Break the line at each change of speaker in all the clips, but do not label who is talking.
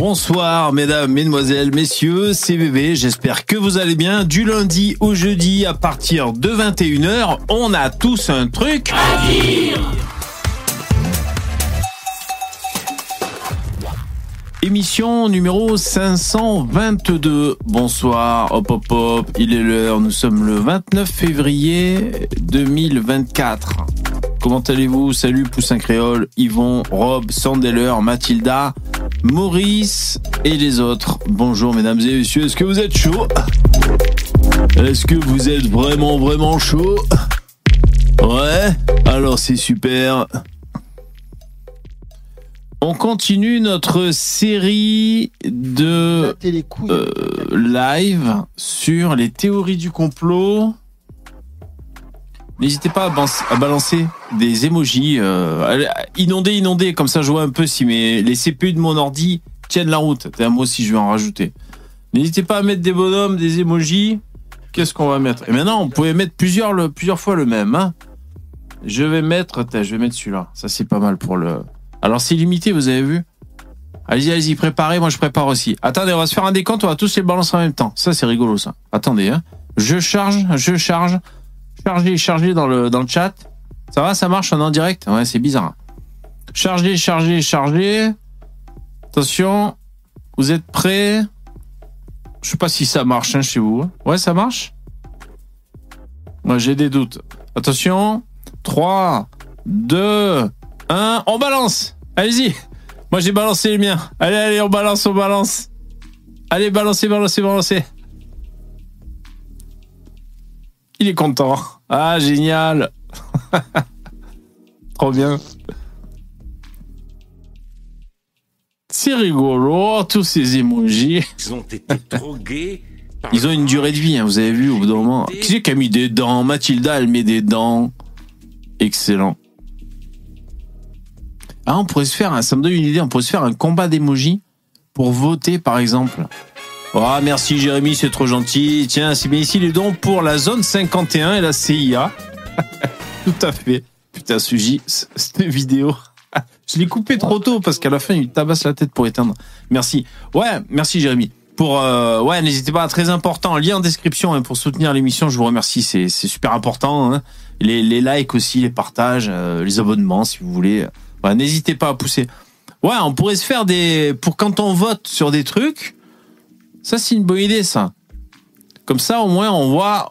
Bonsoir mesdames, mesdemoiselles, messieurs, c'est bébé, j'espère que vous allez bien. Du lundi au jeudi à partir de 21h, on a tous un truc à dire Émission numéro 522. Bonsoir, hop hop hop, il est l'heure, nous sommes le 29 février 2024. Comment allez-vous? Salut Poussin Créole, Yvon, Rob, Sandeller, Mathilda, Maurice et les autres. Bonjour mesdames et messieurs, est-ce que vous êtes chaud? Est-ce que vous êtes vraiment vraiment chaud? Ouais? Alors c'est super. On continue notre série de euh, live sur les théories du complot. N'hésitez pas à, balancer des emojis. Euh, inondez, inondez, comme ça je vois un peu si mes, les CPU de mon ordi tiennent la route. Moi aussi je vais en rajouter. N'hésitez pas à mettre des bonhommes, des emojis. Qu'est-ce qu'on va mettre? Et maintenant, on pouvait mettre plusieurs, plusieurs fois le même. Hein. je vais mettre, je vais mettre celui-là. Ça c'est pas mal pour le. Alors c'est limité, vous avez vu? Allez-y, allez-y, préparez. Moi je prépare aussi. Attendez, on va se faire un décompte. On va tous les balancer en même temps. Ça c'est rigolo ça. Attendez, hein. Je charge, je charge. Chargé, chargé dans le, dans le chat. Ça va, ça marche, en direct? Ouais, c'est bizarre. Chargé, chargé, chargé. Attention, vous êtes prêts? Je sais pas si ça marche hein, chez vous. Ouais, ça marche? Moi, j'ai des doutes. Attention, 3, 2, 1, on balance Allez-y Moi, j'ai balancé les miens. Allez, allez, on balance, on balance. Allez, balancez, balancez, balancez. Il est content. Ah, génial. Trop bien. C'est rigolo, tous ces emojis.
Ils ont été drogués.
Ils ont une durée de vie, hein, vous avez vu au bout d'un moment. Qui c'est qui a mis des dents? Mathilda, elle met des dents. Excellent. Ah, on pourrait se faire, ça me donne une idée, on pourrait se faire un combat d'emojis pour voter, par exemple. Oh, merci Jérémy, c'est trop gentil. Tiens, c'est bien ici les dons pour la zone 51 et la CIA. Tout à fait. Putain, Suji, cette vidéo. Je l'ai coupé trop tôt parce qu'à la fin, il tabasse la tête pour éteindre. Merci. Ouais, merci Jérémy. Pour euh, ouais, n'hésitez pas, très important. Lien en description hein, pour soutenir l'émission. Je vous remercie, c'est super important. Hein. Les, les, likes aussi, les partages, euh, les abonnements si vous voulez. Ouais, n'hésitez pas à pousser. Ouais, on pourrait se faire des pour quand on vote sur des trucs ça, c'est une bonne idée, ça. Comme ça, au moins, on voit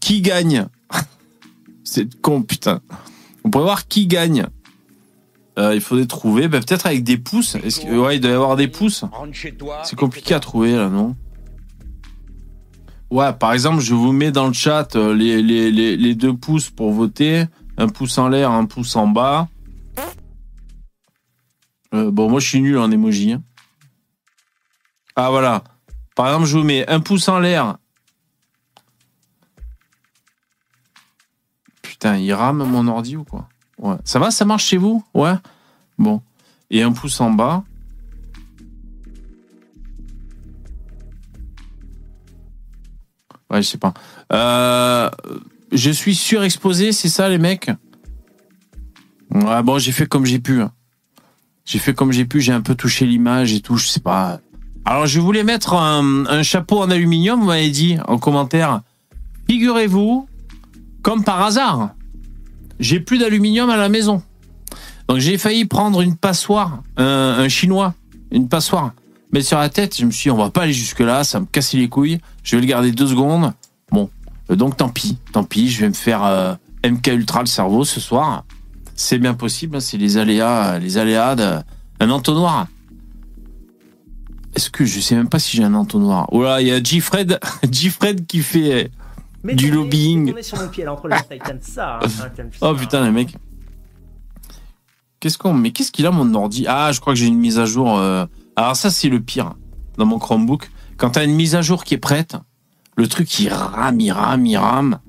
qui gagne. c'est con, putain. On pourrait voir qui gagne. Euh, il faudrait trouver, bah, peut-être avec des pouces. Il doit y avoir des pouces. C'est compliqué à trouver, là, non? Ouais, par exemple, je vous mets dans le chat euh, les, deux pouces pour voter. Un pouce en l'air, un pouce en bas. Euh, bon, moi, je suis nul en emoji. Hein. Ah voilà. Par exemple, je vous mets un pouce en l'air. Putain, il rame mon ordi ou quoi? Ouais. Ça va, ça marche chez vous? Ouais. Bon. Et un pouce en bas. Ouais, je sais pas. Euh, je suis surexposé, c'est ça les mecs? Ouais, bon, j'ai fait comme j'ai pu. Hein. J'ai fait comme j'ai pu, j'ai un peu touché l'image et tout, je sais pas. Alors, je voulais mettre un, chapeau en aluminium, vous m'avez dit en commentaire. Figurez-vous, comme par hasard, j'ai plus d'aluminium à la maison. Donc, j'ai failli prendre une passoire, un, chinois, une passoire, mettre sur la tête. Je me suis dit, on va pas aller jusque-là, ça me casser les couilles. Je vais le garder deux secondes. Bon, donc tant pis, tant pis, je vais me faire euh, MK Ultra le cerveau ce soir. C'est bien possible, hein, c'est les aléas, les aléas d'un entonnoir. Est-ce que je sais même pas si j'ai un entonnoir Oh là, il y a Gfred, Gfred qui fait du lobbying. oh putain, les mecs. Qu'est-ce qu'on mais qu'est-ce qu'il a mon ordi? Ah, je crois que j'ai une mise à jour. Euh, alors ça c'est le pire dans mon Chromebook. Quand tu as une mise à jour qui est prête, le truc il rame, il rame, il rame.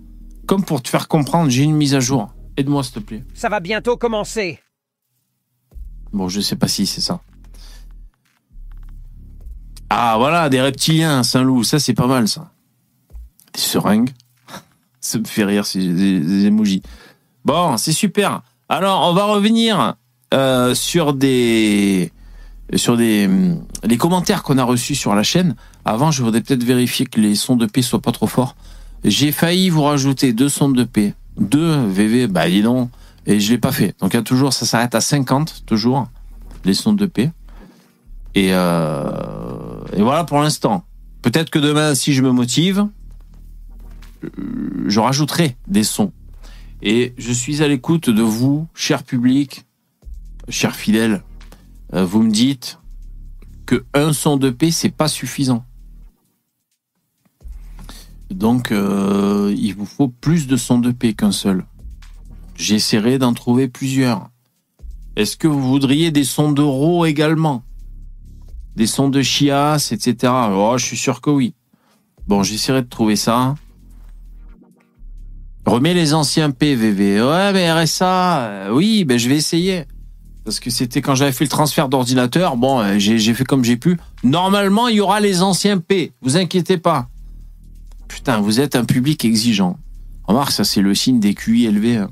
Comme pour te faire comprendre, j'ai une mise à jour. Aide-moi s'il te plaît.
Ça va bientôt commencer.
Bon, je sais pas si c'est ça. Ah voilà, des reptiliens, Saint-Loup, ça c'est pas mal ça. Des seringues. ça me fait rire ces, des emojis. Bon, c'est super. Alors, on va revenir euh, sur des sur des hum, les commentaires qu'on a reçus sur la chaîne. Avant, je voudrais peut-être vérifier que les sons de paix soient pas trop forts. J'ai failli vous rajouter deux sons de paix, deux VV, bah dis donc, et je l'ai pas fait. Donc il y a toujours, ça s'arrête à 50 toujours les sons de paix. Et, euh, et voilà pour l'instant. Peut-être que demain, si je me motive, euh, je rajouterai des sons. Et je suis à l'écoute de vous, cher public, cher fidèle. Euh, Vous me dites que un son de paix, c'est pas suffisant. Donc, euh, il vous faut plus de sons de paix qu'un seul. J'essaierai d'en trouver plusieurs. Est-ce que vous voudriez des sons d'euro également? Des sons de chiasse, etc. Oh, je suis sûr que oui. Bon, j'essaierai de trouver ça. Remets les anciens PVV. Ouais, mais RSA, euh, oui, ben je vais essayer. Parce que c'était quand j'avais fait le transfert d'ordinateur. Bon, euh, j'ai fait comme j'ai pu. Normalement, il y aura les anciens P. Vous inquiétez pas. Putain, vous êtes un public exigeant. Remarque, ça c'est le signe des QI élevés. hein.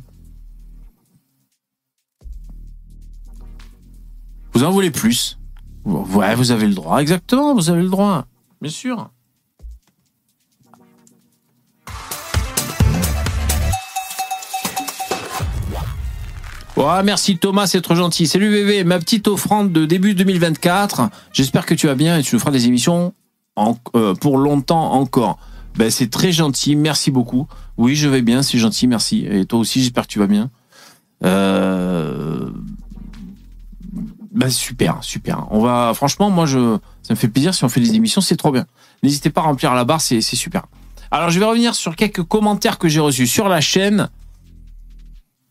Vous en voulez plus? Ouais, vous avez le droit. Exactement, vous avez le droit. Bien sûr. Ouais, merci Thomas, c'est trop gentil. Salut VV, ma petite offrande de début 2024. J'espère que tu vas bien et tu nous feras des émissions euh, pour longtemps encore. Ben, c'est très gentil, merci beaucoup. Oui, je vais bien, c'est gentil, merci. Et toi aussi, j'espère que tu vas bien. Euh... Ben, super, super. On va, franchement, moi, je, ça me fait plaisir si on fait des émissions, c'est trop bien. N'hésitez pas à remplir la barre, c'est super. Alors, je vais revenir sur quelques commentaires que j'ai reçus sur la chaîne.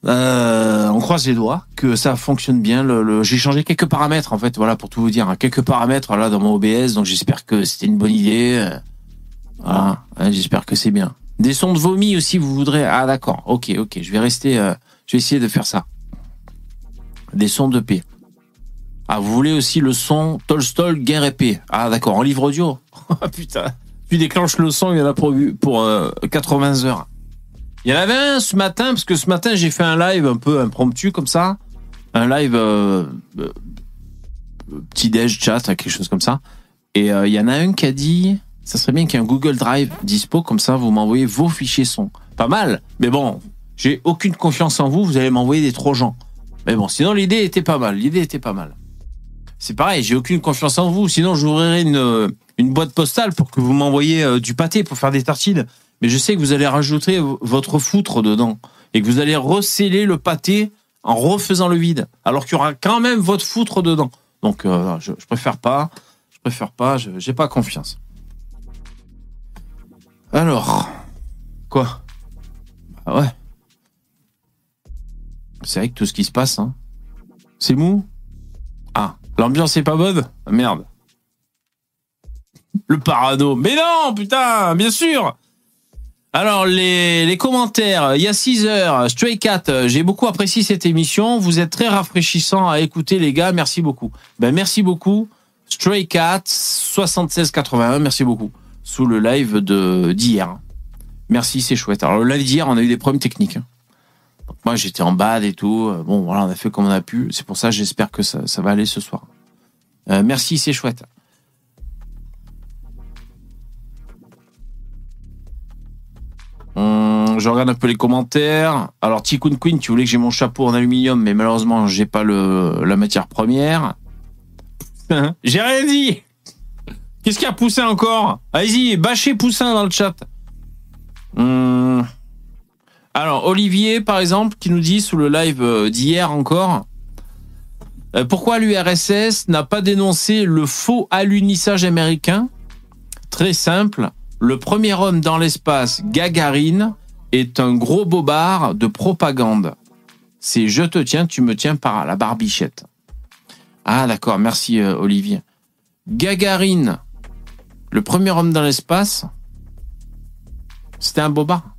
Euh, on croise les doigts que ça fonctionne bien. Le, le- j'ai changé quelques paramètres en fait, voilà pour tout vous dire, hein. quelques paramètres là dans mon OBS. Donc j'espère que c'était une bonne idée. Voilà, Ouais, j'espère que c'est bien. Des sons de vomi aussi, vous voudrez Ah d'accord, ok, ok. Je vais rester, euh, je vais essayer de faire ça. Des sons de paix. Ah, vous voulez aussi le son Tolstol Guerre paix. Ah d'accord, en livre audio. Ah putain, tu déclenches le son, il y en a pour pour euh, 80 heures. Il y en avait un ce matin, parce que ce matin, j'ai fait un live un peu impromptu comme ça. Un live euh, euh, petit-déj, chat, quelque chose comme ça. Et euh, il y en a un qui a dit, ça serait bien qu'il y ait un Google Drive dispo, comme ça, vous m'envoyez vos fichiers son. Pas mal, mais bon, j'ai aucune confiance en vous, vous allez m'envoyer des trop gens. Mais bon, sinon l'idée était pas mal, l'idée était pas mal. C'est pareil, j'ai aucune confiance en vous, sinon j'ouvrirai une, euh, une boîte postale pour que vous m'envoyiez euh, du pâté pour faire des tartines mais je sais que vous allez rajouter votre foutre dedans et que vous allez recéler le pâté en refaisant le vide, alors qu'il y aura quand même votre foutre dedans. Donc, euh, je, préfère pas, je préfère pas, j'ai pas confiance. Alors, quoi? Ah ouais. C'est vrai que tout ce qui se passe, hein, c'est mou? Ah, l'ambiance est pas bonne Ah, Merde. Le parano. Mais non, putain, bien sûr. Alors, les, commentaires. Il y a 6 heures. Stray Cat, euh, j'ai beaucoup apprécié cette émission. Vous êtes très rafraîchissant à écouter, les gars. Merci beaucoup. Ben, merci beaucoup. Stray Cat, 7681. Merci beaucoup. Sous le live d'hier. Merci, c'est chouette. Alors, le live d'hier, on a eu des problèmes techniques. hein. Moi, j'étais en bad et tout. Euh, Bon, voilà, on a fait comme on a pu. C'est pour ça, j'espère que ça, ça va aller ce soir. Euh, merci, c'est chouette. Hum, je regarde un peu les commentaires. Alors, Tikkun Queen, tu voulais que j'ai mon chapeau en aluminium, mais malheureusement, j'ai pas le, la matière première. j'ai rien dit. Qu'est-ce qu'il y a Poussin encore? Allez-y, bâchez Poussin dans le chat. Hum. Alors, Olivier, par exemple, qui nous dit sous le live euh, d'hier encore, euh, pourquoi l'URSS n'a pas dénoncé le faux alunissage américain? Très simple. Le premier homme dans l'espace, Gagarine, est un gros bobard de propagande. C'est je te tiens, tu me tiens par la barbichette. Ah d'accord, merci euh, Olivier. Gagarine, le premier homme dans l'espace, c'était un bobard?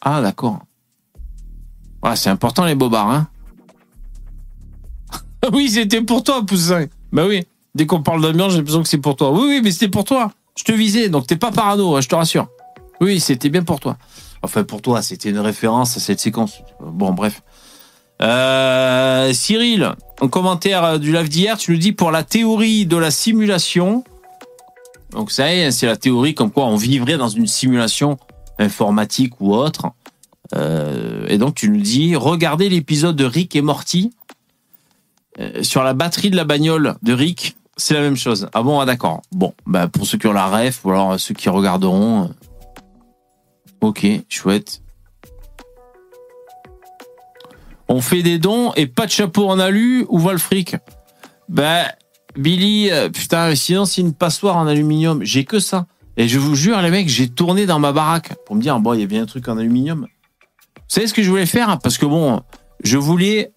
Ah d'accord. Voilà, c'est important les bobards, hein. oui, c'était pour toi, Poussin. Bah oui, dès qu'on parle d'ambiance, j'ai l'impression que c'est pour toi. Oui, oui, mais c'était pour toi. Je te visais, donc t'es pas parano, hein, je te rassure. Oui, c'était bien pour toi. Enfin, pour toi, c'était une référence à cette séquence. Bon, bref. Euh, Cyril, en commentaire du live d'hier, tu nous dis pour la théorie de la simulation. Donc ça y est, c'est la théorie comme quoi on vivrait dans une simulation informatique ou autre. Euh, et donc tu nous dis, regardez l'épisode de Rick et Morty euh, sur la batterie de la bagnole de Rick. C'est la même chose. Ah bon, ah d'accord. Bon, bah pour ceux qui ont la ref ou alors ceux qui regarderont. euh, Ok, chouette. On fait des dons et pas de chapeau en alu, où va le fric? Bah, Billy, euh, putain, sinon c'est une passoire en aluminium. J'ai que ça. Et je vous jure, les mecs, j'ai tourné dans ma baraque pour me dire, bon, il y a bien un truc en aluminium. Savez ce que je voulais faire Parce que bon, je voulais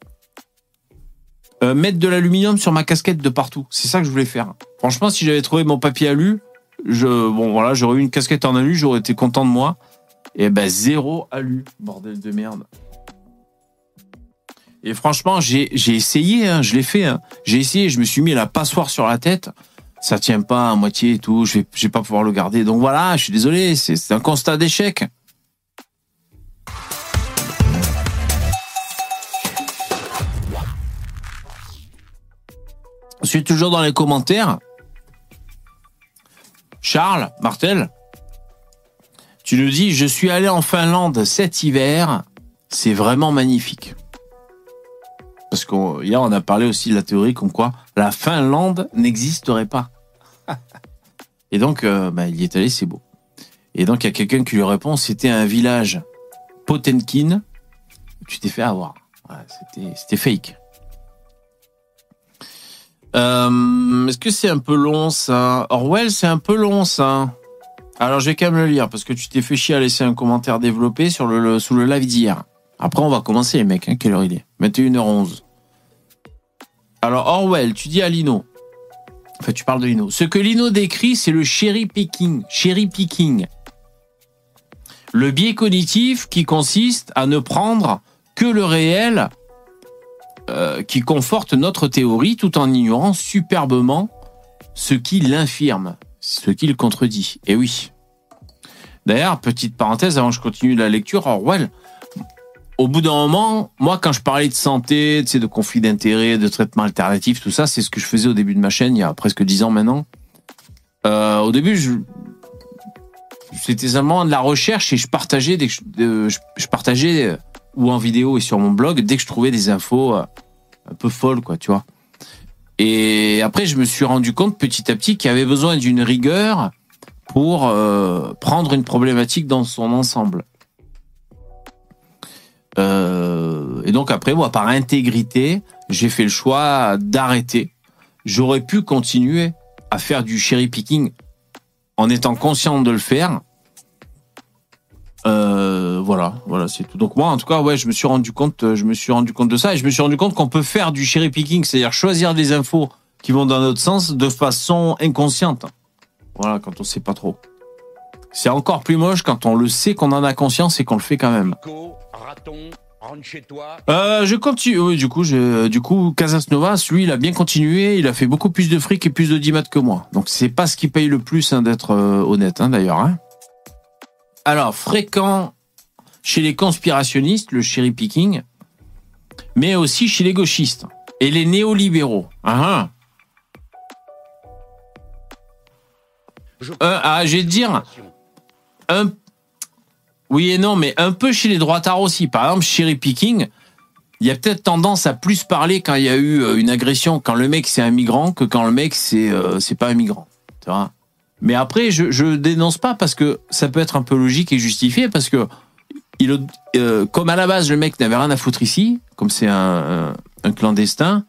euh, mettre de l'aluminium sur ma casquette de partout. C'est ça que je voulais faire. Franchement, si j'avais trouvé mon papier alu, je, bon, voilà, j'aurais eu une casquette en alu, j'aurais été content de moi. Et ben, zéro alu, bordel de merde. Et franchement, j'ai essayé, hein, je l'ai fait. hein. J'ai essayé, je me suis mis la passoire sur la tête. Ça tient pas à moitié et tout. Je vais, je vais pas pouvoir le garder. Donc voilà, je suis désolé. C'est un constat d'échec. Je suis toujours dans les commentaires. Charles Martel, tu nous dis, je suis allé en Finlande cet hiver. C'est vraiment magnifique. Parce qu'hier, on a parlé aussi de la théorie comme quoi la Finlande n'existerait pas. Et donc, euh, bah, il y est allé, c'est beau. Et donc, il y a quelqu'un qui lui répond, c'était un village Potemkin. Tu t'es fait avoir. C'était fake. Euh, est-ce que c'est un peu long, ça? Orwell, c'est un peu long, ça. Alors, je vais quand même le lire, parce que tu t'es fait chier à laisser un commentaire développé sur le, le- sous le live d'hier. Après, on va commencer, les mecs. Hein. Quelle heure il est? 21h11. Alors, Orwell, tu dis à Lino. Enfin, tu parles de Lino. Ce que Lino décrit, c'est le cherry picking. Cherry picking. Le biais cognitif qui consiste à ne prendre que le réel euh, qui conforte notre théorie tout en ignorant superbement ce qui l'infirme, ce qui le contredit. Et oui. D'ailleurs, petite parenthèse avant que je continue la lecture, Orwell, au bout d'un moment, moi, quand je parlais de santé, sais, de conflits d'intérêts, de traitements alternatifs, tout ça, c'est ce que je faisais au début de ma chaîne, il y a presque dix ans maintenant. Euh, au début, c'était seulement de la recherche et je partageais, je, partageais ou en vidéo et sur mon blog dès que je trouvais des infos euh, un peu folles, quoi, tu vois. Et après, je me suis rendu compte petit à petit qu'il y avait besoin d'une rigueur pour euh, prendre une problématique dans son ensemble. Euh, et donc après, moi, par intégrité, j'ai fait le choix d'arrêter. J'aurais pu continuer à faire du cherry picking en étant conscient de le faire. Euh, voilà, voilà, c'est tout. Donc moi, en tout cas, ouais, je me suis rendu compte, je me suis rendu compte de ça, et je me suis rendu compte qu'on peut faire du cherry picking, c'est-à-dire choisir des infos qui vont dans notre sens de façon inconsciente. Voilà, quand on sait pas trop. C'est encore plus moche quand on le sait qu'on en a conscience et qu'on le fait quand même. Euh, je continue. Oui, du coup, je, du coup, Casas Novas, lui, il a bien continué. Il a fait beaucoup plus de fric et plus d'audimat que moi. Donc, c'est pas ce qui paye le plus, hein, d'être euh, honnête, hein, d'ailleurs. Hein. Alors, fréquent chez les conspirationnistes, le cherry picking, mais aussi chez les gauchistes et les néolibéraux. Ah,
Je-
ah. Euh, ah, je vais te dire, un... Oui et non, mais un peu chez les droitards aussi. Par exemple, cherry picking, il y a peut-être tendance à plus parler quand il y a eu euh, une agression, quand le mec c'est un migrant, que quand le mec c'est euh, c'est pas un migrant. Tu vois? Mais après, je, je dénonce pas parce que ça peut être un peu logique et justifié parce que euh, comme à la base le mec n'avait rien à foutre ici, comme c'est un, clandestin,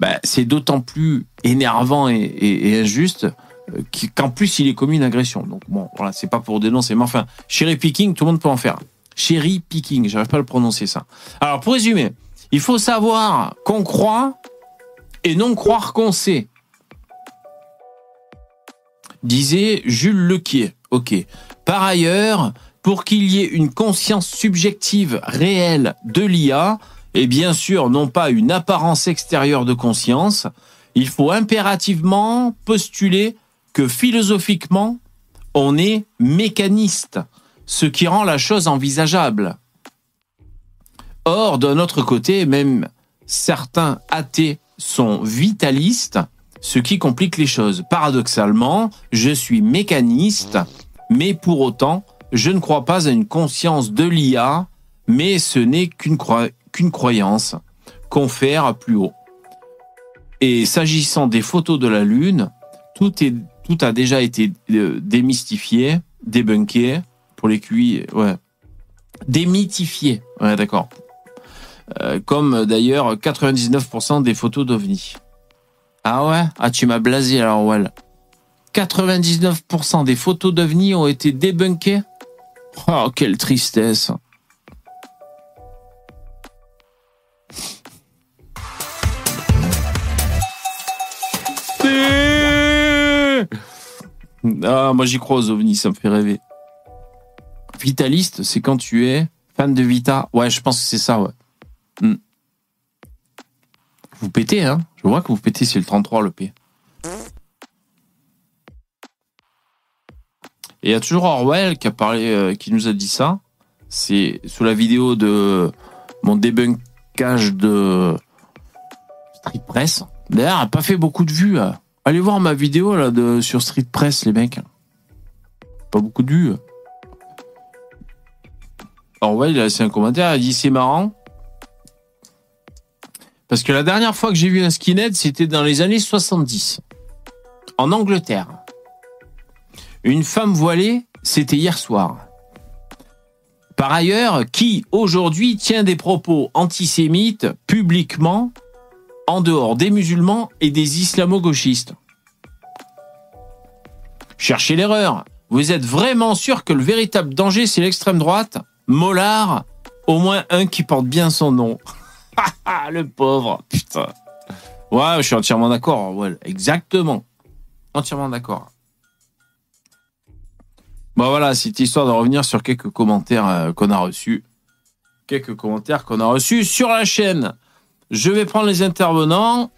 bah, c'est d'autant plus énervant et, et, injuste euh, qu'en plus il est commis une agression. Donc bon, voilà, c'est pas pour dénoncer, mais enfin, cherry picking, tout le monde peut en faire. Cherry picking, j'arrive pas à le prononcer ça. Alors pour résumer, il faut savoir qu'on croit et non croire qu'on sait. Disait Jules Lequier. Par ailleurs, pour qu'il y ait une conscience subjective réelle de l'IA, et bien sûr non pas une apparence extérieure de conscience, il faut impérativement postuler que philosophiquement, on est mécaniste, ce qui rend la chose envisageable. Or, d'un autre côté, même certains athées sont vitalistes, ce qui complique les choses. Paradoxalement, je suis mécaniste, mais pour autant, je ne crois pas à une conscience de l'IA, mais ce n'est qu'une croyance confère plus haut. Et s'agissant des photos de la Lune, tout, a déjà été euh, démystifié, débunké, pour les QI, ouais. Démythifié, ouais, d'accord. Euh, comme d'ailleurs 99% des photos d'OVNI. Ah ouais? Ah, tu m'as blasé alors, Well. 99% des photos d'OVNI ont été débunkées? Oh, quelle tristesse. Ah, moi j'y crois aux ovnis, ça me fait rêver. Vitaliste, c'est quand tu es fan de Vita. Ouais, je pense que c'est ça, ouais. Hmm. Vous pétez, hein Je vois que vous pétez, c'est le 33 le P. Et il y a toujours Orwell qui a parlé, euh, qui nous a dit ça. C'est sous la vidéo de mon débunkage de Street Press. D'ailleurs, pas fait beaucoup de vues. hein. Allez voir ma vidéo là de sur Street Press, les mecs. Pas beaucoup de vues. Orwell, il a laissé un commentaire, il a dit c'est marrant. Parce que la dernière fois que j'ai vu un skinhead, c'était dans les années 70. En Angleterre. Une femme voilée, c'était hier soir. Par ailleurs, qui aujourd'hui tient des propos antisémites publiquement en dehors des musulmans et des islamo-gauchistes? Cherchez l'erreur. Vous êtes vraiment sûr que le véritable danger, c'est l'extrême droite? Mollard, au moins un qui porte bien son nom. le pauvre, putain. Ouais, je suis entièrement d'accord. Ouais, exactement. Entièrement d'accord. Bon voilà, c'est histoire de revenir sur quelques commentaires euh, qu'on a reçus. Quelques commentaires qu'on a reçus sur la chaîne. Je vais prendre les intervenants.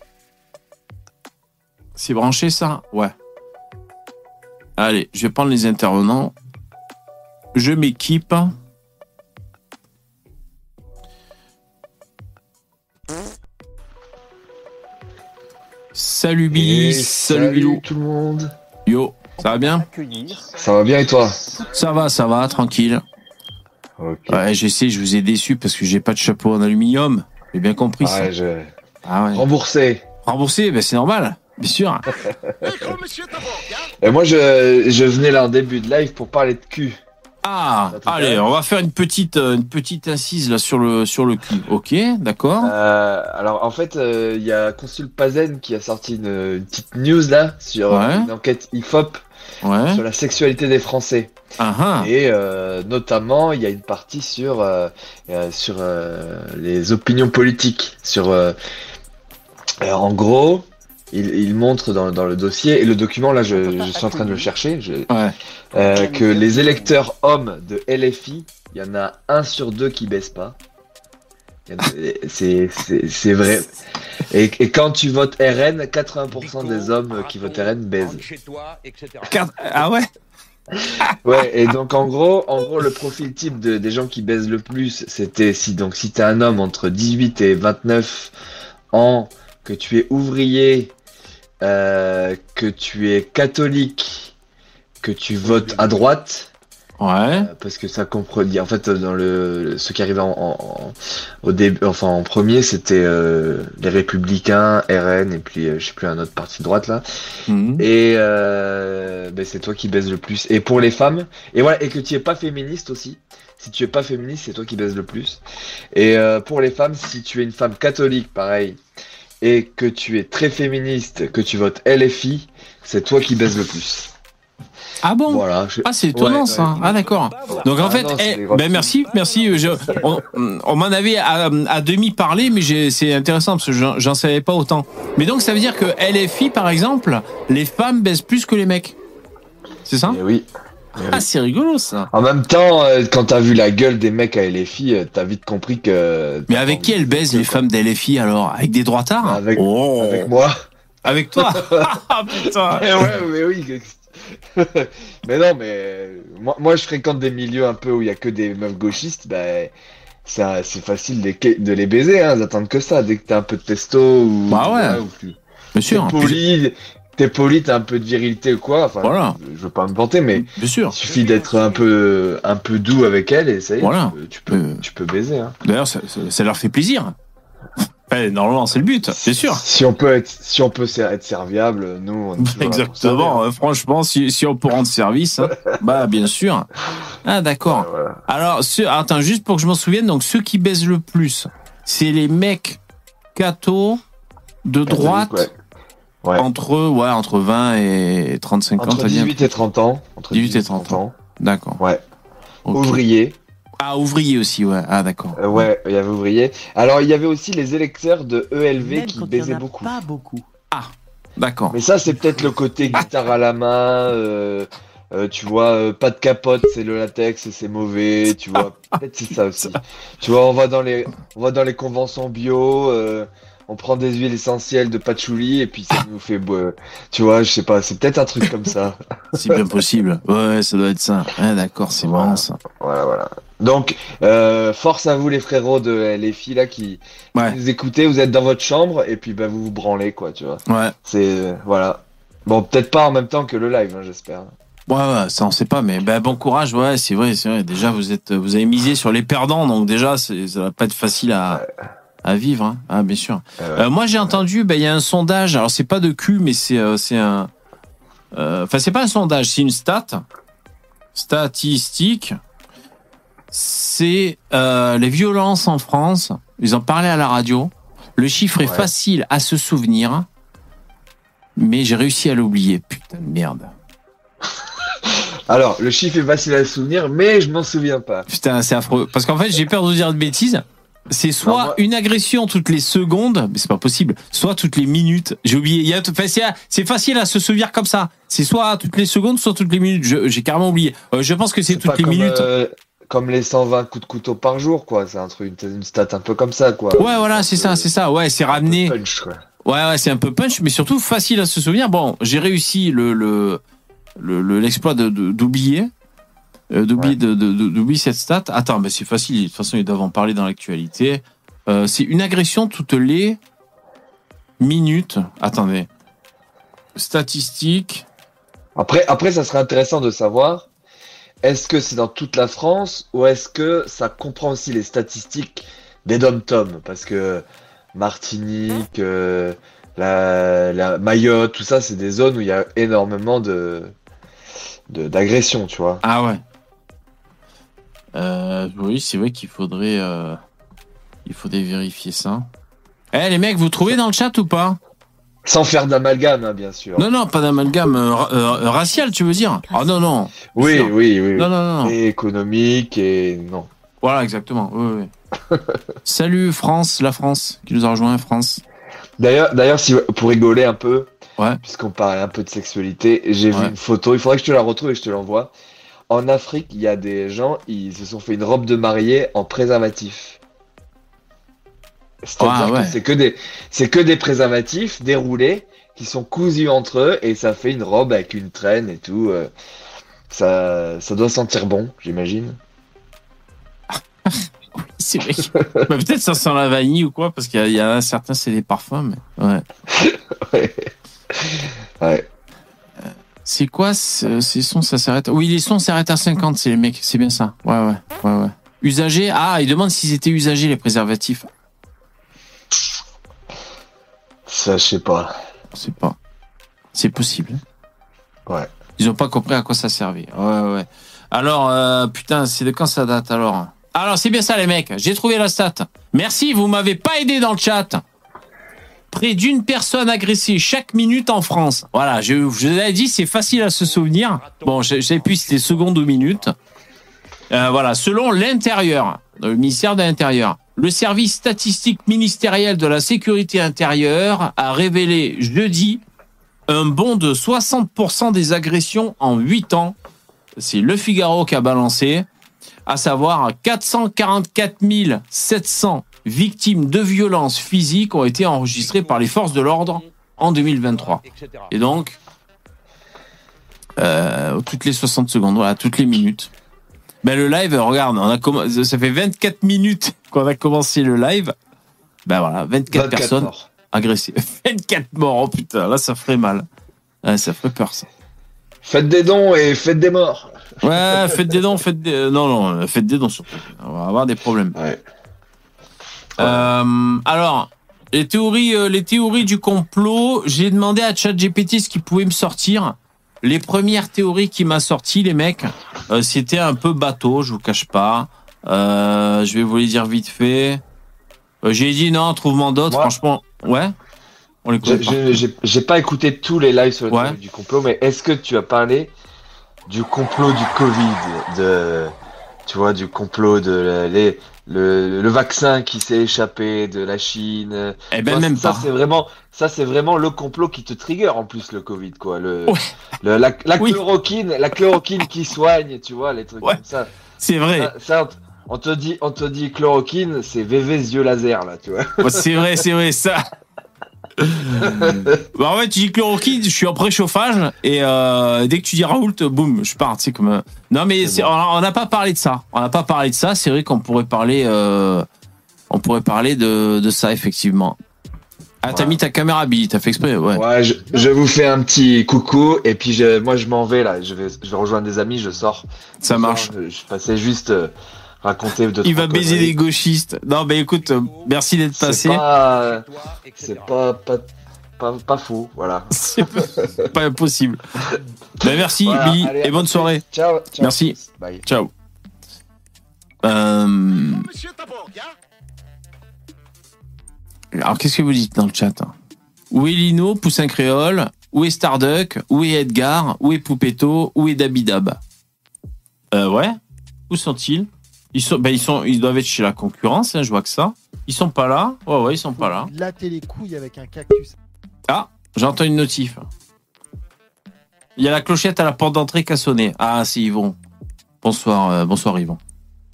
C'est branché ça? Ouais. Allez, je vais prendre les intervenants. Je m'équipe. Salut Billy,
Et
salut, Bilou.
tout le monde.
Yo, ça va bien
Ça va bien et toi
Ça va, ça va, tranquille.
Ok.
Ouais, je sais, je vous ai déçu parce que j'ai pas de chapeau en aluminium. J'ai bien compris ça.
Je...
Ah ouais.
Remboursé.
Remboursé, ben c'est normal, bien sûr.
Et moi, je, je venais là en début de live pour parler de cul.
Ah, allez, on va faire une petite, euh, une petite incise là sur le, sur le cul. Ok, d'accord.
Euh, alors, en fait, euh, il y a Consul Pazen qui a sorti une, une petite news là sur euh,
Ouais.
une enquête IFOP
Ouais.
sur la sexualité des Français.
Ah ah.
Et euh, notamment, il y a une partie sur, sur euh, les opinions politiques. Sur, euh, alors, en gros, il, il montre dans, dans le dossier, et le document, là, je, je suis en train de le chercher, je-
Ouais.
euh, que les électeurs hommes de LFI, il y en a un sur deux qui baissent pas. C'est c'est- c'est vrai. Et, et quand tu votes RN, 80% des hommes qui votent RN baisent.
Rentre chez toi, etc.
Quatre- Ah ouais?
Ouais, et donc en gros, en gros, le profil type de, des gens qui baisent le plus, c'était si donc si t'es un homme entre 18 et 29 ans, que tu es ouvrier, euh, que tu es catholique, que tu votes à droite,
Ouais.
euh, parce que ça comprenait. En fait, dans le ce qui arrivait en, en- au début, enfin en premier, c'était euh, les Républicains, RN et puis euh, je sais plus un autre parti de droite là.
Mhm.
Et ben, c'est toi qui baises le plus. Et pour les femmes, et voilà, et que tu es pas féministe aussi. Si tu es pas féministe, c'est toi qui baises le plus. Et pour les femmes, si tu es une femme catholique, pareil, et que tu es très féministe, que tu votes LFI, c'est toi qui baises le plus.
Ah bon?
Voilà. je-
Ah c'est étonnant
Ouais,
ça.
ouais.
Ah d'accord. Donc en
Ah
fait,
non,
eh, ben merci, merci. euh, je- on on m'en avait à, à demi parlé, mais c'est intéressant parce que j'en j'en savais pas autant. Mais donc ça veut dire que LFI par exemple, les femmes baissent plus que les mecs. C'est ça?
Eh oui.
Ah c'est rigolo ça.
En même temps, euh, quand t'as vu la gueule des mecs à LFI, euh, t'as vite compris que.
Mais avec qui elles baisent les femmes d'LFI alors? Avec des droitards
Avec-
Oh.
Avec moi.
Avec toi? Ah putain
Eh ouais, mais oui. mais non, mais moi, moi je fréquente des milieux un peu où il y a que des meufs gauchistes. Ben, c'est c'est facile de les, de les baiser, hein, ils attendent que ça. Dès que t'as un peu de testo ou.
Bah ouais.
ou
Bien sûr.
poli, t'es poli, t'as un peu de virilité ou quoi. Enfin,
Voilà.
je veux pas me vanter, mais
Bien sûr.
il suffit d'être un peu, un peu doux avec elle et ça y est,
Voilà.
tu, peux, tu,
Euh.
peux, tu peux baiser. Hein.
D'ailleurs, ça, ça- ça leur fait plaisir. Ouais, normalement, c'est le but, c'est sûr.
Si on peut être, si on peut être serviable, nous, on est
Exactement. euh, franchement, si, si on peut rendre service, hein, bah bien sûr. Ah d'accord.
Voilà.
Alors, attends, juste pour que je m'en souvienne, donc ceux qui baisent le plus, c'est les mecs cathos de droite
Ouais. Ouais.
entre ouais entre 20 et 35 ans.
Entre
t'as dit
18 et 30 ans. Entre
18 et 30 ans. D'accord.
Ouais. Ouvrier.
Ah ouvrier aussi, ouais. Ah d'accord.
Euh, ouais, il y avait ouvrier. Alors, il y avait aussi les électeurs de ELV
Même
qui
quand il y en
baisaient
a
beaucoup.
Pas beaucoup.
D'accord.
Mais ça, c'est peut-être le côté guitare à la main. euh, euh, tu vois, euh, pas de capote, c'est le latex, et c'est mauvais. Tu vois, peut-être c'est ça aussi. Tu vois, on va dans les, on va dans les conventions bio. Euh, on prend des huiles essentielles de patchouli et puis ça nous fait. Tu vois, je sais pas, c'est peut-être un truc comme ça.
C'est bien possible. Ouais, ça doit être ça. Ah d'accord, c'est
Voilà.
marrant ça.
Voilà, voilà. Donc, euh, force à vous les frérots de les filles là qui, qui
Ouais.
nous écoutez. Vous êtes dans votre chambre et puis bah, vous vous branlez quoi, tu vois.
Ouais.
C'est euh, voilà. Bon, peut-être pas en même temps que le live, hein, j'espère.
Ouais, ouais, ça on sait pas, mais ben, bon courage, ouais, c'est vrai, c'est vrai. Déjà, vous êtes, vous avez misé sur les perdants, donc déjà, c'est- ça va pas être facile à, à vivre, hein. Ah, bien sûr.
Euh,
Euh, moi, j'ai entendu, ben, il y a un sondage. Alors, c'est pas de cul, mais c'est, euh, c'est un, euh, enfin, c'est pas un sondage, c'est une stat, statistique. C'est euh, les violences en France. Ils en parlaient à la radio. Le chiffre est
Ouais.
facile à se souvenir, mais j'ai réussi à l'oublier. Putain de merde.
Alors, le chiffre est facile à se souvenir, mais je m'en souviens pas.
Putain, c'est affreux. Parce qu'en fait, j'ai peur de dire de bêtises. C'est soit
Non, moi-
une agression toutes les secondes, mais c'est pas possible, soit toutes les minutes. J'ai oublié. Il y a, c'est, facile à se souvenir comme ça. C'est soit toutes les secondes, soit toutes les minutes. J'ai carrément oublié. Euh, je pense que c'est toutes les
comme,
minutes.
euh, comme les 120 coups de couteau par jour, quoi. C'est un truc, une stat un peu comme ça, quoi.
Ouais, voilà, c'est ça, c'est ça. Ouais, c'est
Un peu
ramené.
punch, quoi.
Ouais, ouais, c'est un peu punch, mais surtout facile à se souvenir. Bon, j'ai réussi le, le, le- le- l'exploit d'oublier. Euh, d'oublier,
Ouais.
de, de- de- d'oublier cette stat. Attends, mais c'est facile. De toute façon, ils doivent en parler dans l'actualité. Euh, c'est une agression toutes les minutes. Attendez. Statistique.
Après, après, ça serait intéressant de savoir, est-ce que c'est dans toute la France ou est-ce que ça comprend aussi les statistiques des dom-tom? Parce que Martinique, euh, la, la Mayotte, tout ça, c'est des zones où il y a énormément de, de, d'agressions, tu vois.
Ah ouais. Euh, oui, c'est vrai qu'il faudrait, euh, il faudrait vérifier ça. Eh les mecs, vous trouvez dans le chat ou pas?
Sans faire d'amalgame, hein, bien sûr.
Non, non, pas d'amalgame euh, ra- euh, racial, tu veux dire? Ah non, non.
oui, oui, oui, oui.
Non, non, non.
Et économique et non.
Voilà, exactement. Oui, oui. Salut France, la France, qui nous a rejoint, France.
D'ailleurs, d'ailleurs, si, pour rigoler un peu,
Ouais.
puisqu'on parlait un peu de sexualité, j'ai
Ouais.
vu une photo, il faudrait que je te la retrouve et je te l'envoie. En Afrique, il y a des gens, ils se sont fait une robe de mariée en préservatif. C'est-à-dire
Ah, ouais.
que c'est que des, c'est que des préservatifs déroulés qui sont cousus entre eux et ça fait une robe avec une traîne et tout. euh, Ça, ça doit sentir bon, j'imagine.
C'est vrai. Bah, Peut-être ça sent la vanille ou quoi, parce qu'il y, en a certains, c'est des parfums, mais ouais.
Ouais. Ouais.
C'est quoi ce- ces sons Ça s'arrête? Oui, les sons s'arrêtent à 50, c'est les mecs, c'est bien ça. Ouais, ouais, ouais, ouais. Usagés Ah, ils demandent s'ils étaient usagés, les préservatifs.
Ça, je sais pas.
C'est pas. C'est possible.
Ouais.
Ils ont pas compris à quoi ça servait. Ouais, ouais. Alors, euh, putain, c'est de quand ça date alors? Alors, c'est bien ça, les mecs. J'ai trouvé la stat. Merci, vous m'avez pas aidé dans le chat. Près d'une personne agressée chaque minute en France. Voilà, je, vous l'ai dit, c'est facile à se souvenir. Bon, je, je sais plus si c'était secondes ou minutes. Euh, voilà, selon l'intérieur, le ministère de l'Intérieur, le service statistique ministériel de la sécurité intérieure a révélé jeudi un bond de 60% des agressions en 8 ans. C'est Le Figaro qui a balancé, à savoir 444 700 victimes de violences physiques ont été enregistrées par les forces de l'ordre en 2023. Et donc, euh, toutes les 60 secondes, voilà, toutes les minutes. Ben le live, regarde, on a comm- ça fait 24 minutes qu'on a commencé le live. Ben voilà, 24,
24
personnes
morts.
agressées. 24 morts, oh putain, là ça ferait mal. Ouais, ça ferait peur ça.
Faites des dons et faites des morts.
Ouais, faites des dons, faites des... euh, Non, non, faites des dons surtout. On va avoir des problèmes.
Ouais.
Euh, alors, les théories, euh, les théories du complot, j'ai demandé à ChatGPT ce qu'il pouvait me sortir. Les premières théories qu'il m'a sorti, les mecs, euh, c'était un peu bateau, je vous cache pas. Euh, je vais vous les dire vite fait. Euh, j'ai dit non, trouve-moi d'autres, franchement. Ouais. On les
J'ai j'ai pas écouté tous les lives sur le
Ouais.
du complot, mais est-ce que tu as parlé du complot du Covid, de, tu vois, du complot de les, le, le vaccin qui s'est échappé de la Chine.
Eh ben même
ça c'est vraiment, ça c'est vraiment le complot qui te trigger en plus le Covid quoi. Le,
Ouais.
le- la, la
Oui.
chloroquine, la chloroquine qui soigne, tu vois, les trucs
Ouais.
comme ça.
C'est vrai.
Ça, ça, on te dit, on te dit chloroquine, c'est VV yeux laser là, tu vois.
Ouais, c'est vrai, c'est vrai, ça. bah en fait, tu dis chloroquine, je suis en préchauffage et euh, dès que tu dis Raoult, boum, je pars. Tu sais comme. euh, Non mais
bon.
on n'a pas parlé de ça. On n'a pas parlé de ça. C'est vrai qu'on pourrait parler. euh, on pourrait parler de, de ça effectivement. Ah t'as
Ouais.
mis ta caméra Billy, t'as fait exprès, ouais.
Ouais, je, je vous fais un petit coucou et puis je, moi je m'en vais là. Je vais, je vais rejoindre des amis, je sors.
ça marche.
Je, je passais juste raconter.
Il va baiser
conneries.
les gauchistes. Non mais écoute, euh, merci d'être
C'est
passé.
pas, c'est pas, pas, pas, pas fou, voilà.
C'est pas- impossible. Ben merci
Voilà,
Billy
allez,
et bonne
plus.
soirée.
Ciao. ciao.
Merci.
Bye.
Ciao. Euh, Alors, qu'est-ce que vous dites dans le chat hein? Où est Lino, Poussin Créole? Où est Starduck? Où est Edgar? Où est Poupetto Où est Dabidab? Euh, ouais. Où sont-ils? Ils sont, ben, ils sont, ils doivent être chez la concurrence, hein, je vois que ça. Ils sont pas là. Ouais, ouais, ils sont pas là.
Latter les couilles avec un cactus.
Ah, j'entends une notif. Il y a la clochette à la porte d'entrée qui a sonné. Ah, c'est Yvon. Bonsoir, euh, bonsoir Yvon.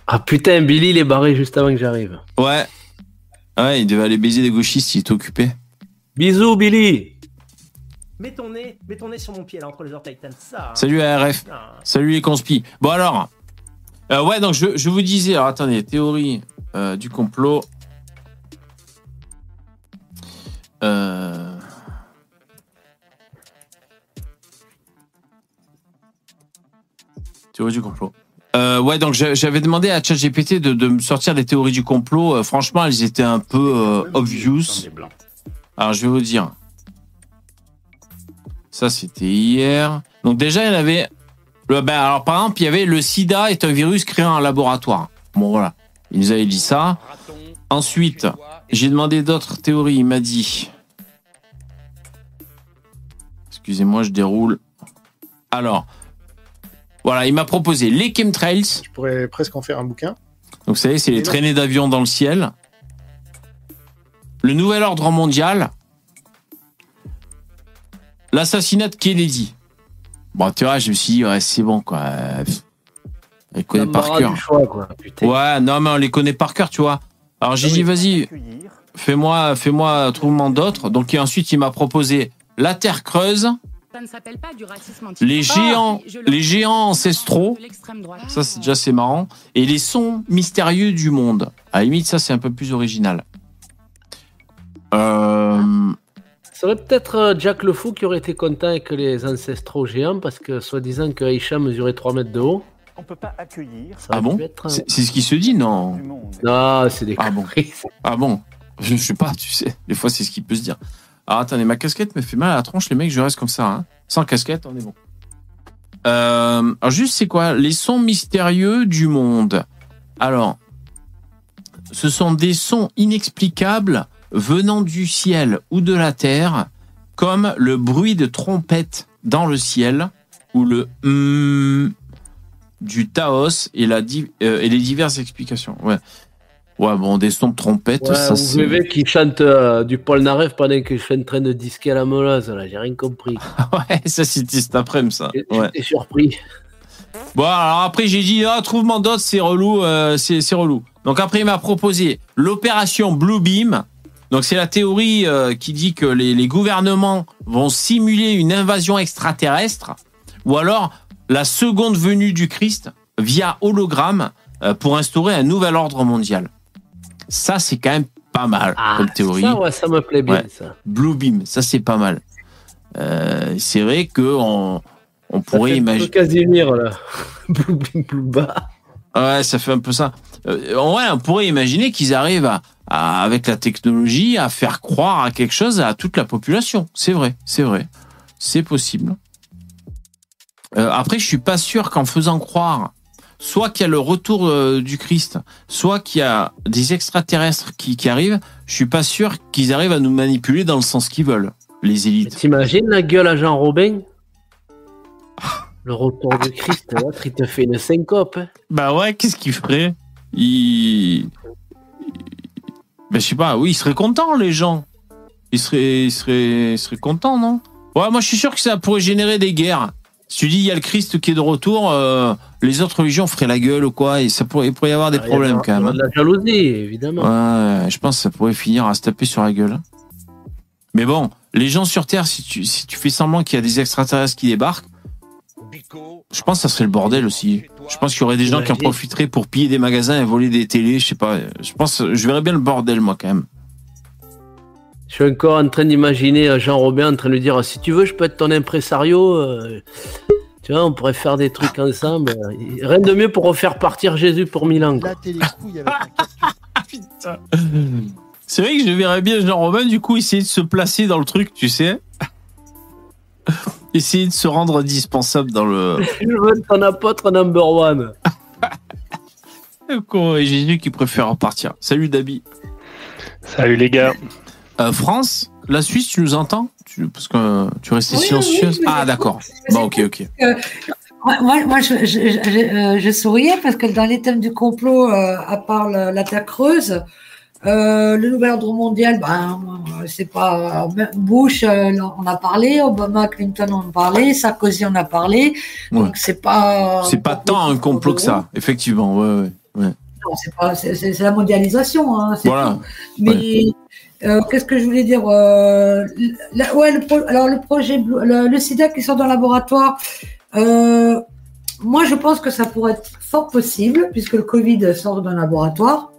Ah putain, Billy il est barré juste avant que j'arrive.
Ouais. Ouais, il devait aller baiser des gauchistes, il était occupé.
Bisous Billy
Mets ton nez, mets ton nez sur mon pied là entre les orteils, ça. hein.
Salut ARF.
Ah.
Salut les conspis. Bon alors, euh, ouais, donc je, je vous disais, alors attendez, théorie euh, du complot. Euh... Théorie du complot. Euh, ouais, donc j'a- j'avais demandé à ChatGPT de, de me sortir des théories du complot. Franchement, elles étaient un peu obvious. Alors, je vais vous dire. Ça, c'était hier. Donc, déjà, il y en avait. Le- ben, alors, par exemple, il y avait le sida est un virus créé en laboratoire. Bon, voilà. Il nous avait dit ça. Ensuite, j'ai demandé d'autres théories. Il m'a dit. Excusez-moi, je déroule. Alors. Voilà, il m'a proposé les chemtrails.
Je pourrais presque en faire un bouquin.
Donc, vous savez, c'est les traînées d'avions dans le ciel. Le nouvel ordre mondial. L'assassinat de Kennedy. Bon, tu vois, je me suis dit, ouais, c'est bon, quoi. Pff, Elle connaît par cœur.
choix quoi.
Ouais, non, mais on les connaît par cœur, tu vois. Alors, j'ai
Ah
dit, vas-y, fais-moi, fais-moi, trouve-moi d'autres. Donc, et ensuite, il m'a proposé la Terre creuse,
Ça ne s'appelle pas du racisme anti-
les géants,
Ah,
les géants ancestraux. Ça, c'est déjà c'est marrant. Et les sons mystérieux du monde. À la limite, ça, c'est un peu plus original. Euh,
Ça serait peut-être euh, Jack le Fou qui aurait été content avec les ancestraux géants parce que soi-disant que Aisha mesurait 3 mètres de haut.
On peut pas accueillir
Ça
Ah
aurait
bon
pu être,
c'est c'est ce qui se dit, non.
Non, c'est des
Ah bon. Ah bon je, je sais pas, tu sais. Des fois, c'est ce qui peut se dire. Alors, attendez, ma casquette me fait mal à la tronche, les mecs, je reste comme ça. Hein. Sans casquette, on est bon. Euh, alors, juste, c'est quoi Les sons mystérieux du monde. Alors, ce sont des sons inexplicables venant du ciel ou de la terre, comme le bruit de trompette dans le ciel, ou le hum du Taos et, la, di- euh, et les diverses explications. Ouais. Ouais, bon, des sons de trompette,
Ouais,
ça c'est.
VV qui chante euh, du Paul Naref pendant que je suis en train de disquer à la molasse, là, j'ai rien compris.
Ouais, ça c'était cet après-midi, ça.
J'étais
Ouais.
surpris.
Bon, alors après, j'ai dit, ah, trouve-moi d'autres, c'est relou, euh, c'est relou. Donc après, il m'a proposé l'opération Bluebeam. Donc c'est la théorie euh, qui dit que les, les gouvernements vont simuler une invasion extraterrestre, ou alors la seconde venue du Christ via hologramme euh, pour instaurer un nouvel ordre mondial. Ça, c'est quand même pas mal
Ah,
comme théorie.
Ça, ouais, ça me plaît bien,
Ouais.
ça.
Blue Beam, ça c'est pas mal. Euh, c'est vrai que on, on pourrait imaginer.
Casimir, là. Blue bing, blue.
Ouais, ça fait un peu ça. Euh, ouais, on pourrait imaginer qu'ils arrivent à, à- avec la technologie, à faire croire à quelque chose à toute la population. C'est vrai, c'est vrai, c'est possible. Euh, après, je suis pas sûr qu'en faisant croire, soit qu'il y a le retour euh, du Christ, soit qu'il y a des extraterrestres qui, qui arrivent, je suis pas sûr qu'ils arrivent à nous manipuler dans le sens qu'ils veulent, les élites.
T'imagines la gueule à Jean Robin? Le retour du Christ, l'autre, il te fait une syncope. hein.
Bah ouais, qu'est-ce qu'il ferait? Il. Ben, je sais pas, oui, ils seraient contents, les gens. Ils seraient, ils seraient, ils seraient contents, non? Ouais, moi, je suis sûr que ça pourrait générer des guerres. Si tu dis, il y a le Christ qui est de retour, euh, les autres religions feraient la gueule ou quoi, et ça pourrait, il pourrait y avoir des
Ah, a
problèmes quand même. hein.
De la jalousie, évidemment.
Ouais, je pense que ça pourrait finir à se taper sur la gueule. hein. Mais bon, les gens sur Terre, si tu, si tu fais semblant qu'il y a des extraterrestres qui débarquent, je pense que ça serait le bordel aussi. Je pense qu'il y aurait des gens qui en profiteraient pour piller des magasins et voler des télés, je sais pas. Je pense, je verrais bien le bordel, moi, quand même.
Je suis encore en train d'imaginer euh, Jean Robin en train de lui dire si tu veux, je peux être ton impresario. euh, tu vois, on pourrait faire des trucs ensemble. Rien de mieux pour refaire partir Jésus pour Milan. quoi.
C'est vrai que je verrais bien Jean Robin, du coup, essayer de se placer dans le truc, tu sais. essayer de se rendre indispensable dans le.
Je veux être ton apôtre number one.
Et Jésus qui préfère repartir. Salut Dabi.
Salut les gars.
Euh, France, la Suisse, tu nous entends? Tu, Parce que euh, tu restais
Oui,
silencieuse.
oui,
ah, d'accord. Bon, ok, ok.
Moi, moi, moi, je, je, je, euh, je souriais parce que dans les thèmes du complot, euh, à part la, la Terre creuse, euh, le nouvel ordre mondial, ben, euh, c'est pas euh, Bush, euh, on a parlé, Obama, Clinton, on a parlé, Sarkozy, on a parlé.
Ouais.
Donc c'est pas.
C'est pas tant un complot que ça, effectivement. Ouais, ouais. ouais.
Non, c'est la mondialisation. Hein,
Voilà.
tout. Mais euh, qu'est-ce que je voulais dire euh, la- Ouais, le pro- alors le projet, le, le SIDA qui sort dans le laboratoire. Euh, moi, je pense que ça pourrait être fort possible puisque le Covid sort d'un laboratoire.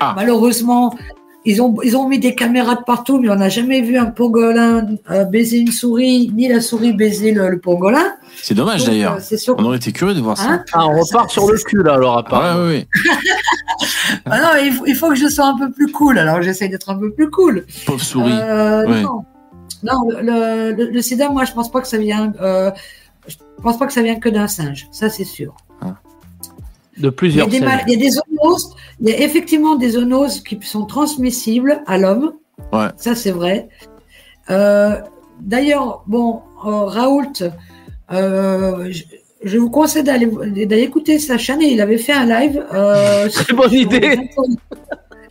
Ah.
Malheureusement, ils ont, ils ont mis des caméras de partout, mais on n'a jamais vu un pangolin euh, baiser une souris, ni la souris baiser le, le pangolin.
C'est dommage d'ailleurs.
euh.
On aurait été curieux de voir ça.
Hein
Ah, on repart sur le cul là, alors
ouais, ouais.
Ah non, il faut, il faut que je sois un peu plus cool. Alors j'essaie d'être un peu plus cool.
Pauvre souris.
Euh,
Ouais.
Non, non le, le, le sida, moi, je pense pas que ça vient. Euh, je pense pas que ça vient que d'un singe. Ça, c'est sûr.
De
Il y, a
plusieurs
des, mal- il y a des zoonoses. Il y a effectivement des zoonoses qui sont transmissibles à l'homme.
Ouais.
Ça, c'est vrai. Euh, D'ailleurs, bon, euh, Raoult, euh, je, je vous conseille d'aller d'aller écouter sa chaîne. Et il avait fait un live. Euh,
Très
sur-
bonne idée.
les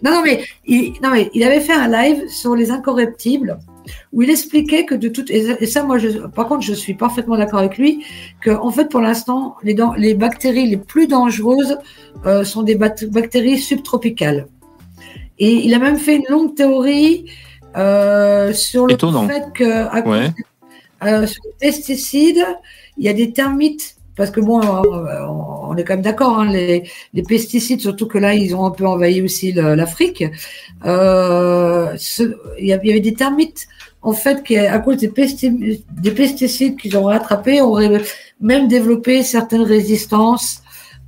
Non, non, mais il, non, mais il avait fait un live sur les incorruptibles où il expliquait que de toute et ça- moi, je, par contre, je suis parfaitement d'accord avec lui que en fait, pour l'instant, les, les bactéries les plus dangereuses euh, sont des bactéries subtropicales. Et il a même fait une longue théorie euh, sur le
Étonnant.
fait que à cause
Ouais.
euh, sur les pesticides, il y a des termites. Parce que bon, euh, on est quand même d'accord, hein, les, les pesticides, surtout que là, ils ont un peu envahi aussi l'Afrique. Euh, il y avait des termites, en fait, qui, à cause des, pesti- des pesticides qu'ils ont rattrapés, auraient même développé certaines résistances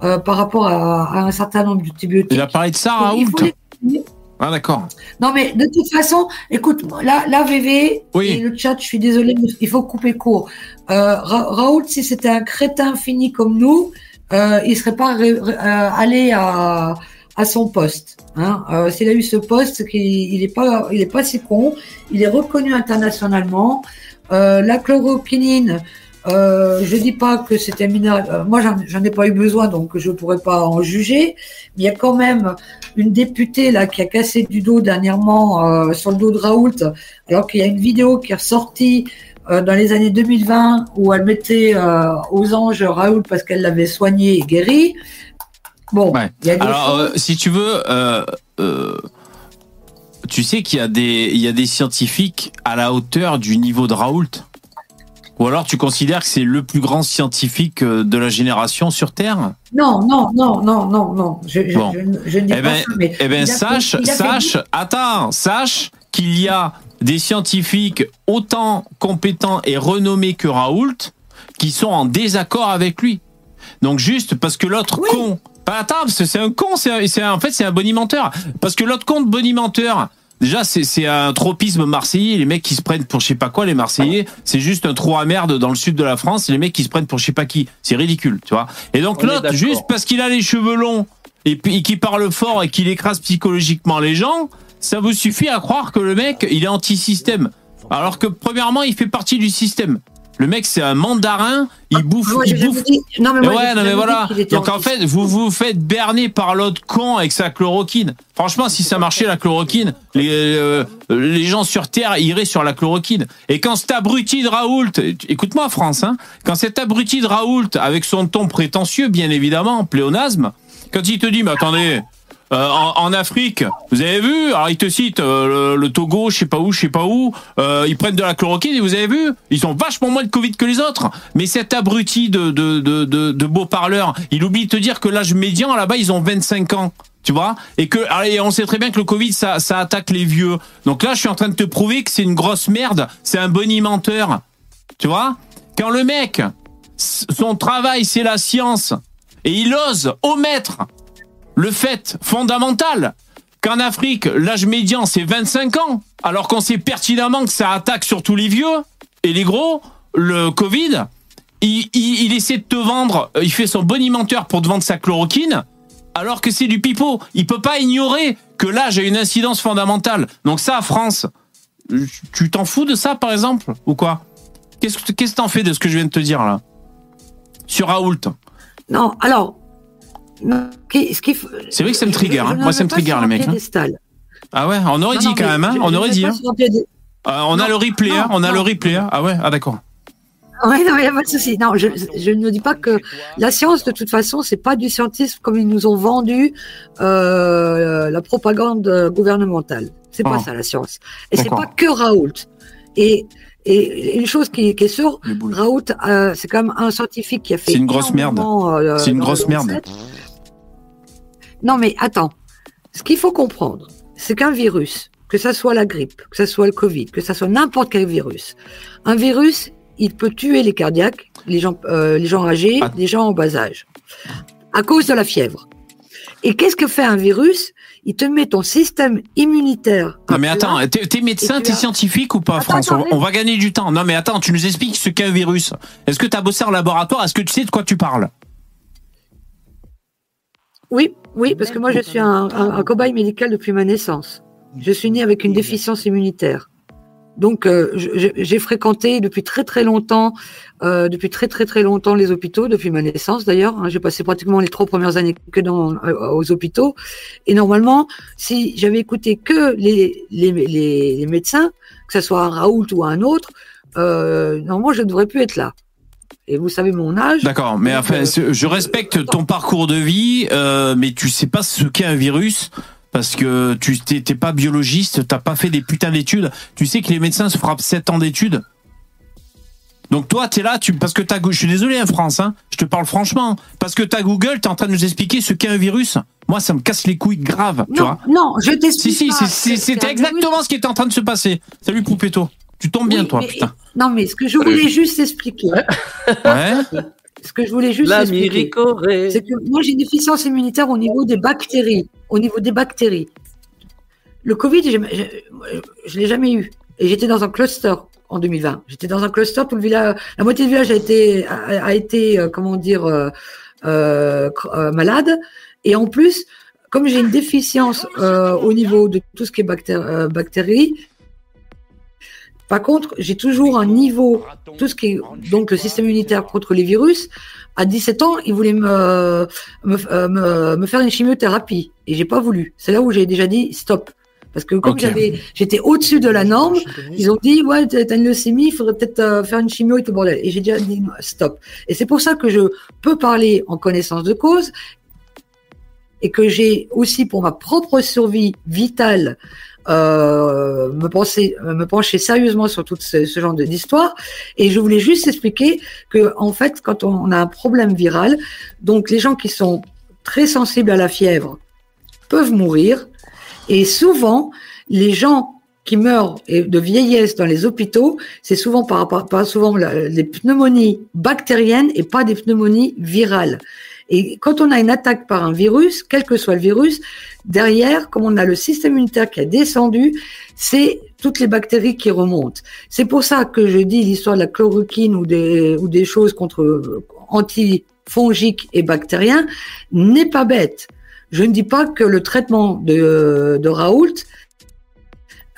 euh, par rapport à, à un certain nombre d'antibiotiques.
Il a parlé de ça, Raoult Ah, d'accord.
non, mais de toute façon, écoute, là, là VV,
Oui.
et le chat, je suis désolé, il faut couper court. Euh, Ra- Raoult, si c'était un crétin fini comme nous, euh, il serait pas euh, allé à, à son poste. Hein. Euh, S'il a eu ce poste, il est pas, il est pas si con. Il est reconnu internationalement. Euh, la chloroquinine, euh, je dis pas que c'était mineur. euh, moi, j'en- ai pas eu besoin, donc je pourrais pas en juger. Mais il y a quand même une députée là qui a cassé du dos dernièrement euh, sur le dos de Raoult, alors qu'il y a une vidéo qui est ressortie euh, dans les années 2020 où elle mettait aux anges Raoult parce qu'elle l'avait soigné et guéri. Bon,
Ouais.
il y a des
Alors,
choses-
si tu veux, tu sais qu'il y a des, il y a des scientifiques à la hauteur du niveau de Raoult. Ou alors tu considères que c'est le plus grand scientifique euh, de la génération sur Terre?
Non, non, non, non, non, non. Je,
Bon.
je ne- je ne dis
Eh
pas
ben,
ça, mais
eh ben
a
sache,
fait-
sache, attends, sache qu'il y a des scientifiques autant compétents et renommés que Raoult qui sont en désaccord avec lui. Donc juste parce que l'autre
Oui.
con, pas attends, c'est un con, c'est en fait c'est un bonimenteur. Parce que l'autre con de bonimenteur, déjà c'est un tropisme marseillais. Les mecs qui se prennent pour je sais pas quoi, les Marseillais, c'est juste un trou à merde dans le sud de la France. Les mecs qui se prennent pour je sais pas qui, c'est ridicule, tu vois. Et donc l'autre, juste parce qu'il a les cheveux longs et et qui parle fort et qu'il écrase psychologiquement les gens, ça vous suffit à croire que le mec il est anti-système. Alors que premièrement, il fait partie du système. Le mec, c'est un mandarin, il bouffe,
Moi, j'ai
il
jamais
bouffe.
dit- Non, mais moi,
ouais, non mais voilà. Donc en fait, vous vous faites berner par l'autre con avec sa chloroquine. Franchement, si ça marchait la chloroquine, les, euh, les gens sur Terre iraient sur la chloroquine. Et quand cet abruti de Raoult, écoute-moi France, hein, quand cet abruti de Raoult, avec son ton prétentieux, bien évidemment, pléonasme, quand il te dit, mais attendez, euh, en, en Afrique, vous avez vu Alors il te cite euh, le, le Togo, je sais pas où, je sais pas où. euh, ils prennent de la chloroquine et vous avez vu Ils ont vachement moins de Covid que les autres. Mais cet abruti de de de de, de beau parleur, il oublie de te dire que l'âge médian là-bas ils ont 25 ans. Tu vois Et que allez, on sait très bien que le Covid ça ça attaque les vieux. Donc là je suis en train de te prouver que c'est une grosse merde. C'est un bonimenteur. Tu vois Quand le mec son travail c'est la science et il ose omettre le fait fondamental qu'en Afrique, l'âge médian, c'est 25 ans, alors qu'on sait pertinemment que ça attaque surtout les vieux et les gros, le Covid, il, essaie de te vendre, euh, il fait son bonimenteur pour te vendre sa chloroquine, alors que c'est du pipeau. Il peut pas ignorer que l'âge a une incidence fondamentale. Donc ça, France, tu t'en fous de ça, par exemple, ou quoi? Qu'est-ce que qu'est-ce que t'en fais de ce que je viens de te dire, là? Sur Raoult.
Non, alors. Non, qui- ce qu'il faut-
C'est vrai que ça me trigger, hein. Moi, ça me trigger, le mec, hein. Ah ouais, on aurait
Non,
dit
non,
quand même, hein On aurait dit, hein. Euh, on a le replay, on a le replay. Ah ouais, ah d'accord.
Ouais, non, il n'y a pas de souci. Non, je, je ne dis pas que la science, de toute façon, c'est pas du scientisme comme ils nous ont vendu euh, la propagande gouvernementale. C'est pas
Oh.
ça la science. Et c'est pas que Raoult. Et, et une chose qui, qui est sûre. Raoult, euh, c'est quand même un scientifique qui a fait.
C'est une grosse merde.
euh,
C'est une grosse merde.
Non, mais attends. Ce qu'il faut comprendre, c'est qu'un virus, que ça soit la grippe, que ça soit le Covid, que ça soit n'importe quel virus, un virus, il peut tuer les cardiaques, les gens, euh, les gens âgés,
Ah.
les gens en bas âge, à cause de la fièvre. Et qu'est-ce que fait un virus? Il te met ton système immunitaire.
Non mais attends, t'es médecin, t'es scientifique ou pas,
Attends,
France on,
attends,
on va gagner du temps. Non mais attends, tu nous expliques ce qu'est un virus. Est-ce que t'as bossé en laboratoire? Est-ce que tu sais de quoi tu parles?
Oui, oui, parce que moi je suis un, un- un cobaye médical depuis ma naissance. Je suis né avec une déficience immunitaire. Donc euh, j'ai fréquenté depuis très très longtemps, euh, depuis très très très longtemps les hôpitaux, depuis ma naissance d'ailleurs. hein. j'ai passé pratiquement les trois premières années que dans euh, aux hôpitaux. Et normalement, si j'avais écouté que les, les, les, les médecins, que ce soit un Raoult ou un autre, euh, normalement je ne devrais plus être là. Et vous savez mon âge.
D'accord, mais enfin,
euh,
je respecte ton parcours de vie, euh, mais tu sais pas ce qu'est un virus. Parce que tu t'es pas biologiste, t'as pas fait des putains d'études. Tu sais que les médecins se frappent 7 ans d'études. Donc toi, t'es là, tu parce que t'as, je suis désolé, hein, France, hein, je te parle franchement, parce que t'as Google, t'es en train de nous expliquer ce qu'est un virus. Moi, ça me casse les couilles grave, tu
non,
vois.
non, je
Si
t'explique.
si, C'est c'était exactement ce qui était en train de se passer. Salut Poupetto, tu tombes bien
Oui,
toi,
mais-
putain.
Non, mais ce que je voulais juste expliquer,
Ouais.
ce que je voulais juste
La
expliquer, c'est que moi j'ai une déficience immunitaire au niveau des bactéries, au niveau des bactéries. Le Covid, je l'ai jamais eu, et j'étais dans un cluster en 2020. J'étais dans un cluster, tout le village, la moitié du village a été, a, a été, euh, comment dire, euh, euh, malade, et en plus, comme j'ai une déficience euh, au niveau de tout ce qui est bacté- euh, bactéries, par contre, j'ai toujours un niveau tout ce qui est donc le système immunitaire contre les virus. À 17 ans, ils voulaient me, me, euh, me, me faire une chimiothérapie et j'ai pas voulu. C'est là où j'ai déjà dit stop. Parce que comme
Ok.
j'avais, j'étais au-dessus de la norme, ils ont dit ouais t'as une leucémie, il faudrait peut-être euh, faire une chimio et tout le bordel. Et j'ai déjà dit stop. Et c'est pour ça que je peux parler en connaissance de cause et que j'ai aussi pour ma propre survie vitale euh, me, pencher sérieusement sur tout ce, genre d'histoire. Et je voulais juste expliquer que, en fait, quand on a un problème viral, donc les gens qui sont très sensibles à la fièvre peuvent mourir. Et souvent, les gens qui meurent de vieillesse dans les hôpitaux, c'est souvent par rapport, souvent les pneumonies bactériennes et pas des pneumonies virales. Et quand on a une attaque par un virus, quel que soit le virus, derrière, comme on a le système immunitaire qui a descendu, c'est toutes les bactéries qui remontent. C'est pour ça que je dis l'histoire de la chloroquine ou des, ou des choses contre antifongiques et bactériens n'est pas bête. Je ne dis pas que le traitement de, de Raoult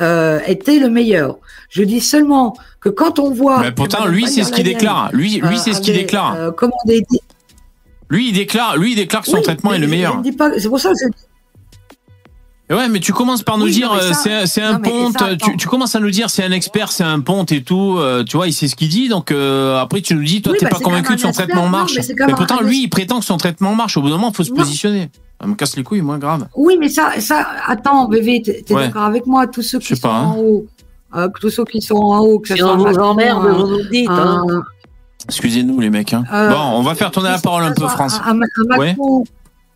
euh, était le meilleur. Je dis seulement que quand on voit...
Mais pourtant, lui, c'est ce qu'il déclare. Lui, lui,
euh,
c'est ce qu'il déclare.
euh,
Lui, il déclare, lui, il déclare que son
Oui,
traitement est le meilleur.
je ne dis pas- C'est pour ça que je
Et Ouais, mais tu commences par nous
Oui,
dire, euh, c'est un
non,
ponte.
ça,
tu, commences à nous dire, c'est un expert, c'est un ponte et tout. euh, tu vois, il sait ce qu'il dit. Donc euh, après, tu nous dis, toi,
Oui,
t'es
bah,
pas convaincu que son
expert.
traitement
Non,
marche.
mais
pourtant,
un-
lui, il prétend que son traitement marche. Au bout d'un moment, faut se
Non.
positionner. Ça me casse les couilles, moi, grave.
Oui, mais ça, ça, attends, bébé, t'es
Ouais.
d'accord avec moi, tous ceux qui sont
pas,
en
hein.
haut, euh, tous ceux qui sont en haut, que ce
Si
soit
on vous emmerde, vous nous dites.
Excusez-nous, les mecs. hein.
Euh,
bon, on va faire tourner la parole un peu, France.
Un Macron,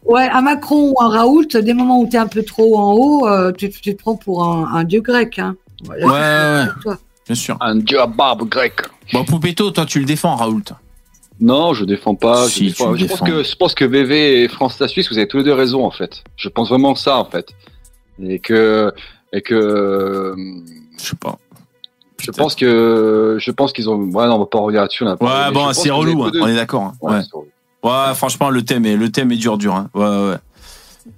ouais. un Macron ou un Raoult, des moments où t'es un peu trop en haut, euh, tu, tu te prends pour un, un dieu grec, hein. Voilà,
Ouais, ouais, ouais. Bien sûr.
Un dieu à barbe grecque.
Bon, Poupetto, toi, tu le défends, Raoult.
Non, je défends pas.
Si,
je défends-
tu le
je pense
défends.
que je pense que VV et France la Suisse, vous avez tous les deux raison en fait. Je pense vraiment ça en fait, et que et que
Je sais pas.
Je pense que je pense qu'ils ont. Ouais, non, on va pas revenir là-dessus. pas
Ouais, bon, c'est relou. hein, On est d'accord. hein.
Ouais,
Ouais. franchement, le thème est, le thème est dur, dur. Hein. Ouais, ouais, ouais.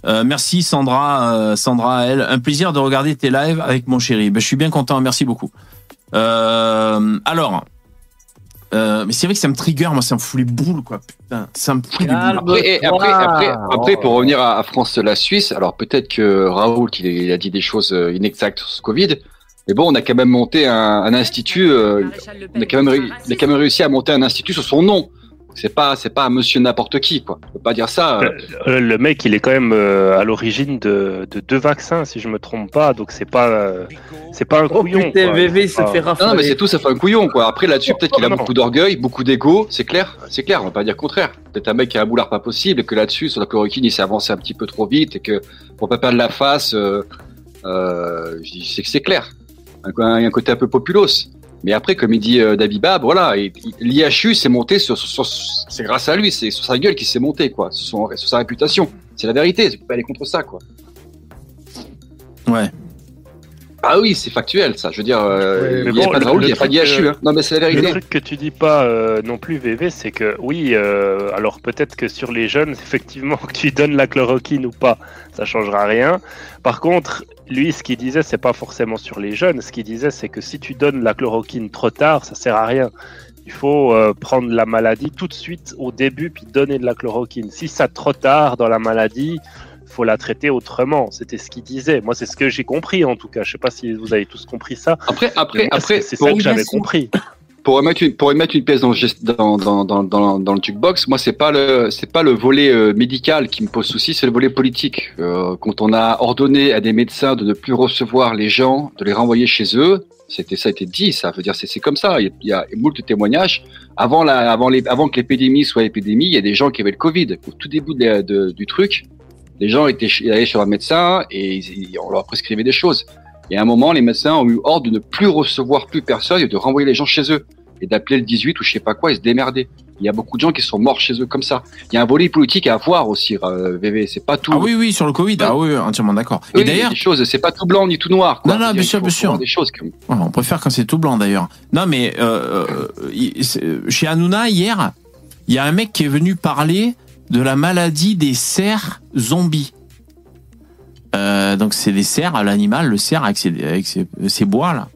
Euh, merci Sandra, euh, Sandra, elle. Un plaisir de regarder tes lives avec mon chéri. Ben, je suis bien content, merci beaucoup. Euh, alors, euh, mais c'est vrai que ça me trigger, moi, ça me fout les boules, quoi. Putain, ça me fout les boules.
Après, et après, après, après, pour revenir à, à France la Suisse, alors peut-être que Raoult il, a dit des choses inexactes sur ce Covid, mais bon, on a quand même monté un, un institut. euh, on a quand même, réu- il a quand même réussi à monter un institut sur son nom. C'est pas, c'est pas un monsieur n'importe qui, quoi. On peut pas dire ça. euh.
Euh, Le mec, il est quand même euh, à l'origine de, de deux vaccins, si je me trompe pas. Donc c'est pas, euh, c'est pas un
Oh
couillon.
putain. VV se fait
Non, non, mais c'est tout, ça fait un couillon, quoi. Après, là-dessus, peut-être qu'il a beaucoup d'orgueil, beaucoup d'ego, c'est clair, c'est clair, on va pas dire le contraire. Peut-être un mec qui a un boulard pas possible, et que là-dessus, sur la chloroquine, il s'est avancé un petit peu trop vite, et que pour pas perdre la face, euh, euh, je dis, c'est que c'est clair. Un, un côté un peu populos. Mais après, comme il dit euh, Dabibab, voilà, l'IHU s'est monté sur, sur- c'est grâce à lui, c'est sur sa gueule qu'il s'est monté, quoi, sur, sur sa réputation. C'est la vérité, tu peux pas aller contre ça, quoi.
Ouais.
Ah oui, c'est factuel, ça. Je veux dire, euh, il n'y a
bon,
pas de
le-
Raoult, il
le
n'y a pas d'IHU. Hein. Non, mais c'est la
Le
vérité.
truc que tu dis pas euh, non plus, VV, c'est que oui, euh, alors peut-être que sur les jeunes, effectivement, que tu donnes la chloroquine ou pas, ça changera rien. Par contre, lui, ce qu'il disait, c'est pas forcément sur les jeunes. Ce qu'il disait, c'est que si tu donnes la chloroquine trop tard, ça sert à rien. Il faut euh, prendre la maladie tout de suite au début, puis donner de la chloroquine. Si ça trop tard dans la maladie, faut la traiter autrement. C'était ce qu'il disait. Moi, c'est ce que j'ai compris en tout cas. Je sais pas si vous avez tous compris ça.
Après, après,
moi,
après,
c'est ça que j'avais compris.
pour remettre une, pour une pièce dans, le dans, dans, dans, dans, dans le jukebox, moi, c'est pas le, c'est pas le volet euh, médical qui me pose souci, c'est le volet politique. Euh, quand on a ordonné à des médecins de ne plus recevoir les gens, de les renvoyer chez eux, c'était ça a été dit, ça veut dire c'est c'est comme ça. Il y a, il y a moult témoignages. Avant la, avant les, avant que l'épidémie soit épidémie, il y a des gens qui avaient le Covid. Au tout début de- de- du truc, les gens étaient allaient chez un médecin et ils- on leur prescrivait des choses. Et à un moment, les médecins ont eu ordre de ne plus recevoir plus personne et de renvoyer les gens chez eux et d'appeler le 18 ou je sais pas quoi et se démerder. Il y a beaucoup de gens qui sont morts chez eux comme ça. Il y a un volet politique à avoir aussi, euh, VV. C'est pas tout.
Ah oui, oui, sur le Covid. Ah oui, entièrement d'accord.
Oui,
Et d'ailleurs,
des choses, c'est pas tout blanc ni tout noir. Quoi.
Non, non, bien sûr, bien sûr.
voir Des choses comme.
On préfère quand c'est tout blanc d'ailleurs. Non, mais euh, euh, chez Hanouna, hier, il y a un mec qui est venu parler de la maladie des cerfs zombies. Euh, donc, c'est des cerfs, l'animal, le cerf avec ses, avec ses, ses bois, là.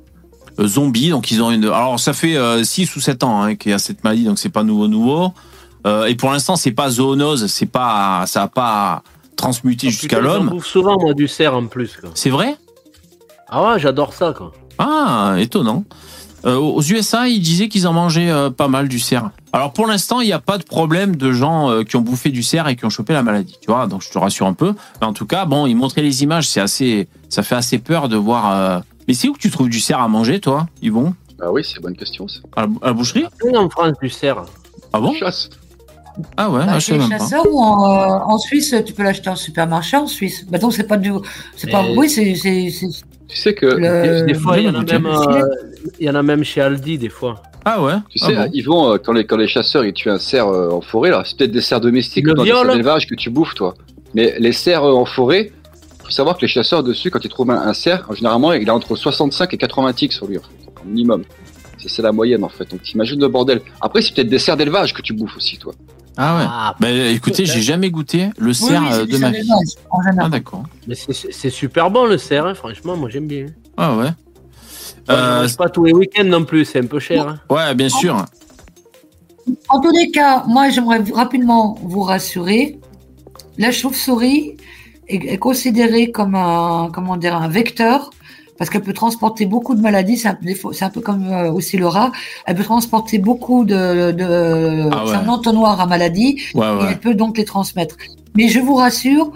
Euh, zombies, donc ils ont une. Alors, ça fait 6 ou 7 ans hein, qu'il y a cette maladie, donc c'est pas nouveau, nouveau. Euh, et pour l'instant, c'est pas zoonose, c'est pas, ça a pas transmuté jusqu'à
Putain, J'en
l'homme.
bouffe souvent, moi, du cerf en plus.
C'est vrai?
Ah ouais, j'adore ça, quoi.
Ah, étonnant. Euh, aux USA, ils disaient qu'ils en mangeaient euh, pas mal du cerf. Alors pour l'instant, il n'y a pas de problème de gens euh, qui ont bouffé du cerf et qui ont chopé la maladie. Tu vois, donc je te rassure un peu. Mais en tout cas, bon, ils montraient les images, c'est assez, ça fait assez peur de voir. euh, Mais c'est où que tu trouves du cerf à manger, toi, Yvon?
Ah oui, c'est une bonne question. ça.
à, la, à la boucherie?
Plein en France du cerf.
Ah bon?
Chasse.
Ah ouais,
Bah,
ah, je
chez
sais même pas.
ou en, euh, en Suisse, tu peux l'acheter en supermarché en Suisse. Bah donc c'est pas du, c'est pas, oui, c'est,
Tu sais que,
le-
Des fois, il y en a même, euh, y en a même chez Aldi, des fois.
Ah ouais.
tu
Ah
sais,
bon.
ils vont euh, quand les quand les chasseurs ils tuent un cerf euh, en forêt là, c'est peut-être des cerfs domestiques
Le
ou dans des
viol.
cerfs d'élevage que tu bouffes toi. Mais les cerfs euh, en forêt, faut savoir que les chasseurs dessus, quand ils trouvent un, un cerf, généralement il a entre 65 et 80 tiques sur lui, en fait, au minimum. C'est c'est la moyenne en fait. Donc t'imagines le bordel. Après c'est peut-être des cerfs d'élevage que tu bouffes aussi toi.
Ah ouais.
Ah,
Bah écoutez, j'ai jamais goûté le cerf
oui,
de ma vie. Ah d'accord.
mais c'est- c'est c'est super bon le cerf, hein, franchement, moi j'aime bien.
Ah ouais.
Je
Euh,
mange pas tous les week-ends non plus, c'est un peu cher. hein.
ouais, bien sûr.
En tous les cas, moi, j'aimerais rapidement vous rassurer. La chauve-souris est, est considérée comme un, comment dire, un vecteur parce qu'elle peut transporter beaucoup de maladies. C'est un, peu- c'est un comme euh, aussi le rat. Elle peut transporter beaucoup de, de
Ah ouais.
c'est un entonnoir à maladies
Ouais,
et
ouais.
elle peut donc les transmettre. Mais je vous rassure,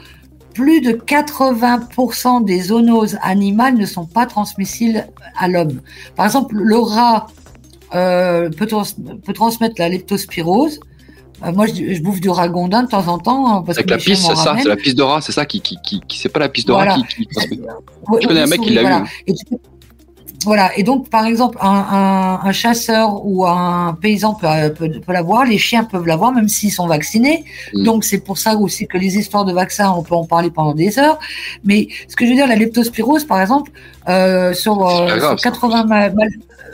plus de 80% des zoonoses animales ne sont pas transmissibles à l'homme. Par exemple, le rat euh, peut, trans- peut transmettre la leptospirose. Euh, moi, je, je bouffe du ragondin de temps en temps hein, parce
Avec
que
la
m'en
c'est ça, c'est la piste de rat, c'est ça qui qui qui, qui- c'est pas la piste de
Voilà.
rat qui, qui Je connais
ouais,
un mec qui l'a eu,
voilà. Et donc, par exemple, un, un, un chasseur ou un paysan peut, peut, peut l'avoir, les chiens peuvent l'avoir, même s'ils sont vaccinés.
Mm.
Donc, c'est pour ça aussi que les histoires de vaccins, on peut en parler pendant des heures. Mais ce que je veux dire, la leptospirose, par exemple, euh, sur, euh,
grave,
sur, 80 ma- mal-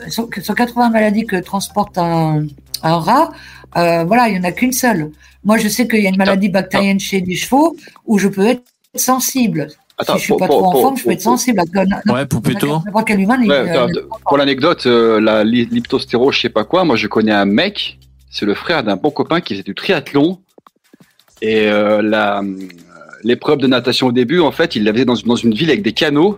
sur, sur 80 maladies que transporte un, un rat, euh, voilà, il y en a qu'une seule. Moi, je sais qu'il y a une maladie bactérienne chez les chevaux où je peux être sensible.
Attends,
si je suis
pour-
pas
pour-
trop en
pour-
forme, je peux être sensible à
Ouais, Poupetto.
n'importe quel humain. il-
Ouais,
euh,
pour l'anecdote, euh, la liptostéro, je sais pas quoi, moi je connais un mec, c'est le frère d'un bon copain qui faisait du triathlon. Et euh, la, euh, l'épreuve de natation au début, en fait, il la faisait dans, une- dans une ville avec des canaux.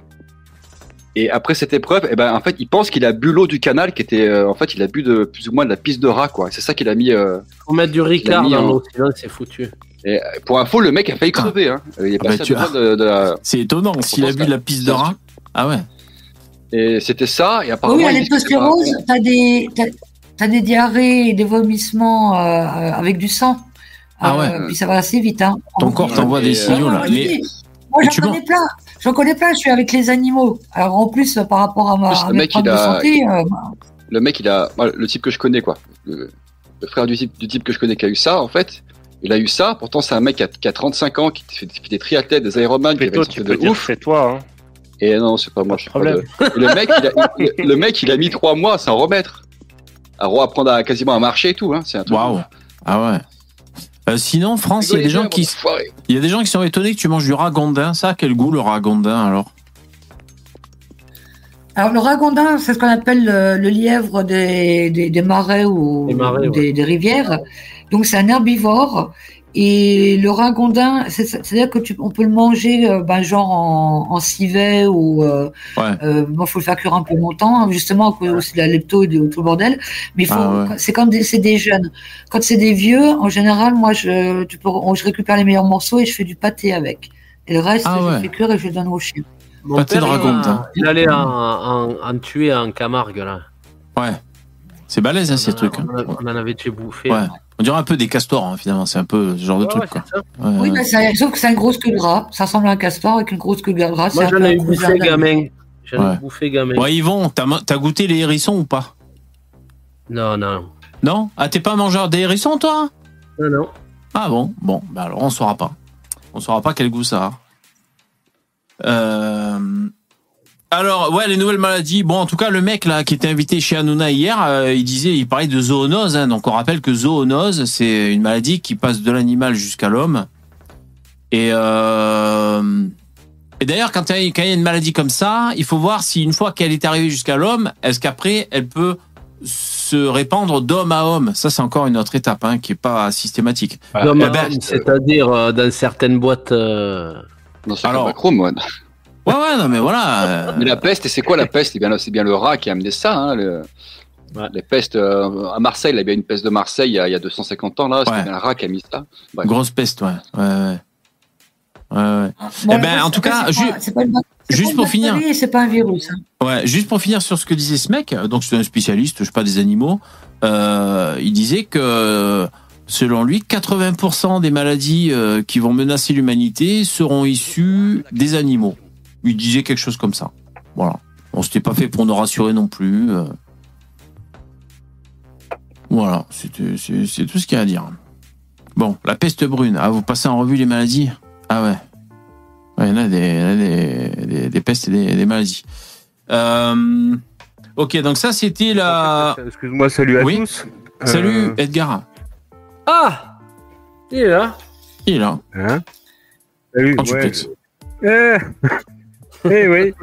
Et après cette épreuve, eh ben, en fait, il pense qu'il a bu l'eau du canal, qui était, euh, en fait, il a bu de plus ou moins de la piste de rat, quoi. C'est ça qu'il a mis. euh,
Faut mettre du Ricard
mis
dans
en-
l'eau, sinon c'est foutu.
Et, euh, pour info, le mec a failli crever. Hein. Euh, Il est
Ah bah,
à de, de la-
C'est étonnant. S'il a bu de la piste de rat. Ah ouais.
Et c'était ça. Et apparemment,
Oui,
pas-
leptospirose, t'as des, t'as, t'as des diarrhées et des vomissements euh, euh, avec du sang.
Ah
Euh,
ouais.
Puis ça va assez vite. Hein.
Ton corps t'envoie des
euh,
signaux là.
moi, je
Mais
moi, j'en connais plein. J'en connais plein. Je suis avec les animaux. Alors en plus, euh, par rapport à ma
plus,
à
le
mes
mec, il a-
santé, euh,
le mec, il a, le type que je connais, quoi. Le, le frère du type, du type que je connais qui a eu ça, en fait. Il a eu ça. Pourtant, c'est un mec qui a, qui a 35 ans, qui fait, qui fait des triathlètes, des aéromans, qui avait une
tu peux
de
dire
ouf.
c'est toi. Hein.
Et non, c'est pas moi, je pas de- Et le mec, il a, il- le mec, il a mis trois mois à s'en remettre. À reapprendre à quasiment à marcher et tout, hein. C'est un truc.
waouh. Ah ouais. Euh, sinon, France, il y a des gens qui,
Foiré.
il y a des gens qui sont étonnés que tu manges du ragondin. Ça, a quel goût le ragondin alors?
Alors le ragondin, c'est ce qu'on appelle le, le lièvre des, des, des marais ou,
Des marais,
ou des, des rivières. Donc c'est un herbivore. Et le ragondin, c'est- c'est-à-dire que tu, on peut le manger, euh, ben, genre en, en civet ou euh,
Ouais.
euh, bon, faut le faire cuire un peu longtemps, hein, justement à cause aussi de la lepto et de tout le bordel. Mais
Ah ouais.
c'est quand des- c'est des jeunes. Quand c'est des vieux, en général, moi je, tu peux, je récupère les meilleurs morceaux et je fais du pâté avec. Et le reste,
Ah
je
ouais.
le fais cuire et je le donne aux chiens.
Mon
Pâté de
père,
ragondin.
a- Il allait en, en, en tuer en Camargue, là.
Ouais. C'est balèze hein, ces trucs. hein.
On, en- on en avait tué bouffé.
Ouais. On dirait un peu des castors hein, finalement. C'est un peu ce genre de
Ouais,
truc
ouais,
quoi.
c'est ça.
Ouais,
Oui,
ouais.
mais ça- sauf que c'est une grosse queue de rat. Ça ressemble à un castor avec une grosse queue de rat.
Moi,
un
j'en ai
un
bouffé gamin. J'en
Ouais.
ai bouffé gamin.
Ouais, Yvon, t'as goûté les hérissons ou pas?
Non, non.
Non? Ah, t'es pas mangeur des hérissons toi?
Non, non.
Ah bon? Bon, bah alors on saura pas. On saura pas quel goût ça a. Euh... Alors, ouais, les nouvelles maladies. Bon, en tout cas, le mec là qui était invité chez Hanouna hier, euh, il disait, il parlait de zoonose. hein. donc, on rappelle que zoonose, c'est une maladie qui passe de l'animal jusqu'à l'homme. Et, euh... et d'ailleurs, quand il y a- une maladie comme ça, il faut voir si une fois qu'elle est arrivée jusqu'à l'homme, est-ce qu'après elle peut se répandre d'homme à homme? Ça, c'est encore une autre étape hein, qui est pas systématique. Eh ben,
C'est-à-dire euh, dans certaines boîtes. euh,
Non, c'est
Alors-
moi.
Ouais, ouais, non, mais voilà. euh,
Mais la peste, et c'est quoi la peste? C'est bien, c'est bien le rat qui a amené ça. Hein, le- Les pestes euh, à Marseille, il y a bien une peste de Marseille il y a, il y a 250 ans là. C'était
Ouais.
bien le rat qui a mis ça. Bref.
Grosse peste, ouais. Ouais, ouais. Ouais, ouais.
Bon,
Eh ben, en tout cas,
c'est pas- c'est c'est
juste pour finir.
C'est pas un virus. hein.
Ouais, juste pour finir sur ce que disait ce mec, donc c'est un spécialiste, je sais pas, des animaux, euh, il disait que selon lui, 80% des maladies euh, qui vont menacer l'humanité seront issues des animaux. Il disait quelque chose comme ça. Voilà. On s'était pas fait pour nous rassurer non plus. euh. Voilà, c'était- c'est c'est tout ce qu'il y a à dire. Bon, la peste brune. Ah, vous passez en revue les maladies? Ah ouais. Ouais, il y en a des, pestes et des, des maladies. Euh, ok, donc ça c'était la.
Excuse-moi, salut à
Oui.
tous.
Salut
Euh,
Edgar.
Ah Il est là.
Il est là.
Hein? Salut. Ouais.
duplex.
Eh, eh oui.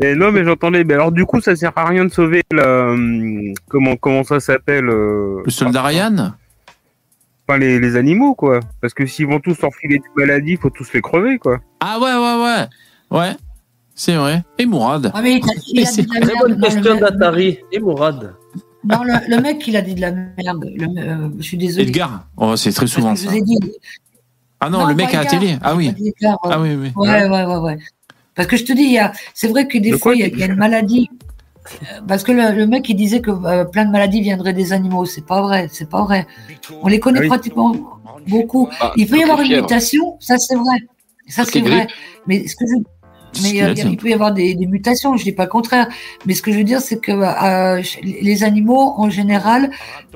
Eh, non, mais j'entendais. Mais alors, du coup, ça sert à rien de sauver la. hum, Comment, comment ça s'appelle euh,
Le soldat Ryan
Enfin, les, les animaux, quoi. Parce que s'ils vont tous leur filer des maladies, il faut tous les crever, quoi.
Ah ouais, ouais, ouais. Ouais, c'est vrai. Et Mourad.
Ah, mais il a, il a dit de la
Très
merde.
bonne
Non, le
question d'Atari. Et Mourad
Non, le, le mec, il a dit de la merde. Le- euh, je suis désolé.
Edgar. Oh, c'est très souvent
je
ça.
vous ai dit.
Ah non,
Non,
le mec à la télé. Ah oui.
euh,
Ah oui, oui.
Ouais, ouais, ouais, ouais. Parce que je te dis, il y a- c'est vrai que des
De
fois, il y, a-
tu-
il y a une maladie. Euh, Parce que le, le mec, il disait que euh, plein de maladies viendraient des animaux. C'est pas vrai, c'est pas vrai. On les connaît
Ah oui.
pratiquement beaucoup.
Ah,
Il peut y avoir une mutation, ça c'est vrai. Ça c'est vrai. Mais ce que je mais
a
euh, il peut y avoir des, des mutations, je dis pas le contraire. Mais ce que je veux dire, c'est que euh, les animaux, en général,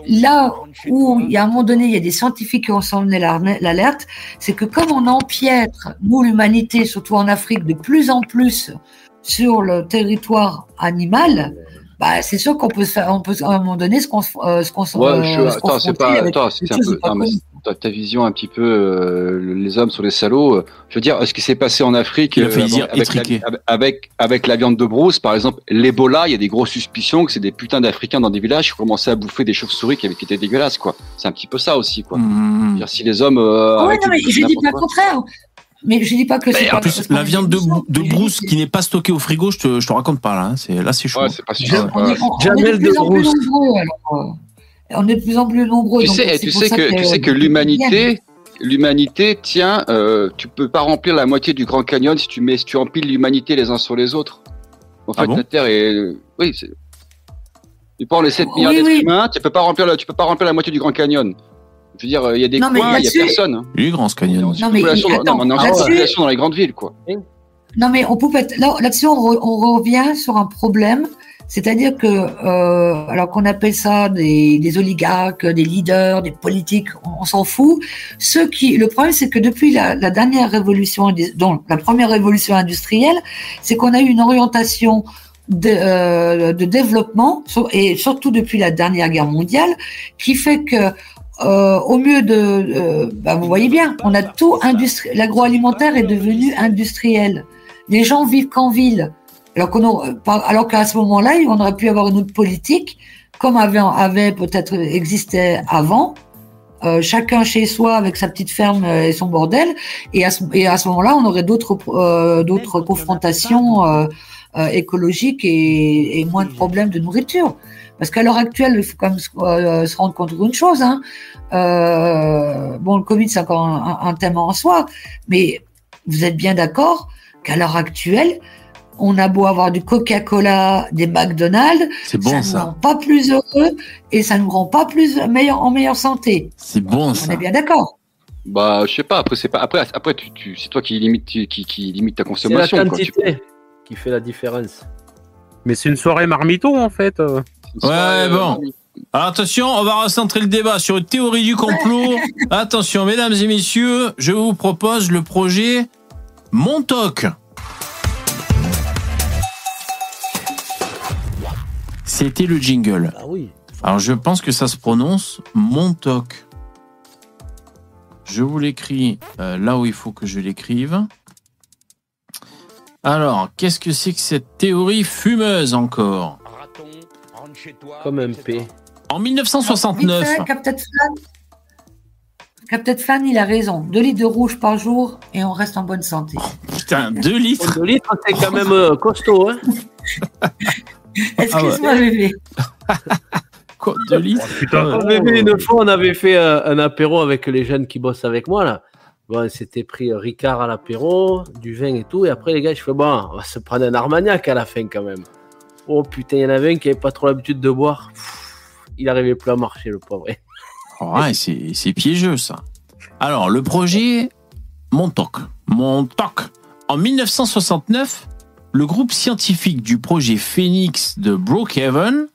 là où il y a un moment donné, il y a des scientifiques qui ont l'ar- l'alerte, c'est que comme on empiètre, nous l'humanité, surtout en Afrique, de plus en plus sur le territoire animal, bah, c'est sûr qu'on peut, se faire, on peut à un moment donné se, cons- euh, se,
Ouais,
euh,
je,
se
attends, c'est pas,
avec
attends,
des
c'est un peu, non, mais. Ta, ta vision un petit peu, euh, les hommes sont des salauds. euh, Je veux dire, ce qui s'est passé en Afrique euh,
dire
avec, la, avec, avec la viande de brousse, par exemple, l'Ebola, il y a des grosses suspicions que c'est des putains d'Africains dans des villages qui commençaient à bouffer des chauves-souris qui, avaient- qui étaient dégueulasses, quoi. C'est un petit peu ça aussi, quoi.
Mmh.
Je veux dire, si les hommes, euh,
ouais, non, mais je dis pas le contraire. Mais je dis pas que c'est
En plus, la viande de, brousse qui n'est pas stockée au frigo, je te, je te raconte pas là. hein. C'est là, c'est chaud.
Ouais, c'est pas
est
Jamel
de plus euh, on est de plus en plus nombreux.
Tu sais, tu que, tu sais que
euh,
l'humanité, l'humanité, tiens, euh, tu peux pas remplir la moitié du Grand Canyon si tu mets, si tu empiles l'humanité les uns sur les autres. En
Ah
fait,
bon
la Terre est, oui, c'est. Tu prends les 7
Oui,
milliards d'êtres
oui.
humains, tu peux pas remplir, la- tu peux pas remplir la moitié du Grand Canyon. Je veux dire, il y a des
Non,
coins, il y a personne. hein.
Il est grand ce canyon.
Non, mais attends,
non, mais on a surpopulation dans les grandes villes, quoi.
Non, mais on peut pas être- là, là-dessus, on, re- on revient sur un problème. C'est-à-dire que, euh, alors qu'on appelle ça des, des oligarques, des leaders, des politiques, on, s'en fout. Ceux qui, le problème, c'est que depuis la, la dernière révolution, donc la première révolution industrielle, c'est qu'on a eu une orientation de, euh, de développement, et surtout depuis la dernière guerre mondiale, qui fait que euh, au mieux de, euh, bah, vous voyez bien, on a tout industri- l'agroalimentaire est devenu industriel. Les gens vivent qu'en ville. Alors alors qu'à ce moment-là, on aurait pu avoir une autre politique, comme avait, avait peut-être existé avant. euh, chacun chez soi avec sa petite ferme euh, et son bordel, et à ce, moment-là, on aurait d'autres euh, d'autres confrontations euh, euh, écologiques et, et moins de problèmes de nourriture. Parce qu'à l'heure actuelle, il faut quand même se, rendre compte d'une chose. Hein. Bon, le Covid, c'est encore un, un- un thème en soi, mais vous êtes bien d'accord qu'à l'heure actuelle, on a beau avoir du Coca-Cola, des McDonald's,
C'est bon
ça ne
ça.
nous rend pas plus heureux et ça nous rend pas plus meilleur, en meilleure santé.
C'est bon
On
ça.
est bien d'accord.
Bah, je sais pas. Après, c'est pas. Après, après, tu, tu, c'est toi qui limite, qui, qui, limite ta
C'est la
consommation. quoi. Tu-
quantité qui fait la différence.
Mais c'est une soirée marmiton, en fait.
Ouais,
euh,
bon. Alors attention, on va recentrer le débat sur une théorie du complot. Attention, mesdames et messieurs, je vous propose le projet Montauk. C'était le jingle.
Ah oui.
Alors je pense que ça se prononce Montauk. Je vous l'écris euh, là où il faut que je l'écrive. Alors, qu'est-ce que c'est que cette théorie fumeuse encore?
Comme un P.
En 1969.
Vite fait, Captain Flan. Captain Flan, il a raison. Deux litres de rouge par jour et on reste en bonne santé.
Putain, 2 litres
2 litres, c'est quand même euh, costaud. Hein
Excuse-moi, bébé.
Quoi, 2 litres
Ah, bébé, une fois, on avait fait euh, un apéro avec les jeunes qui bossent avec moi, là. Bon, on s'était pris Ricard à l'apéro, du vin et tout. Et après, les gars, je fais, bon, on va se prendre un Armagnac à la fin, quand même. Oh putain, il y en avait un qui avait pas trop l'habitude de boire. Pff, il arrivait plus à marcher, le pauvre.
Ouais, c'est c'est piégeux ça. Alors, le projet Montauk. Montauk. En 1969, le groupe scientifique du projet Phoenix de Brookhaven,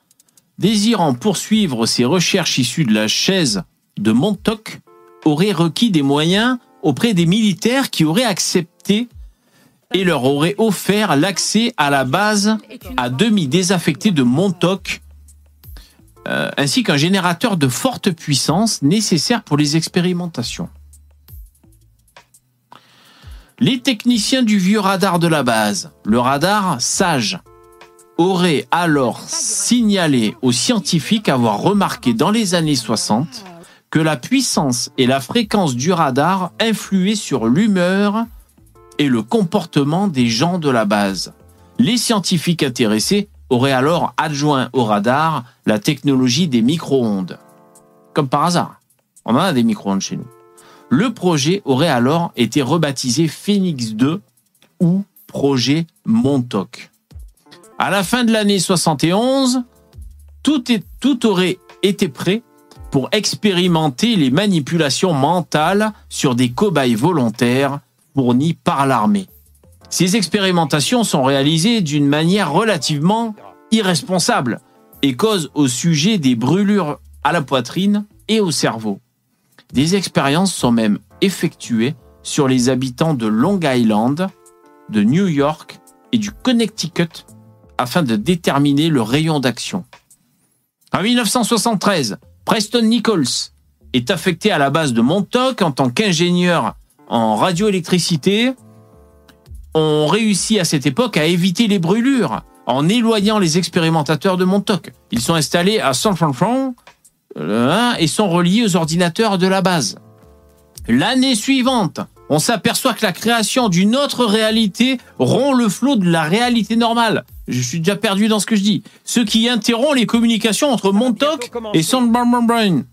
désirant poursuivre ses recherches issues de la chaise de Montauk, aurait requis des moyens auprès des militaires qui auraient accepté et leur auraient offert l'accès à la base à demi désaffectée de Montauk euh, ainsi qu'un générateur de forte puissance nécessaire pour les expérimentations. Les techniciens du vieux radar de la base, le radar SAGE, auraient alors signalé aux scientifiques avoir remarqué dans les années 60 que la puissance et la fréquence du radar influaient sur l'humeur et le comportement des gens de la base. Les scientifiques intéressés auraient alors adjoint au radar la technologie des micro-ondes. Comme par hasard, on en a des micro-ondes chez nous. Le projet aurait alors été rebaptisé Phoenix 2 ou projet Montauk. À la fin de l'année 71, tout, tout aurait été prêt pour expérimenter les manipulations mentales sur des cobayes volontaires fournis par l'armée. Ces expérimentations sont réalisées d'une manière relativement irresponsable et causent au sujet des brûlures à la poitrine et au cerveau. Des expériences sont même effectuées sur les habitants de Long Island, de New York et du Connecticut afin de déterminer le rayon d'action. En 1973, Preston Nichols est affecté à la base de Montauk en tant qu'ingénieur en radioélectricité. On réussit à cette époque à éviter les brûlures en éloignant les expérimentateurs de Montauk. Ils sont installés à San Francisco euh, et sont reliés aux ordinateurs de la base. L'année suivante, on s'aperçoit que la création d'une autre réalité rompt le flot de la réalité normale. Je suis déjà perdu dans ce que je dis. Ce qui interrompt les communications entre Montauk et San Brain.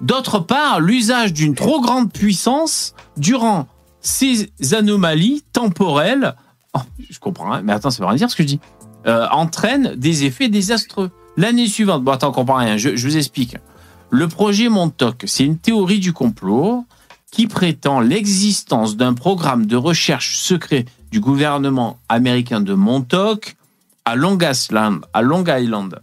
D'autre part, l'usage d'une trop grande puissance durant ces anomalies temporelles, oh, je comprends, hein, mais attends, ça veut rien dire ce que je dis, euh, entraîne des effets désastreux. L'année suivante, bon attends, on comprend rien, je, je vous explique. Le projet Montauk, c'est une théorie du complot qui prétend l'existence d'un programme de recherche secret du gouvernement américain de Montauk. À Long Island.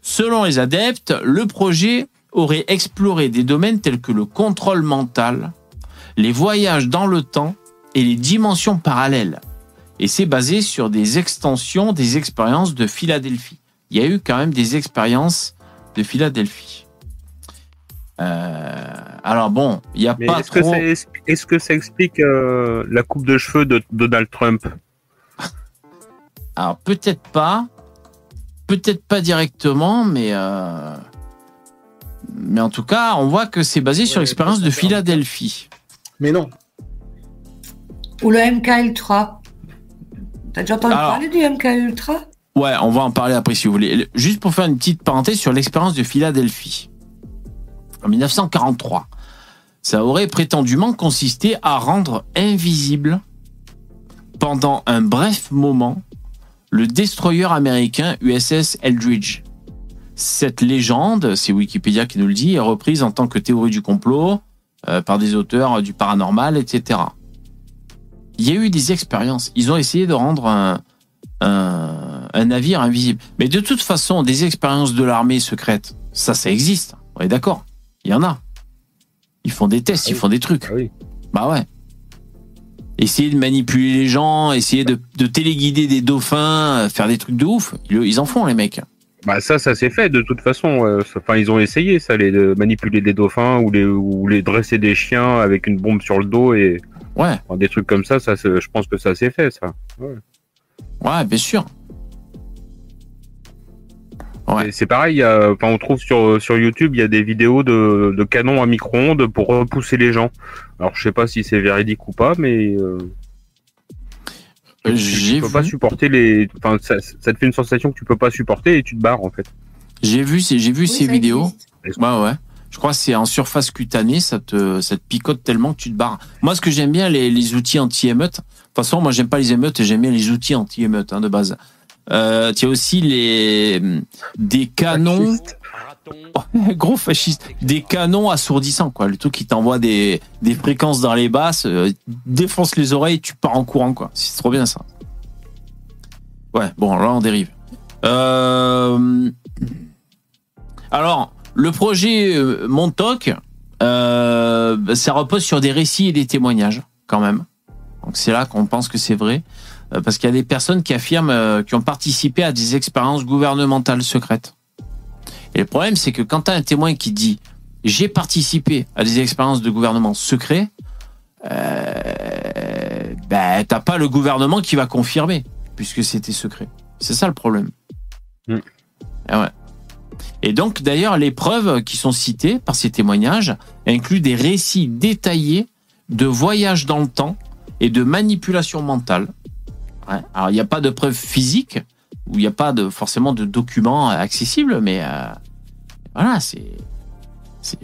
Selon les adeptes, le projet aurait exploré des domaines tels que le contrôle mental, les voyages dans le temps et les dimensions parallèles. Et c'est basé sur des extensions des expériences de Philadelphie. Il y a eu quand même des expériences de Philadelphie. Euh, alors bon, il n'y a
Mais
pas
est-ce que,
trop...
ça, est-ce que ça explique euh, la coupe de cheveux de Donald Trump
Alors peut-être pas, peut-être pas directement, mais euh, mais en tout cas, on voit que c'est basé sur l'expérience de Philadelphie.
Mais non.
Ou le MK Ultra. T'as déjà entendu
Alors-
parler du MK Ultra?
Ouais, on va en parler après si vous voulez. Juste pour faire une petite parenthèse sur l'expérience de Philadelphie. En 1943, ça aurait prétendument consisté à rendre invisible pendant un bref moment le destroyer américain USS Eldridge. Cette légende, c'est Wikipédia qui nous le dit, est reprise en tant que théorie du complot euh, par des auteurs du paranormal, etc. Il y a eu des expériences. Ils ont essayé de rendre un, un, un navire invisible. Mais de toute façon, des expériences de l'armée secrète, ça, ça existe. On est d'accord. Il y en a. Ils font des tests, ils font des trucs. Bah ouais. Essayer de manipuler les gens, essayer de, de téléguider des dauphins, euh, faire des trucs de ouf. Ils, en font, les mecs.
Bah ça, ça s'est fait de toute façon. euh, Enfin, ils ont essayé ça, les de manipuler des dauphins ou les ou les dresser des chiens avec une bombe sur le dos et
ouais,
enfin, des trucs comme ça. Ça, je pense que ça s'est fait ça. Ouais.
Ouais, bien sûr.
Et C'est pareil. il y a- Enfin, on trouve sur sur YouTube, il y a des vidéos de, de canons à micro-ondes pour repousser les gens. Alors, je sais pas si c'est véridique ou pas, mais euh, Tu,
J'ai
tu peux pas supporter les. Enfin, ça, ça te fait une sensation que tu peux pas supporter et tu te barres en fait.
J'ai vu, ces- j'ai vu
Oui,
ces vidéos.
existe.
Ouais, ouais. Je crois que c'est en surface cutanée, ça te, ça te picote tellement que tu te barres. Moi, ce que j'aime bien, les, les outils anti-émeute. De toute façon, moi, j'aime pas les émeutes, j'aime bien les outils anti-émeute, hein, de base. Euh, tu as aussi les, des canons, gros fasciste, des canons assourdissants, quoi. Le truc qui t'envoie des, des fréquences dans les basses, euh, défonce les oreilles, tu pars en courant, quoi. C'est trop bien, ça. Ouais, bon, là, on dérive. Euh, alors, le projet euh, Montauk, euh, ça repose sur des récits et des témoignages, quand même. Donc, c'est là qu'on pense que c'est vrai. Euh, parce qu'il y a des personnes qui affirment, euh, qui ont participé à des expériences gouvernementales secrètes. Et le problème, c'est que quand tu as un témoin qui dit j'ai participé à des expériences de gouvernement secret, euh, ben, t'as pas le gouvernement qui va confirmer, puisque c'était secret. C'est ça le problème.
Mm.
Ah ouais. Et donc, d'ailleurs, les preuves qui sont citées par ces témoignages incluent des récits détaillés de voyages dans le temps et de manipulation mentale. Ouais. Alors, il n'y a pas de preuves physiques, où il n'y a pas forcément de documents accessibles, mais euh, voilà, c'est.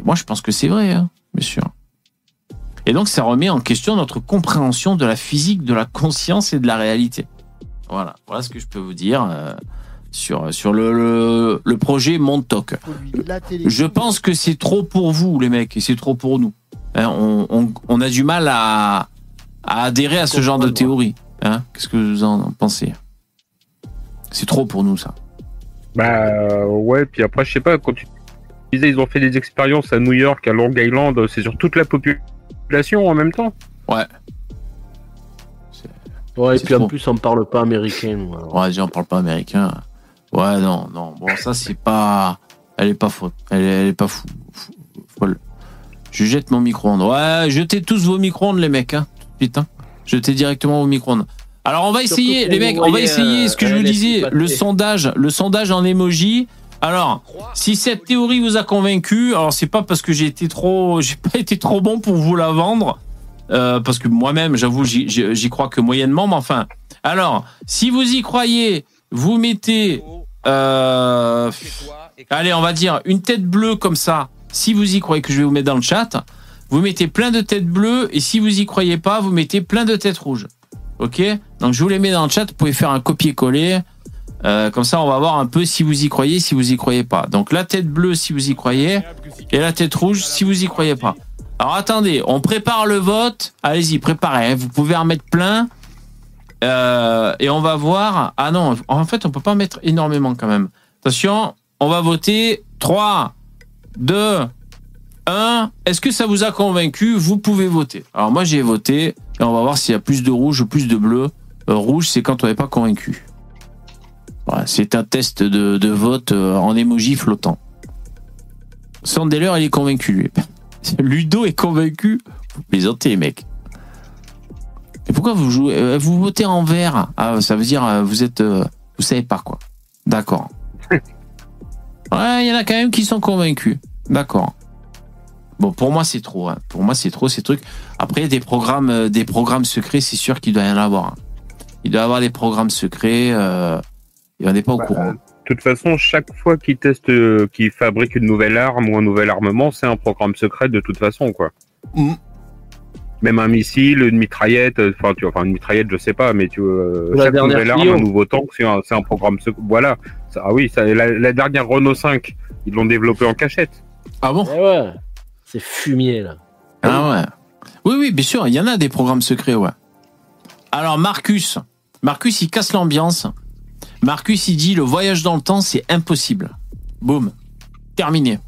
Moi, je pense que c'est vrai, hein, bien sûr. Et donc, ça remet en question notre compréhension de la physique, de la conscience et de la réalité. Voilà, voilà ce que je peux vous dire euh, sur, sur le, le, le projet Montauk. Je pense que c'est trop pour vous, les mecs, et c'est trop pour nous. Hein, on, on, on a du mal à, à adhérer à ce genre de théorie. Hein Qu'est-ce que vous en pensez? C'est trop pour nous, ça.
Bah euh, ouais, puis après, je sais pas, quand tu disais ils ont fait des expériences à New York, à Long Island, c'est sur toute la population en même temps.
Ouais.
Ouais, et puis en plus, on parle pas américain. alors.
Ouais, déjà, on parle pas américain. Ouais, non, non. Bon, ça, c'est pas. Elle est pas faute. Elle est, elle est pas fou, fou- folle. Je jette mon micro-ondes. Ouais, jetez tous vos micro-ondes, les mecs. Hein. Putain. Jetez directement vos micro-ondes. Alors, on va essayer, les mecs, on va essayer
euh,
ce que je
un
vous disais, le sondage, le sondage en emoji. Alors, si cette théorie vous a convaincu, alors c'est pas parce que j'ai été trop, j'ai pas été trop bon pour vous la vendre, euh, parce que moi-même, j'avoue, j'y crois que moyennement, mais enfin. Alors, si vous y croyez, vous mettez, euh, allez, on va dire une tête bleue comme ça. Si vous y croyez, que je vais vous mettre dans le chat, vous mettez plein de têtes bleues, et si vous y croyez pas, vous mettez plein de têtes rouges. Ok? Donc je vous les mets dans le chat, vous pouvez faire un copier-coller. Euh, comme ça, on va voir un peu si vous y croyez, si vous y croyez pas. Donc la tête bleue, si vous y croyez, et la tête rouge, si vous y croyez pas. Alors attendez, on prépare le vote. Allez-y, préparez. hein. Vous pouvez en mettre plein. Euh, et on va voir. Ah non, en fait, on peut pas mettre énormément quand même. Attention, on va voter. 3, 2, 1. Est-ce que ça vous a convaincu? Vous pouvez voter. Alors moi, j'ai voté. Et on va voir s'il y a plus de rouge ou plus de bleu. Euh, rouge, c'est quand on n'est pas convaincu. C'est un test de, vote euh, en emoji flottant. Sandeller, il est convaincu, lui. Ludo est convaincu. Vous plaisantez, les Et pourquoi vous jouez euh, Vous votez en vert? Ah, ça veut dire euh, vous êtes, euh, vous savez pas quoi. D'accord. Ouais, il y en a quand même qui sont convaincus. D'accord. Bon, pour moi c'est trop. hein. Pour moi c'est trop ces trucs. Après des programmes, des programmes secrets, c'est sûr qu'il doit y en avoir. hein. Il doit y avoir des programmes secrets. Euh, et on n'est pas au
Bah,
courant.
De toute façon, chaque fois qu'ils testent, qu'ils fabriquent une nouvelle arme ou un nouvel armement, c'est un programme secret de toute façon, quoi.
Mm.
Même un missile, une mitraillette, euh, enfin, tu vois, enfin une mitraillette, je sais pas, mais tu vois,
La
chaque nouvelle arme, un nouveau tank, c'est un, un programme secret. Voilà. Ça- ah oui, ça, la, la dernière Renault 5, ils l'ont développé en cachette.
Ah bon?
Eh ouais, c'est fumier là.
Ah ouais. Oui, oui, bien sûr, il y en a des programmes secrets, ouais. Alors, Marcus. Marcus, il casse l'ambiance. Marcus, il dit le voyage dans le temps, c'est impossible. Boum. Terminé.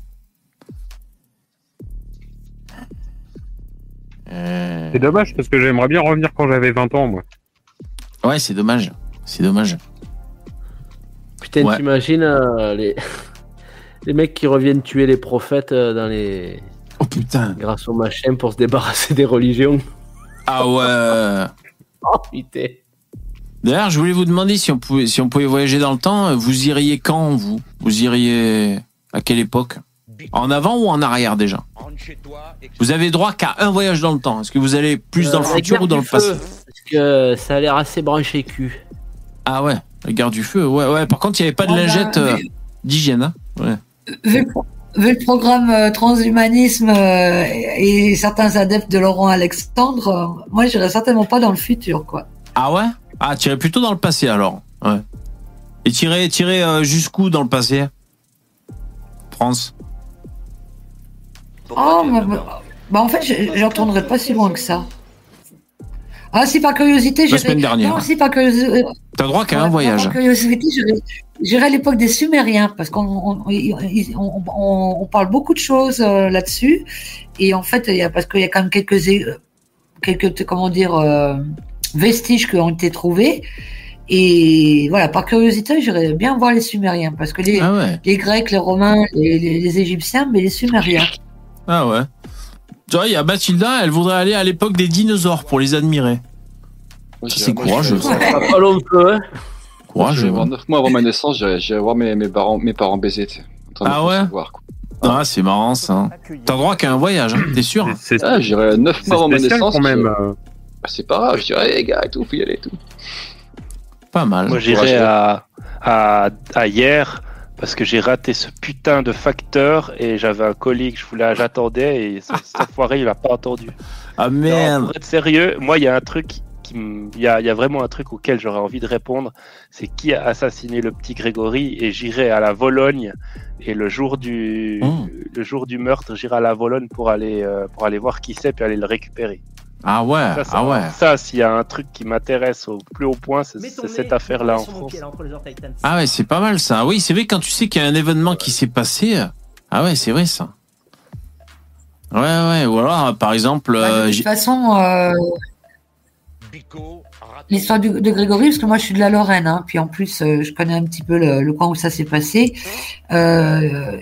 C'est dommage parce que j'aimerais bien revenir quand j'avais 20 ans, moi.
Ouais, c'est dommage. C'est dommage.
Putain,
Ouais.
t'imagines euh, les... les mecs qui reviennent tuer les prophètes euh, dans les...
Oh putain.
grâce au machin pour se débarrasser des religions.
Ah ouais.
Oh putain.
D'ailleurs, je voulais vous demander si on pouvait, si on pouvait voyager dans le temps. Vous iriez quand, vous? Vous iriez à quelle époque? En avant ou en arrière déjà Vous avez droit qu'à un voyage dans le temps. Est-ce que vous allez plus dans le
Euh,
futur
guerre
ou dans le passé
feu. que ça a l'air assez branché cul.
Ah ouais, la garde du feu. Ouais, ouais. Par contre, il n'y avait pas de
Oh bah,
lingette euh, d'hygiène. Hein ouais.
Vu, le pro- vu le programme euh, transhumanisme euh, et, et certains adeptes de Laurent Alexandre, euh, moi, j'irais certainement pas dans le futur, quoi.
Ah ouais? Ah, tirer plutôt dans le passé alors. Ouais. Et tirer, tirer euh, jusqu'où dans le passé? France.
Oh, mais- mais- bah en fait, je je retournerai pas si loin que ça. Ah, si par curiosité,
La semaine dernière.
Non, si par curiosité.
T'as droit qu'à un
Ouais,
voyage.
Par curiosité, j'irai- à l'époque des Sumériens, parce qu'on on, on- on- on- on parle beaucoup de choses euh, là-dessus. Et en fait, il y a, parce qu'il y a quand même quelques, é- quelques comment dire, euh, vestiges qui ont été trouvés. Et voilà, par curiosité, j'irais bien voir les Sumériens, parce que les,
Ah ouais.
les Grecs, les Romains, les, les- les Égyptiens, mais les Sumériens.
Ah ouais. Tu vois, il y a Mathilda, elle voudrait aller à l'époque des dinosaures pour les admirer.
Moi,
c'est
moi, je
courageux.
Pas long hein.
Courageux.
J'irais voir 9 mois avant ma naissance, j'irais voir mes, mes, parents, mes parents baiser.
Ah ouais. Ah, c'est marrant ça. T'as droit qu'à un voyage, hein, t'es sûr
C'est
Ah, j'irais 9
c'est
mois avant ma naissance.
quand même. euh.
Bah, c'est pas grave, je dirais, les gars, et tout, faut y aller et tout.
Pas mal.
Moi, j'irai à, à, à hier parce que j'ai raté ce putain de facteur et j'avais un colis que je voulais, j'attendais et ce- cet enfoiré, il a pas entendu.
Ah
Non,
merde.
pour être sérieux, moi, il y a un truc qui il y a, il y a vraiment un truc auquel j'aurais envie de répondre. C'est qui a assassiné le petit Grégory et j'irai à la Vologne et le jour du,
Oh.
le jour du meurtre, j'irai à la Vologne pour aller, euh, pour aller voir qui c'est puis aller le récupérer.
Ah ouais,
Ça, ça-
ah ouais.
Ça, s'il y a un truc qui m'intéresse au plus haut point, c'est cette affaire-là en France.
Ah ouais, c'est pas mal ça. Oui, c'est vrai quand tu sais qu'il y a un événement qui s'est passé. euh, Ah ouais, c'est vrai ça. Ouais, ouais. Ou alors, par exemple,
Bah, de
euh,
toute façon, euh, l'histoire de Grégory, parce que moi je suis de la Lorraine, hein, puis en plus euh, je connais un petit peu le, le coin où ça s'est passé. Euh,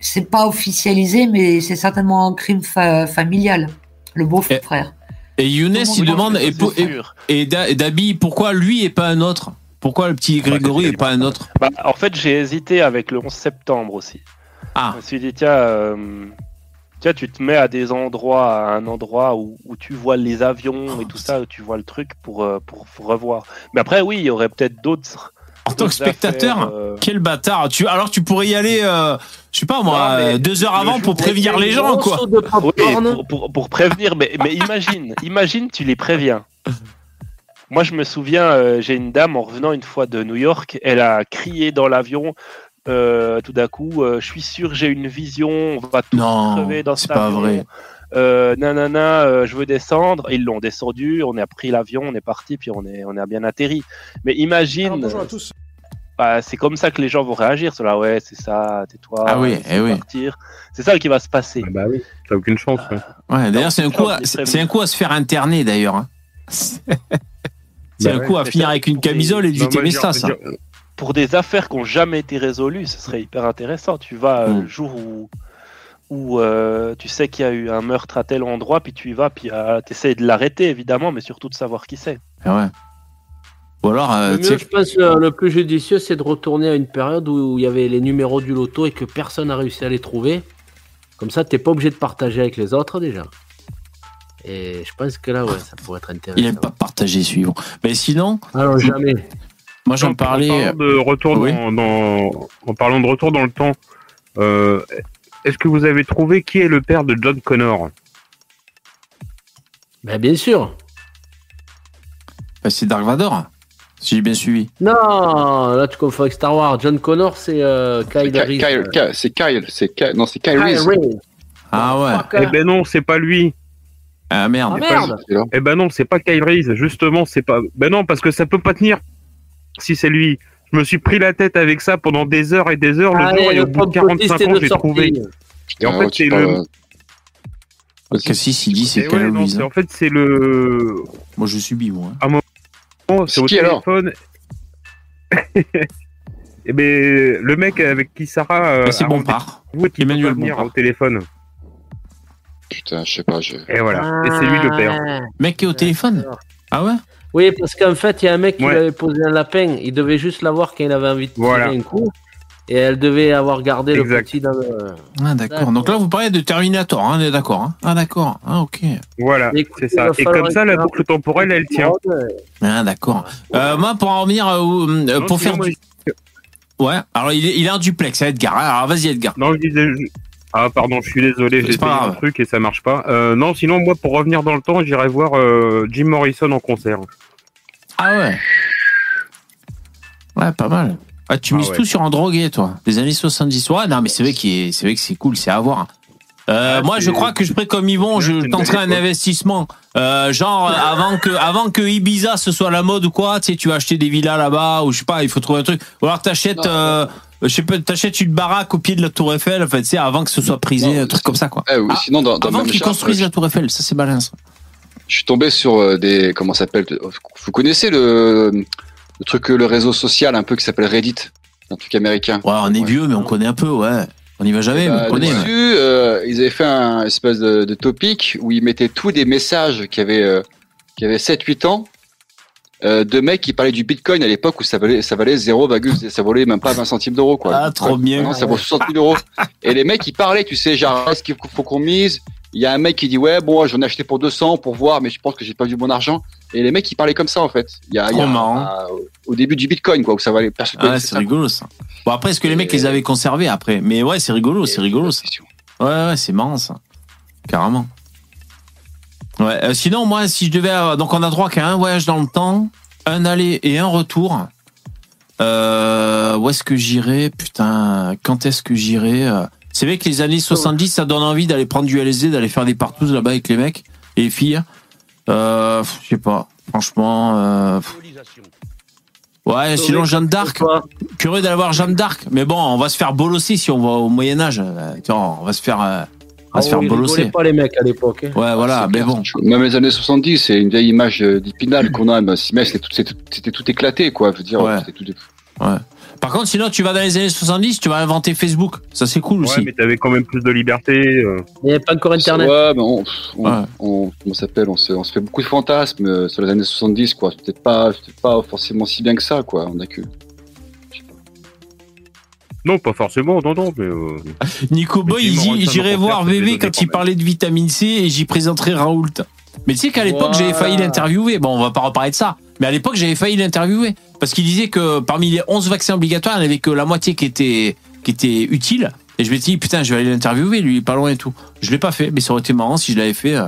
c'est pas officialisé, mais c'est certainement un crime fa- familial, le beau-frère.
et Younes, il demande et, pour- et, et Dabi, pourquoi lui et pas un autre? Pourquoi le petit Grégory et pas un autre?
Bah, en fait, j'ai hésité avec le 11 septembre aussi.
Ah,
Je me suis dit, tiens, euh, tiens, tu te mets à des endroits, à un endroit où, où tu vois les avions et tout ça, où tu vois le truc pour, euh, pour, pour revoir. Mais après, oui, il y aurait peut-être d'autres.
en tant que spectateur,
affaires, euh,
quel bâtard. Tu, alors tu pourrais y aller, euh, je sais pas moi,
Non,
euh, deux heures avant pour prévenir les gens, quoi.
Oui, pour, pour, pour prévenir, mais, mais imagine, imagine, tu les préviens. Moi, je me souviens, euh, j'ai une dame en revenant une fois de New York, elle a crié dans l'avion. euh, tout d'un coup, euh, je suis sûr, j'ai une vision, on va tous
Non,
crever dans
c'est
cet
pas
avion.
vrai.
Euh, nanana, euh, je veux descendre. Ils l'ont descendu, on a pris l'avion, on est parti, puis on est, on a bien atterri. Mais imagine,
Alors, bonjour à tous.
Bah, c'est comme ça que les gens vont réagir. Cela, ouais, c'est ça, tais-toi.
Ah oui, eh oui.
partir. C'est ça qui va se passer.
Ah bah oui, t'as aucune chance. ouais.
Ouais, d'ailleurs, c'est un coup, à-
Non,
c'est c'est un coup à se faire interner d'ailleurs. hein. C'est
Bah
un
ouais.
coup à
Mais
finir
ça,
avec une camisole et du
je-
ça.
je-
Pour des affaires qui n'ont jamais été résolues, ce serait hyper intéressant. Tu vas euh,
Mm.
le jour où, où euh, tu sais qu'il y a eu un meurtre à tel endroit, puis tu y vas, puis tu essaies de l'arrêter évidemment, mais surtout de savoir qui c'est.
Ah ouais. Ou alors, euh,
Le mieux, je pense, le, le plus judicieux, c'est de retourner à une période où il y avait les numéros du loto et que personne n'a réussi à les trouver. Comme ça, t'es pas obligé de partager avec les autres déjà. Et je pense que là, ouais, ça pourrait être intéressant.
il aime pas partager suivant. Mais sinon,
Alors jamais.
moi j'en
En
parlais.
parlant de retour
Oui.
dans, dans- en parlant de retour dans le temps, euh, est-ce que vous avez trouvé qui est le père de John Connor?
Ben, bien sûr.
bah, c'est Dark Vador, si j'ai bien suivi.
Non, là tu confonds avec Star Wars. John Connor, c'est euh, Kyle
Ky-
Reese.
C'est Kyle, c'est Kyle, non, c'est Kyle
Kyle
Reese.
Ah ouais.
Fuck,
Eh ben non, c'est pas lui.
Ah merde.
Ah merde.
Eh ben non, c'est pas Kyle Reese. Justement, c'est pas. Ben non, parce que ça peut pas tenir. Si c'est lui. Je me suis pris la tête avec ça pendant des heures et des heures le
Allez,
jour et au bout de
complotiste
45
est
ans, j'ai trouvé. Et en
Ah,
fait, c'est le.
Cassis, il dit c'est
Eh
Kyle Reese, hein.
en fait, c'est le.
Moi je subis, moi. hein.
Oh, c'est au
qui, alors
téléphone. Eh ben, le mec avec qui Sarah. euh,
c'est bon part.
qui
Emmanuel
venir
Bompard.
au téléphone.
Putain, je sais pas, je.
Et voilà. Et c'est lui le père.
Ah.
Mec qui est au téléphone Ah ouais
Oui, parce qu'en fait, il y a un mec qui
Ouais.
lui avait posé un lapin. Il devait juste l'avoir quand il avait envie de tirer
Voilà.
un coup. Et elle devait avoir gardé le
Exact.
petit dans le.
Ah, d'accord. Donc là, vous parlez de Terminator, hein, on est d'accord. hein ah, d'accord. Ah, ok.
Voilà, c'est ça. Et comme ça, la
un
boucle temporelle, elle tient.
Ah, d'accord. Euh, moi, pour en revenir, euh, euh,
Non,
pour faire
moi,
du... Ouais, alors il est, il est en duplex, à Edgar. Alors vas-y, Edgar.
Non, je disais. Ah, pardon, je suis désolé, j'ai fait un truc et ça marche pas. Euh, non, sinon, moi, pour revenir dans le temps, j'irai voir euh, Jim Morrison en concert.
Ah ouais. Ouais, pas mal. Ah, tu
Ah
mises
ouais.
tout sur un drogué, toi. Les années 70. Ouais, non, mais c'est vrai qu'il est- c'est vrai que c'est cool, c'est à voir. Euh,
Ah,
moi, je crois que je ferais comme Yvon, je
belle
un investissement. Euh, genre, avant que, avant que Ibiza ce soit la mode ou quoi, tu sais, tu vas acheter des villas là-bas, ou je sais pas, il faut trouver un truc. Ou alors t'achètes, euh, je sais pas, t'achètes une baraque au pied de la Tour Eiffel, en fait, tu sais, avant que ce soit prisé,
Non,
un truc comme ça, quoi.
Eh oui,
Ah,
sinon, dans,
Avant qu'ils construisent
je-
la Tour Eiffel, ça c'est malin, ça.
Je suis tombé sur euh, des comment ça s'appelle Vous connaissez le, le truc le réseau social un peu qui s'appelle Reddit, un truc américain.
Ouais, on est vieux, mais on connaît un peu, ouais. On y va jamais, mais
Bah,
on connaît. ouais.
euh, ils avaient fait un espèce de, de topic où ils mettaient tous des messages qui avaient euh, qui avaient 7-8 ans euh, de mecs qui parlaient du Bitcoin à l'époque où ça valait ça valait 0, ça valait même pas 20 centimes d'euros quoi.
Ah, trop bien.
Non, ça vaut 60 000 euros. Et les mecs, ils parlaient, tu sais, genre, est-ce qu'il faut qu'on mise Il y a un mec qui dit, ouais, bon, j'en ai acheté pour 200 pour voir, mais je pense que j'ai pas vu bon argent. Et les mecs, ils parlaient comme ça, en fait. Il y a, il y a- au début du Bitcoin, quoi, où ça valait personne.
Ah c'est rigolo ça. Bon après est-ce que les mecs les avaient conservés après? Mais ouais c'est rigolo, c'est rigolo ça. Ouais ouais c'est marrant ça. Carrément. Ouais. euh, sinon moi si je devais avoir- donc on a droit qu'à un voyage dans le temps, un aller et un retour. Euh, où est-ce que j'irai Putain, quand est-ce que j'irai Euh, C'est vrai que les années 70 ça donne envie d'aller prendre du LSD, d'aller faire des partous là-bas avec les mecs et les filles. Euh, je sais pas. Franchement. Euh, Ouais, sinon Jeanne d'Arc. Curieux d'aller voir Jeanne d'Arc. Mais bon, on va se faire bolosser si on va au Moyen-Âge. Euh, on va se faire, euh, on va se
Ah
faire
oui,
bolosser.
pas les mecs à l'époque. hein.
Ouais, voilà, mais bon.
Même les années 70, c'est une vieille image d'Épinal qu'on a. Mais si, mais c'était tout, c'était tout- éclaté, quoi. Je veux dire,
Ouais.
c'était tout.
Ouais. Par contre, sinon, tu vas dans les années 70, tu vas inventer Facebook. Ça, c'est cool
Ouais,
aussi.
mais t'avais quand même plus de liberté. euh.
Il n'y avait pas encore Internet.
Ouais, mais on,
Ouais.
s'appelle on se, on se fait beaucoup de fantasmes euh, sur les années 70, quoi. Peut-être pas, pas forcément si bien que ça, quoi. On a que.
Non, pas forcément, non, non, mais. euh,
Nico Boy, J'irai voir VV quand il parlait de vitamine C et j'y présenterai Raoult. Mais tu sais qu'à l'époque, j'avais failli l'interviewer. Bon, on va pas reparler de ça. Mais à l'époque, j'avais failli l'interviewer. Parce qu'il disait que parmi les 11 vaccins obligatoires, il n'y en avait que la moitié qui était, qui était utile. Et je me suis dit, putain, je vais aller l'interviewer, lui, pas loin et tout. Je l'ai pas fait, mais ça aurait été marrant si je l'avais fait. euh,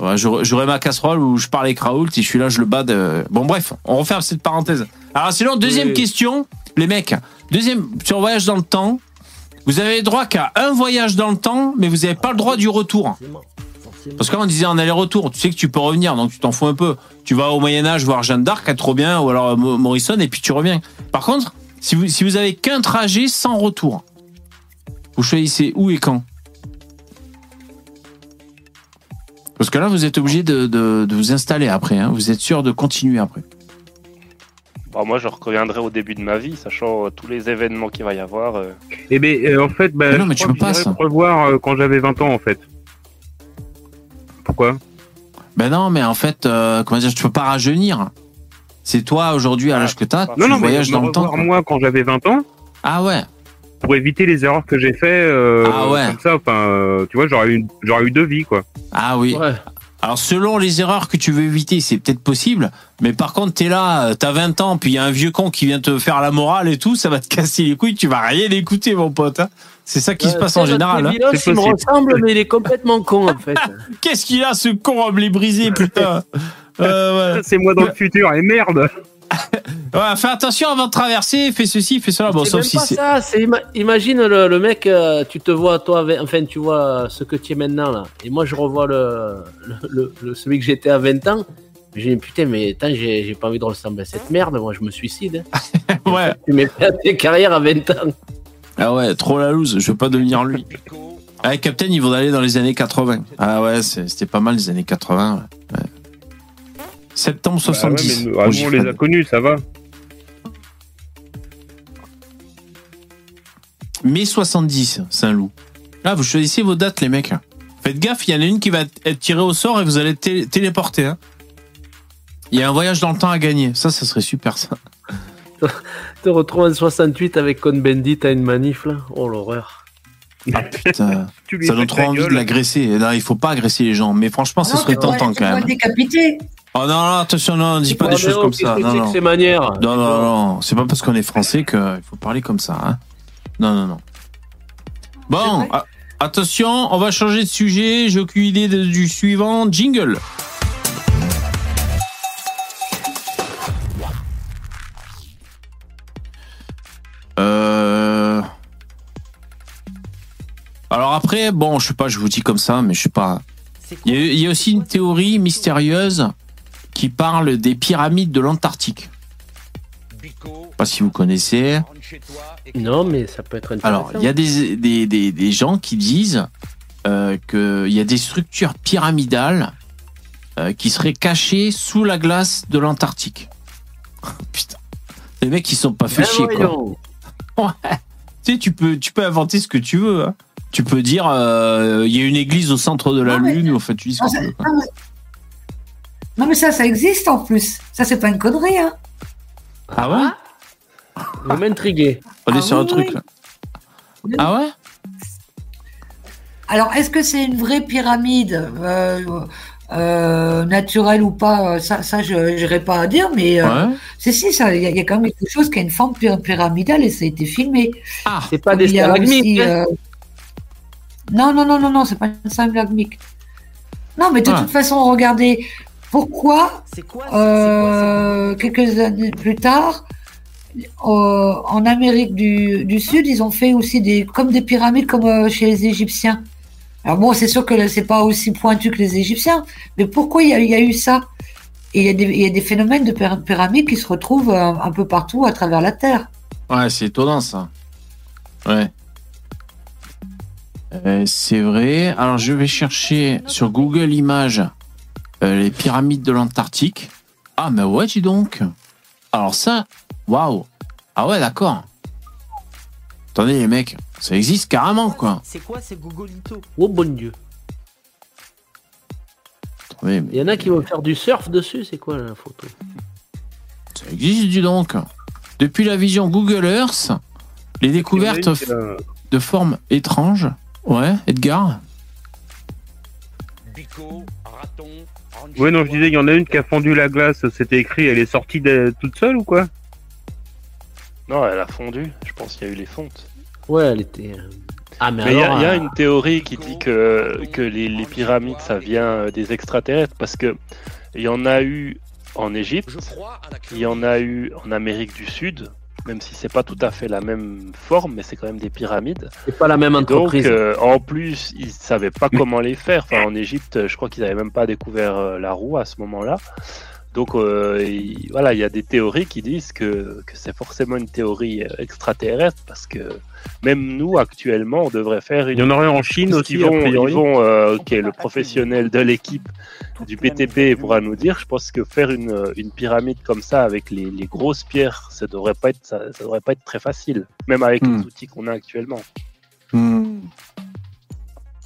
ouais, j'aurais j'aurais ma casserole où je parle avec Raoult et je suis là, je le bats de... Bon, bref, on referme cette parenthèse. Alors, sinon, deuxième
Oui.
question, les mecs. Deuxième, sur voyage dans le temps. Vous avez droit qu'à un voyage dans le temps, mais vous n'avez pas le droit du retour. Parce que quand on disait en aller-retour, tu sais que tu peux revenir, donc tu t'en fous un peu. Tu vas au Moyen-Âge voir Jeanne d'Arc, elle est trop bien, ou alors Mo- Morrison, et puis tu reviens. Par contre, si vous, si vous avez qu'un trajet sans retour, vous choisissez où et quand? Parce que là, vous êtes obligé de, de- de vous installer après. hein. Vous êtes sûr de continuer après.
Bah, moi, je reviendrai au début de ma vie, sachant euh, tous les événements qu'il va y avoir. euh.
Eh ben, euh, en fait, bah,
Mais non,
je
mais tu peux
que
pas, ça.
revoir euh, quand j'avais 20 ans, en fait. Pourquoi?
Ben non, mais en fait, euh, comment dire, tu peux pas rajeunir. C'est toi aujourd'hui à l'âge que t'as, tu
Non, non, mais
voyages
me
dans le temps. quoi.
moi quand j'avais 20 ans,
Ah ouais.
pour éviter les erreurs que j'ai fait. euh,
Ah ouais.
Comme ça, enfin, euh, tu vois, j'aurais eu, j'aurais eu deux vies, quoi.
Ah oui.
Ouais.
Alors selon les erreurs que tu veux éviter, c'est peut-être possible, mais par contre t'es là, t'as 20 ans, puis il y a un vieux con qui vient te faire la morale et tout, ça va te casser les couilles, tu vas rien écouter mon pote. hein. C'est ça qui se
Ouais,
passe en général. hein.
Il me ressemble, mais il est complètement con, en fait.
Qu'est-ce qu'il a ce con à blé brisé, putain Euh, ouais.
C'est moi dans le futur, et merde
Ouais, fais attention avant de traverser, fais ceci, fais cela. Bon,
c'est
sauf si
pas
c'est.
ça. C'est ima- imagine le, le mec, euh, tu te vois toi, enfin tu vois ce que tu es maintenant là, et moi je revois le, le, le- le- celui que j'étais à 20 ans. J'ai dit putain mais attends, j'ai j'ai pas envie de ressembler à cette merde. Moi je me suicide. hein.
Ouais.
Tu mets tes carrières à 20 ans.
Ah ouais, trop la loose, je veux pas devenir lui. Ah, Captain, il vaut aller dans les années 80. Ah ouais, c'est- c'était pas mal les années 80. ouais. Septembre
Bah ouais,
70.
mais nous, ah, on les a connus, ça va.
Mai 70, Saint-Loup. Là, vous choisissez vos dates, les mecs. Faites gaffe, il y en a une qui va être tirée au sort et vous allez té- téléporter. hein. Il y a un voyage dans le temps à gagner. Ça, ça serait super, ça.
te retrouves en 68 avec Cohn-Bendit à une manif, là. Oh, l'horreur.
Ah putain, ça donne trop envie de l'agresser. Non, il faut pas agresser les gens, mais franchement, ça
Non,
serait
tu pourrais-
tentant quand même.
décapiter.
Oh non, non, attention, non, dis pas des choses comme ça. Non, non.
ces manières?
Non, non, non, c'est pas parce qu'on est français qu'il faut parler comme ça. Hein. Non, non, non. Bon, attention, on va changer de sujet. J'ai aucune idée de- du suivant. Jingle. Euh... Alors après, bon, je sais pas, je vous dis comme ça, mais je sais pas. Il y, a, il y a aussi une théorie mystérieuse qui parle des pyramides de l'Antarctique. Je sais pas si vous connaissez.
Non, mais ça peut être intéressant.
Alors, il y a des, des, des, des gens qui disent euh, qu'il y a des structures pyramidales euh, qui seraient cachées sous la glace de l'Antarctique. Putain. Les mecs, ils sont pas fait
Ben
chier, quoi. Ouais. Tu sais, tu peux, tu peux inventer ce que tu veux. hein. Tu peux dire, euh, il y a une église au centre de la
Non, mais-
Lune, ou enfin, tu dis ce
Non,
que tu
ça-
veux. quoi.
non, mais... non, mais ça, ça existe en plus. Ça, c'est pas une connerie. Hein.
Ah ouais
Vous m'intriguez.
On est
Ah
sur un truc,
oui.
là. Ah ouais
Alors, est-ce que c'est une vraie pyramide? Euh, euh, naturelle ou pas Ça, ça je n'irai pas à dire, mais euh,
Ouais.
c'est si, ça, il y, a- il y a quand même quelque chose qui a une forme pyra- pyramidale et ça a été filmé.
Ah,
C'est pas des stalagmites. hein.
euh, Non, non, non, non, non, c'est pas une stalagmique. Non, mais de
Ah.
toute façon, regardez, pourquoi
quoi?
euh, quelques années plus tard, euh, en Amérique du, du Sud, ils ont fait aussi des comme des pyramides comme euh, chez les Égyptiens. Alors bon, c'est sûr que c'est pas aussi pointu que les Égyptiens, mais pourquoi il y a, eu ça? Il y, a des- phénomènes de pyra- pyramides qui se retrouvent euh, un peu partout à travers la Terre.
Ouais, c'est étonnant ça. Ouais. Euh, c'est vrai. Alors je vais chercher sur Google Images euh, les pyramides de l'Antarctique. Ah mais ouais, dis donc. Alors ça, waouh. Ah ouais, d'accord. Attendez les mecs, ça existe carrément quoi.
C'est quoi ces Googolito
Oh bon Dieu.
Mais
Il y en a qui vont faire du surf dessus, c'est quoi la photo
ça existe dis donc. Depuis la vision Google Earth, les découvertes de formes étranges. Ouais, Edgar.
Bico, raton,
Ouais, non, je disais, il y en a une qui a fondu la glace, c'était écrit, elle est sortie de- toute seule ou quoi?
Non, elle a fondu. Je pense qu'il y a eu les fontes.
Ouais, elle était. euh, Ah, mais,
Mais il y, a- y
euh,
une théorie qui dit que, que les, les pyramides, ça vient euh, des extraterrestres parce que il y en a eu en Égypte, il y en a eu en Amérique du Sud, même si c'est pas tout à fait la même forme, mais c'est quand même des pyramides.
C'est pas la même
Donc,
entreprise.
euh, en plus, ils savaient pas comment les faire. Enfin, en Égypte, je crois qu'ils avaient même pas découvert la roue à ce moment-là. Donc, euh, il- voilà, il y a des théories qui disent que, que c'est forcément une théorie euh, extraterrestre parce que même nous, actuellement, on devrait faire une.
Il y en aurait en Chine aussi,
qu'ils
a
vont, ils vont euh, qui est le professionnel de l'équipe du PTP pourra nous dire. Je pense que faire une, une pyramide comme ça avec les, les grosses pierres, ça devrait pas être ça, ça devrait pas être très facile, même avec
Hmm.
les outils qu'on a actuellement.
Hmm.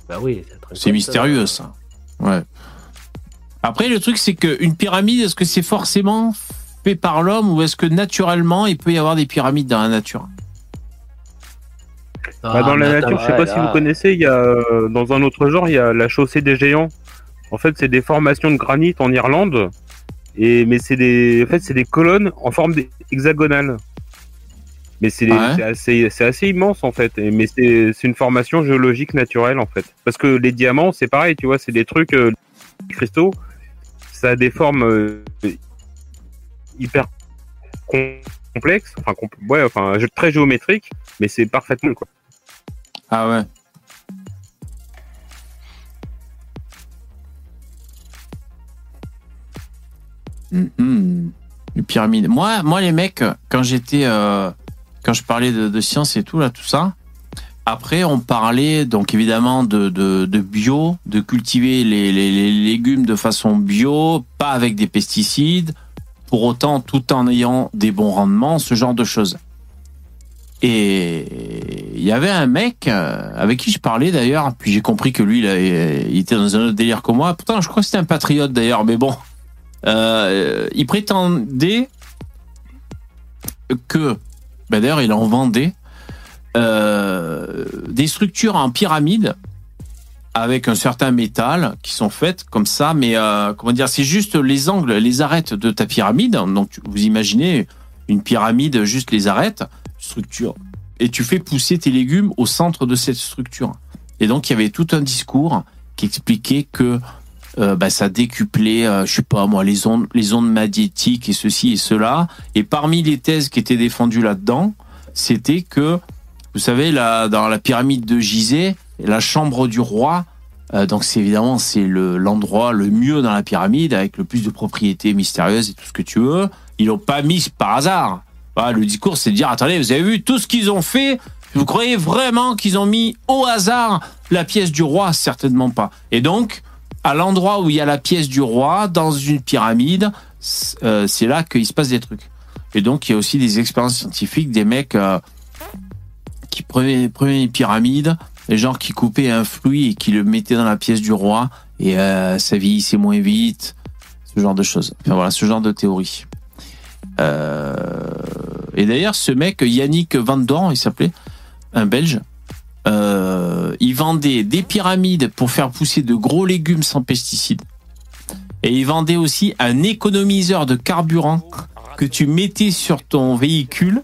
Bah oui, c'est
mystérieux ça. Ouais. Après, le truc, c'est qu'une pyramide, est-ce que c'est forcément fait par l'homme ou est-ce que naturellement il peut y avoir des pyramides dans la nature?
Bah, dans
Ah,
la nature, je sais pas si vous connaissez, il y a euh, dans un autre genre, il y a la chaussée des géants. En fait, c'est des formations de granit en Irlande, et mais c'est des, en fait, c'est des colonnes en forme hexagonale. Mais c'est
Ouais.
c'est assez, c'est assez immense en fait. Et- mais c'est c'est une formation géologique naturelle en fait. Parce que les diamants, c'est pareil, tu vois, c'est des trucs, euh, les cristaux, ça a des formes euh, hyper com- complexes, enfin, ouais, enfin, très géométriques, mais c'est parfaitement quoi.
Ah ouais. Mhm. Les pyramides. Moi, moi, les mecs, quand j'étais, euh, quand je parlais de, de science et tout là, tout ça. Après, on parlait donc évidemment de, bio, de cultiver les, légumes de façon bio, pas avec des pesticides, pour autant tout en ayant des bons rendements, ce genre de choses. Et il y avait un mec euh, avec qui je parlais d'ailleurs, puis j'ai compris que lui, il était dans un autre délire que moi. Pourtant, je crois que c'était un patriote d'ailleurs, mais bon. Euh, il prétendait que, ben d'ailleurs, il en vendait euh, des structures en pyramide avec un certain métal qui sont faites comme ça, mais euh, comment dire, c'est juste les angles, les arêtes de ta pyramide. Donc vous imaginez une pyramide, juste les arêtes, structure, et tu fais pousser tes légumes au centre de cette structure. Et donc il y avait tout un discours qui expliquait que euh, bah, ça décuplait, euh, je sais pas moi, les ondes, les ondes magnétiques et ceci et cela. Et parmi les thèses qui étaient défendues là-dedans, c'était que, vous savez, là, dans la pyramide de Gizeh, la chambre du roi, euh, donc c'est évidemment c'est le l'endroit le mieux dans la pyramide avec le plus de propriétés mystérieuses et tout ce que tu veux. Ils l'ont pas mis par hasard. Le discours c'est de dire attendez, vous avez vu tout ce qu'ils ont fait? Vous croyez vraiment qu'ils ont mis au hasard la pièce du roi? Certainement pas. Et donc à l'endroit où il y a la pièce du roi dans une pyramide, euh, c'est là qu'il se passe des trucs. Et donc il y a aussi des expériences scientifiques, des mecs euh, qui prenaient, prenaient une pyramide, des gens qui coupaient un fruit et qui le mettaient dans la pièce du roi et euh, ça vieillissait moins vite, ce genre de choses. Enfin voilà, ce genre de théorie. Euh, et d'ailleurs, ce mec, Yannick Van Dorn, il s'appelait, un Belge, euh, il vendait des pyramides pour faire pousser de gros légumes sans pesticides. Et il vendait aussi un économiseur de carburant que tu mettais sur ton véhicule.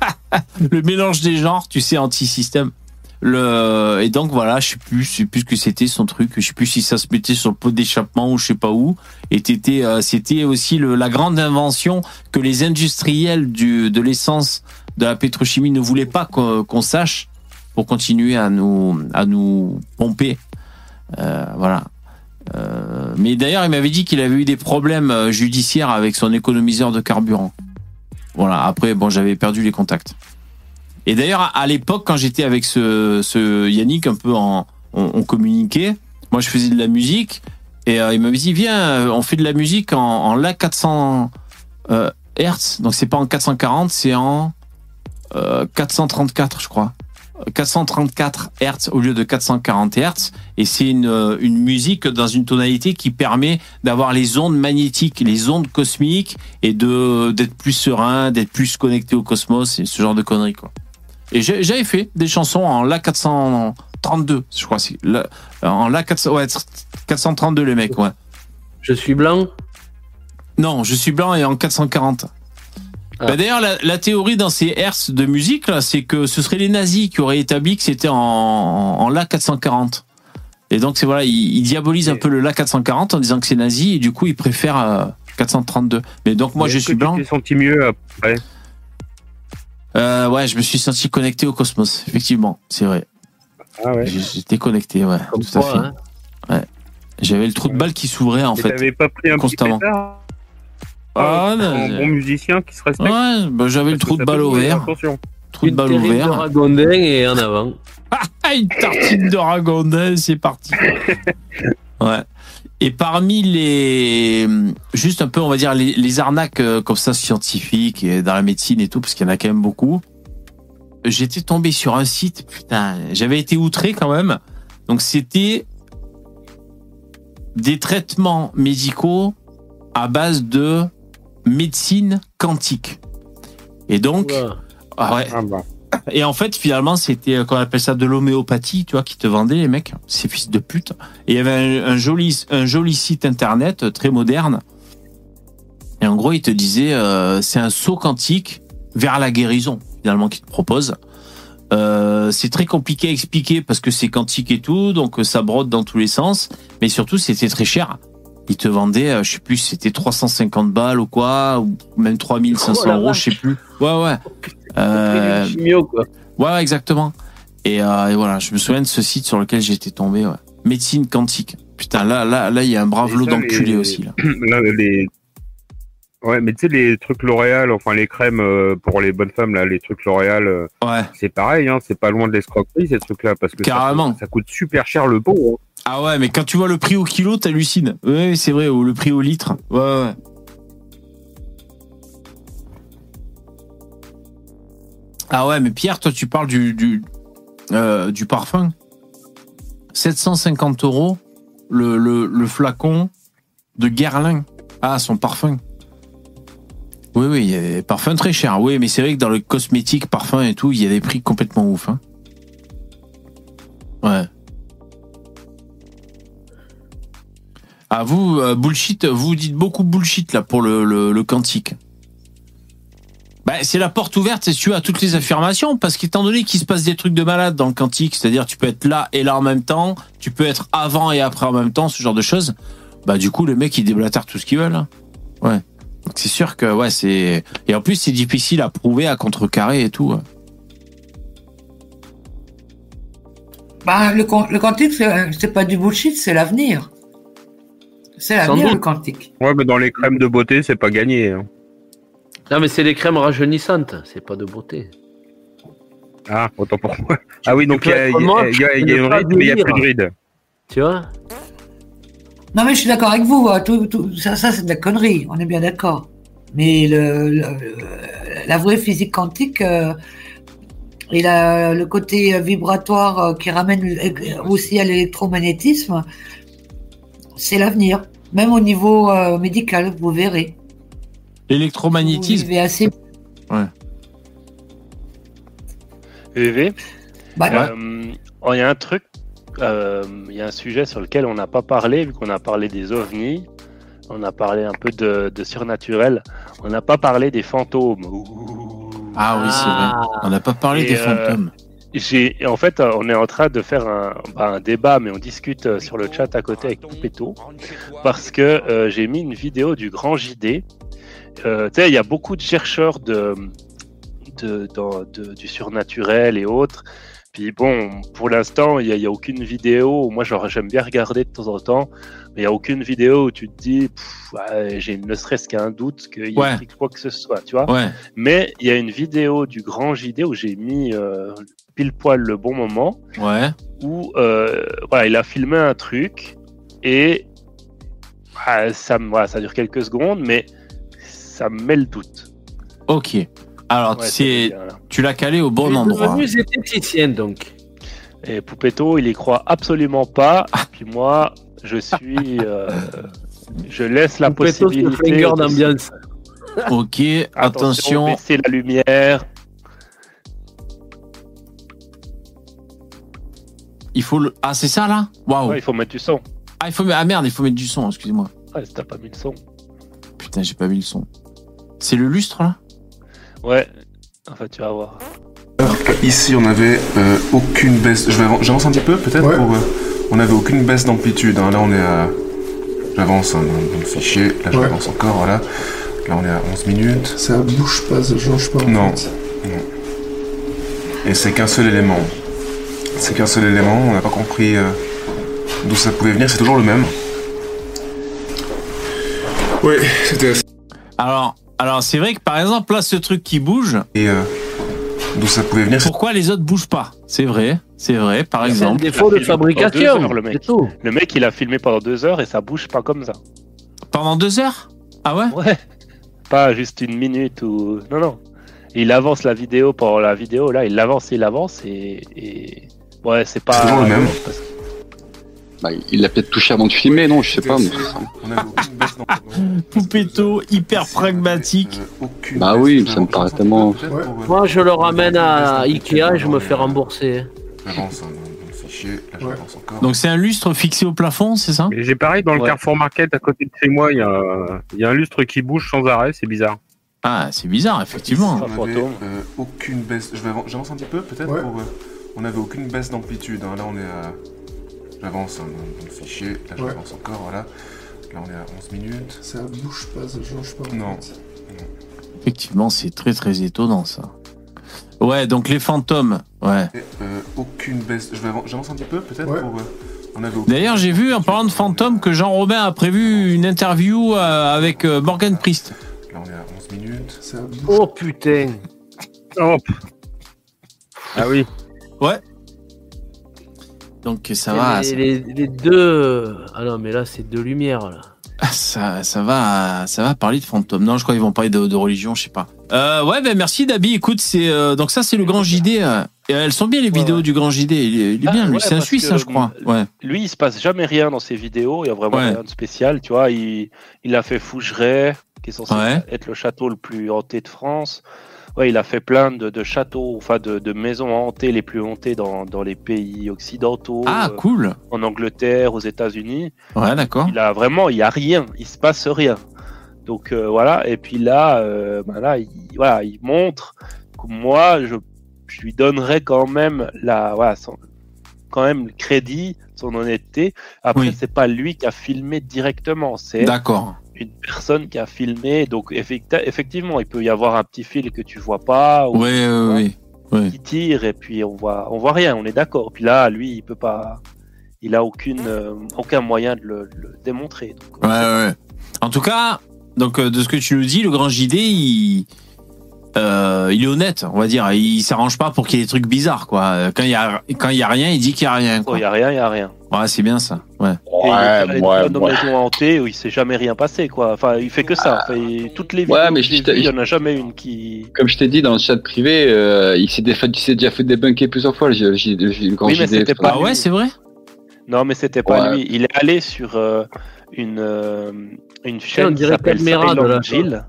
le mélange des genres, tu sais, anti-système. Et donc voilà, je sais plus, je sais plus ce que c'était son truc. Je sais plus si ça se mettait sur le pot d'échappement ou je sais pas où. Et euh, c'était aussi la grande invention que les industriels du, de l'essence, de la pétrochimie ne voulaient pas qu'on qu'on sache pour continuer à nous, à nous pomper. Euh, voilà. Euh, mais d'ailleurs, il m'avait dit qu'il avait eu des problèmes euh, judiciaires avec son économiseur de carburant. Voilà. Après, bon, j'avais perdu les contacts. Et d'ailleurs, à l'époque, quand j'étais avec ce, Yannick, un peu en, on, communiquait. Moi, je faisais de la musique et euh, il m'avait dit viens, euh, on fait de la musique en, en la 400 euh, Hertz. Donc c'est pas en 440, c'est en euh, 434, je crois. 434 Hertz au lieu de 440 Hertz et c'est une, euh, une musique dans une tonalité qui permet d'avoir les ondes magnétiques, les ondes cosmiques et de d'être plus serein, d'être plus connecté au cosmos et ce genre de conneries quoi. Et j'avais fait des chansons en La 432, je crois c'est la- en La 400 ouais, 432 les mecs ouais.
Je suis blanc?
Non, je suis blanc et en 440.
Ah.
Bah, D'ailleurs, la, la théorie dans ces hertz de musique, là, c'est que ce serait les nazis qui auraient établi que c'était en, en La 440. Et donc, c'est voilà, ils, ils diabolisent un peu le La 440 en disant que c'est nazi et du coup, ils préfèrent euh, 432. Mais donc, moi,
Mais
je suis
que
blanc.
Tu t'es senti mieux après?
Euh, ouais, je me suis senti connecté au cosmos, effectivement, c'est vrai.
Ah ouais.
J'étais connecté, ouais,
Comme
tout à
quoi,
fait.
hein.
Ouais. J'avais le trou de balle qui s'ouvrait, en
Et
fait.
t'avais pas pris un
constamment.
petit pétard?
Ah,
un
non,
bon musicien qui se respecte.
Ouais, bah, j'avais le trou de balle ouvert.
Attention.
Trou de
Une
balle
terrine de
ouvert.
ragondin et en avant.
Ah, une tartine de ragondin, c'est parti. Ouais. Et parmi les, juste un peu, on va dire, les, les arnaques euh, comme ça scientifiques et dans la médecine et tout, parce qu'il y en a quand même beaucoup. J'étais tombé sur un site, putain, j'avais été outré quand même. Donc c'était des traitements médicaux à base de médecine quantique. Et donc, ah ouais,
Ah bah.
et en fait, finalement, c'était, euh, qu'on appelle ça, de l'homéopathie, tu vois, qui te vendait, les mecs, ces fils de pute. Et il y avait un, un joli, un joli site internet euh, très moderne. Et en gros, il te disait, euh, c'est un saut quantique vers la guérison, finalement, qu'il te propose. Euh, c'est très compliqué à expliquer parce que c'est quantique et tout, donc ça brode dans tous les sens. Mais surtout, c'était très cher. Il te vendait, euh, je sais plus, si c'était 350 balles ou quoi, ou même 3500
Oh la
euros, je sais plus. Ouais, ouais. Euh,
chimio, quoi.
Ouais, exactement. Et, euh, et voilà, je me souviens de ce site sur lequel j'étais tombé. Ouais. Médecine quantique. Putain, là, là, là, il y a un brave lot d'enculés aussi. Là.
Là, les... Ouais, mais tu sais, les trucs L'Oréal, enfin les crèmes euh, pour les bonnes femmes, là, les trucs L'Oréal, euh,
Ouais.
c'est pareil, hein, c'est pas loin de l'escroquerie ces trucs-là, parce que ça-
Carrément.
Ça, coûte super cher le pot. hein.
Ah ouais, mais quand tu vois le prix au kilo, t'hallucines. Ouais, c'est vrai, ou le prix au litre. Ouais, ouais. Ah ouais, mais Pierre, toi, tu parles du, du, euh, du parfum. 750 euros le, le, le flacon de Guerlain. Ah, son parfum. Oui, oui, il y très chers. Oui, mais c'est vrai que dans le cosmétique, parfum et tout, il y a des prix complètement ouf. Hein. Ouais. Ah, vous, euh, bullshit, vous dites beaucoup bullshit là pour le, le, quantique. Bah, c'est la porte ouverte, c'est tu à toutes les affirmations, parce qu'étant donné qu'il se passe des trucs de malade dans le quantique, c'est-à-dire tu peux être là et là en même temps, tu peux être avant et après en même temps, ce genre de choses, bah du coup les mecs ils déblatèrent tout ce qu'ils veulent. hein. Ouais. C'est sûr que ouais c'est et en plus c'est difficile à prouver, à contrecarrer et tout.
Bah, le, le quantique, c'est pas du bullshit, c'est l'avenir. C'est l'avenir, le quantique.
Ouais, mais dans les crèmes de beauté, c'est pas gagné. hein.
Non, mais c'est les crèmes rajeunissantes, c'est pas de beauté.
Ah, autant pour moi. Ah oui, donc il y a, y a- y y une ride, mais il n'y a plus de ride.
Tu vois?
Non, mais je suis d'accord avec vous. hein, tout- tout- ça, ça c'est de la connerie. On est bien d'accord. Mais le, le- le- la vraie physique quantique euh, et la- le côté vibratoire euh, qui ramène euh, aussi à l'électromagnétisme, c'est l'avenir. Même au niveau euh, médical, vous verrez. Vous
L'électromagnétisme.
vivez assez.
EV.
Bah,
Euh, oh, Il y a un truc, il y a un sujet sur lequel on n'a pas parlé, vu qu'on a parlé des ovnis, on a parlé un peu de, de surnaturel, on n'a pas parlé des fantômes. Ouh.
Ah oui, c'est vrai. On n'a pas parlé
Et,
des
euh,
fantômes.
J'ai, en fait, euh, on est en train de faire un, bah, un débat, mais on discute euh, sur le chat à côté avec Poupetto, parce que euh, j'ai mis une vidéo du grand JD. Euh, tu sais, il y a beaucoup de chercheurs de, de, dans- de- du surnaturel et autres. Puis bon, pour l'instant, il n'y a, a aucune vidéo. Moi, j'aime bien regarder de temps en temps, mais il n'y a aucune vidéo où tu te dis, ouais, j'ai ne serait-ce qu'un doute qu'il y ait
Ouais.
quoi que ce soit, tu vois.
Ouais.
Mais il y a une vidéo du grand JD où j'ai mis euh, pile poil le bon moment,
Ouais.
où euh, voilà, il a filmé un truc et ah, ça, voilà, ça dure quelques secondes, mais ça me met le doute.
Ok. Alors,
Ouais,
c'est, tu l'as calé au bon endroit.
zététicien, donc.
Et Poupetto, il y croit absolument pas. Puis moi, je suis, euh, je laisse la
Poupetto, c'est
possibilité. de-
d'ambiance.
Ok, attention.
baisser la lumière.
Il faut le. Ah, c'est ça là? Waouh.
Ouais, il faut mettre du son.
Ah, il faut. Ah merde, il faut mettre du son. Excusez-moi.
Ouais, si t'as pas mis le son.
Putain, j'ai pas mis le son. C'est le lustre là?
Ouais. Enfin, tu vas voir.
Ici, on avait euh, aucune baisse. Je vais avan- J'avance un petit peu, peut-être pour, euh, On avait aucune baisse d'amplitude. hein. Là, on est à. J'avance hein, dans, dans le fichier. Là,
Ouais.
j'avance encore. Voilà. Là, on est à 11 minutes.
Ça bouge pas, ça change pas. en
Non.
fait.
non. Et c'est qu'un seul élément. C'est qu'un seul élément. On n'a pas compris euh, d'où ça pouvait venir. C'est toujours le même. Oui, c'était.
Alors, alors c'est vrai que par exemple là, ce truc qui bouge.
Et euh, d'où ça pouvait venir
Pourquoi les autres bougent pas? C'est vrai, c'est vrai. Par
C'est un
exemple.
défaut de fabrication.
heures, le mec.
C'est tout.
Le mec, il a filmé pendant deux heures et ça bouge pas comme ça.
Pendant deux heures? Ah ouais?
Ouais. Pas juste une minute ou. Non, non. Il avance la vidéo pendant la vidéo, là, il l'avance, il avance et. et- Ouais, c'est pas.
C'est toujours le même.
parce que-
Bah, il l'a peut-être touché avant de filmer, non Je sais pas. mais-
On avait aucune baisse d'amplitude.
Poupetto, hyper pragmatique.
Aucune
Bah
baisse.
oui, ça me paraît tellement-
euh,
Moi, je le ramène à Ikea et je me fais rembourser.
J'avance hein, dans dans le fichier. Là,
Ouais.
j'avance encore.
Donc c'est un lustre fixé au plafond, c'est ça?
J'ai pareil dans le
Ouais.
Carrefour Market à côté de chez moi, il y, a, il y a un lustre qui bouge sans arrêt, c'est bizarre.
Ah, c'est bizarre, effectivement.
Un
On avait
fantôme.
euh, aucune baisse. J'avance un petit peu, peut-être
Ouais.
pour, euh, On avait aucune baisse d'amplitude. hein. Là, on est à. J'avance hein, dans, dans le fichier. Là,
Ouais.
j'avance encore. Voilà. Là, on est à 11 minutes.
Ça bouge pas, ça change pas. en
Non.
fait.
Effectivement, c'est très très étonnant ça. Ouais, donc les fantômes. Ouais.
Et, euh, aucune baisse. J'avance un petit peu, peut-être
Ouais.
pour. euh,
D'ailleurs, j'ai vu en parlant de fantômes que Jean Robin a prévu une interview euh, avec euh, Morgan Priest.
Là, on est à 11 minutes.
Ça bouge.
Oh putain.
Oh. Ah oui.
Donc ça
Et
va,
les,
ça,
les- les deux. Ah non, mais là, c'est deux lumières, là.
ça, ça va, ça va parler de fantômes. Non, je crois qu'ils vont parler de, de religion, je sais pas. Euh, ouais, ben merci Dabi. Écoute, c'est euh, donc ça c'est le grand JD. euh, et elles sont bien les
Ouais,
vidéos
ouais.
du grand JD. Il est, il est
Ah,
bien, lui.
ouais,
c'est un Suisse, hein, je crois. Ouais.
Lui, il se passe jamais rien dans ses vidéos, il y a vraiment
Ouais.
rien de spécial, tu vois. Il, il a fait Fougeray, qui est censé
Ouais.
être le château le plus hanté de France. Ouais, il a fait plein de, de châteaux, enfin de, de maisons hantées les plus hantées dans, dans les pays occidentaux.
Ah,
euh,
cool.
En Angleterre, aux États-Unis.
Ouais, d'accord.
Il a vraiment, il y a rien, il se passe rien. Donc euh, voilà, et puis là, euh, ben là, il, voilà, il montre que moi, je, je lui donnerais quand même la, voilà, son- quand même le crédit, son honnêteté. Après, c'est pas lui qui a filmé directement, c'est
D'accord.
Une personne qui a filmé. Donc effecti- effectivement, il peut y avoir un petit fil que tu vois pas, ou
Ouais, ouais.
qui tire, et puis on voit, on voit rien, on est d'accord. Puis là, lui, il peut pas, il a aucune, euh, aucun moyen de le, démontrer. Donc,
Ouais, ouais. En tout cas, donc euh, de ce que tu nous dis, le grand JD, il, euh, il est honnête, on va dire. Il s'arrange pas pour qu'il y ait des trucs bizarres, quoi. Quand il y a, quand il y a rien, il dit qu'il y a rien. Quoi.
il y a rien, il y a rien.
Ouais, c'est bien ça. Ouais.
Et il est plein de maisons hantées où il s'est jamais rien passé, quoi. Enfin, il fait que ça. Enfin, il- toutes les vidéos,
Ouais, mais je
il y en a jamais une qui.
Comme je t'ai dit dans le chat privé, euh, il s'est défa- il déjà fait débunker plusieurs fois.
Oui, mais c'était pas
Ah ouais,
lui.
c'est vrai?
Non, mais c'était pas
Ouais.
lui. Il est allé sur euh, une euh, une chaîne qui
dirait
s'appelle Silent
la-
Jill.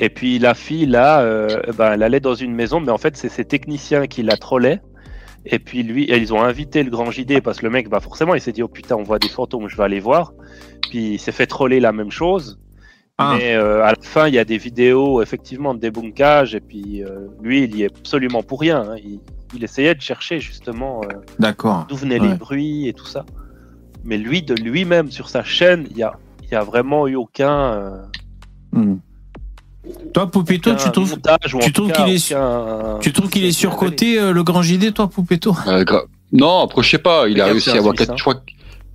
Et puis la fille là, euh, ben, elle allait dans une maison, mais en fait c'est ses techniciens qui la trollaient. Et puis lui, et ils ont invité le grand JD parce que le mec, bah forcément, il s'est dit oh putain, on voit des fantômes, je vais aller voir. Puis il s'est fait troller la même chose.
Ah.
Mais euh, à la fin, il y a des vidéos effectivement de débunkage. Et puis euh, lui, il y est absolument pour rien. hein. Il, il essayait de chercher justement euh,
D'accord.
d'où venaient
Ouais.
les bruits et tout ça. Mais lui, de lui-même sur sa chaîne, il y a, il y a vraiment eu aucun.
Hmm. Toi, Poupetto, tu trouves, tu trouves qu'il est,
aucun-
tu trouves qu'il est surcoté, euh, le grand JD, toi, Poupetto
Euh, gra- non, après, je sais pas, il a réussi à avoir
Suisse,
4,
hein.
je crois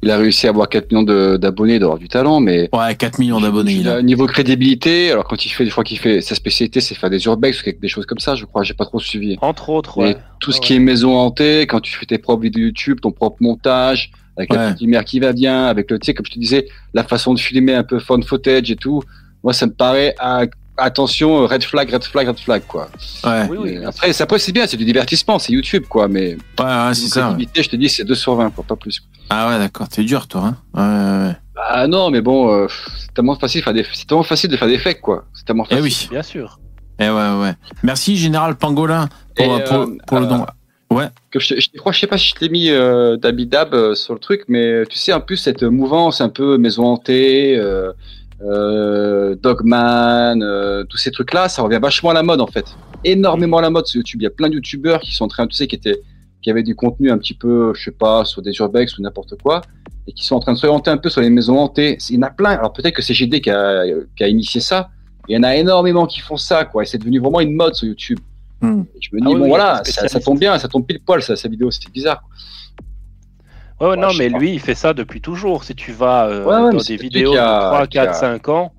qu'il a réussi à avoir 4 millions de- d'abonnés, d'avoir du talent, mais.
Ouais, 4 millions d'abonnés.
Il
il a.
niveau crédibilité, alors quand il fait, je crois qu'il fait, sa spécialité, c'est faire des urbex ou quelque- des choses comme ça, je crois, j'ai pas trop suivi.
Entre autres,
Mais
ouais.
tout ce
Ouais,
qui est maison hantée, quand tu fais tes propres vidéos YouTube, ton propre montage, avec la petite lumière qui va bien, avec le, tu sais, comme je te disais, la façon de filmer un peu fun footage et tout, moi, ça me paraît, à- attention, red flag, red flag, red flag, quoi.
Ouais.
Oui, oui,
après, c'est- après, c'est bien, c'est du divertissement, c'est YouTube, quoi, mais.
Ouais, ouais, c'est ça.
je te dis, c'est 2 sur 20, quoi, pas plus.
Ah ouais, d'accord. T'es dur, toi. Hein ouais, ouais, ouais.
Ah non, mais bon, euh, c'est tellement facile, de faire des- c'est tellement facile de faire des fakes, quoi. C'est tellement
Eh
facile.
oui.
Bien sûr.
Eh ouais, ouais. Merci, Général Pangolin, pour,
Et,
pour,
euh,
pour le
euh,
don. Ouais.
que je, je crois, je sais pas si je t'ai mis euh, d'Abidab euh, sur le truc, mais tu sais, en plus, cette mouvance un peu maison hantée, euh, Dogman, euh, tous ces trucs-là, ça revient vachement à la mode, en fait. Énormément à la mode sur YouTube. Il y a plein de YouTubeurs qui sont en train, tu sais, qui étaient, qui avaient du contenu un petit peu, je sais pas, sur des urbex ou n'importe quoi, et qui sont en train de s'orienter un peu sur les maisons hantées. Il y en a plein. Alors peut-être que c'est GD qui a, qui a initié ça. Il y en a énormément qui font ça, quoi. Et c'est devenu vraiment une mode sur YouTube.
Hmm.
Et je me dis,
Ah oui,
bon
oui,
voilà, ça, ça tombe bien, ça tombe pile poil, sa, sa vidéo, c'était bizarre.
Ouais, ouais,
Ouais,
non, mais
pas.
lui, il fait ça depuis toujours. Si tu vas euh,
Ouais, ouais, mais
dans des vidéos
a-
de 3,
qui a-
4, 5 ans,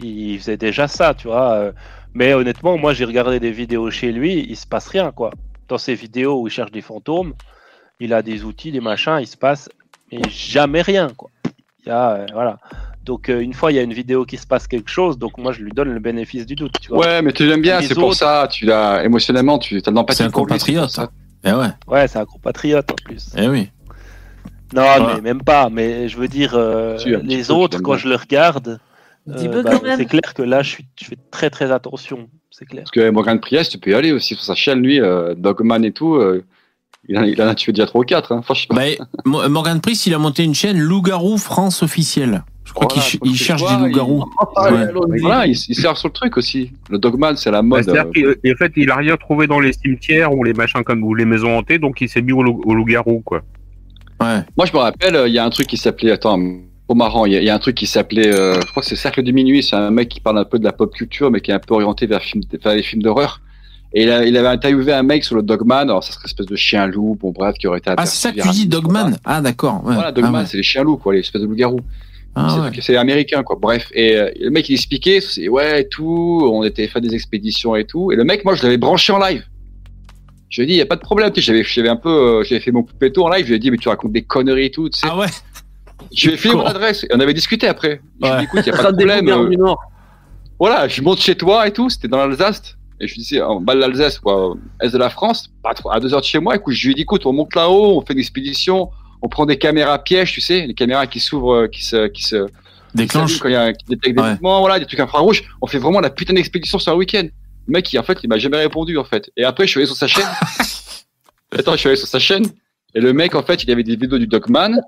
il faisait déjà ça, tu vois. euh. Mais honnêtement, moi, j'ai regardé des vidéos chez lui, il se passe rien, quoi. Dans ces vidéos où il cherche des fantômes, il a des outils, des machins, il se passe mais jamais rien, quoi. Il y a, euh, voilà. Donc, euh, une fois, il y a une vidéo qui se passe quelque chose, donc moi, je lui donne le bénéfice du doute, tu vois.
Ouais, mais tu l'aimes bien, c'est pour ça, tu l'as, émotionnellement, tu as de l'empathie.
C'est un compatriote.
ça.
Eh ouais.
Ouais, c'est un compatriote en plus.
Eh oui.
Non,
Voilà.
mais même pas. Mais je veux dire, euh, les autres, quand je le regarde, euh, bah, c'est clair que là, je, suis, je fais très très attention. C'est clair.
Parce que Morgan Priest, tu peux y aller aussi sur sa chaîne, lui, euh, Dogman et tout. euh, il, en, il en a tué déjà 3 ou 4, hein, franchement.
Bah, Mo- Morgan Priest, il a monté une chaîne Loup-Garou France officielle. Je crois
Voilà,
qu'il cherche des loups-garous.
il-
Ouais.
Voilà, il, il sert sur le truc aussi. Le Dogman, c'est la
Bah,
mode. Euh,
qu'en fait, il a rien trouvé dans les cimetières ou les machins comme ou les maisons hantées, donc il s'est mis au, au loup-garou, quoi.
Ouais.
Moi, je me rappelle, euh, il y a un truc qui s'appelait. Attends, trop marrant. Il y, a- il y a un truc qui s'appelait. euh, je crois que c'est Cercle de minuit. C'est un mec qui parle un peu de la pop culture, mais qui est un peu orienté vers, film, vers les films d'horreur. Et il, a- il avait interviewé un mec sur le Dogman. Alors, ça serait une espèce de chien loup. Bon, bref, qui aurait été
Ah, c'est ça que tu dis,
vers-
Dogman? Ah, d'accord. Ouais.
Voilà, Dogman,
Ah, ouais.
c'est les chiens loups, quoi, les espèces de loups-garous.
Ah,
c'est
ouais.
américain, quoi. Bref, et euh, le mec il expliquait, ouais, et tout, on était fait des expéditions et tout. Et le mec, moi, je l'avais branché en live. Je lui ai dit, y a pas de problème. J'avais, j'avais un peu, euh, j'avais fait mon poupetto en live. Je lui ai dit, mais tu racontes des conneries et tout. Tu sais.
Ah ouais.
Je lui ai filé mon adresse et on avait discuté après. Je lui ai dit, écoute, y a pas de problème. Euh, voilà, je monte chez toi et tout. C'était dans l'Alsace. Et je lui disais, en bas de l'Alsace, quoi, est de la France, pas trop, à deux heures de chez moi. Écoute, je lui ai dit, écoute, on monte là-haut, on fait une expédition, on prend des caméras pièges, tu sais, les caméras qui s'ouvrent, euh, qui se, qui se,
Déclenche.
Quand il y a qui détecte des
Ouais.
mouvements, voilà, des trucs infrarouges, on fait vraiment la putain d'expédition sur un week-end. Le mec, il, en fait, il m'a jamais répondu, en fait. Et après, je suis allé sur sa chaîne. Attends, je suis allé sur sa chaîne. Et le mec, en fait, il avait des vidéos du Dogman.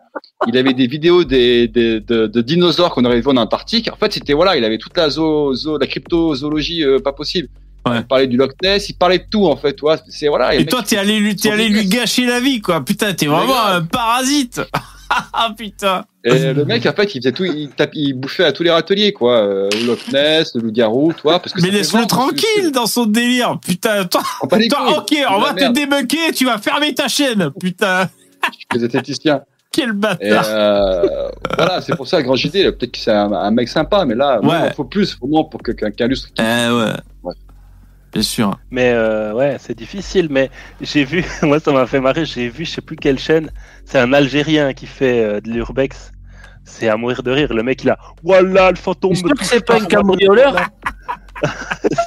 Il avait des vidéos des, des- de, de dinosaures qu'on aurait vu en Antarctique. En fait, c'était, voilà, il avait toute la zoo, zoo la cryptozoologie, euh, pas possible. Il parlait du Loch Ness, il parlait de tout, en fait, tu vois. C'est, voilà.
Et toi, t'es allé, lui- t'es allé lui gâcher la vie, quoi. Putain, t'es vraiment un parasite. Ah putain.
Et le mec, en fait, il faisait tout, il, tape, il bouffait à tous les râteliers, quoi. Euh, Loch Ness, le loup-garou, toi, parce que
Mais laisse-le tranquille dans son délire. Putain, toi,
couilles.
ok, on va te débunker, tu vas fermer ta chaîne. Putain,
que des esthéticiens.
quel
Et
bâtard.
euh, voilà, c'est pour ça, Grand JD, peut-être que c'est un, un mec sympa, mais là,
Ouais.
il faut plus, vraiment, pour que qu'un lustre.
Eh ouais. Bien sûr.
Mais euh, ouais, c'est difficile. Mais j'ai vu, moi ça m'a fait marrer, j'ai vu, je sais plus quelle chaîne, c'est un Algérien qui fait euh, de l'urbex. C'est à mourir de rire. Le mec il a, voilà le fantôme. Me
que
touche
c'est pas un cambrioleur.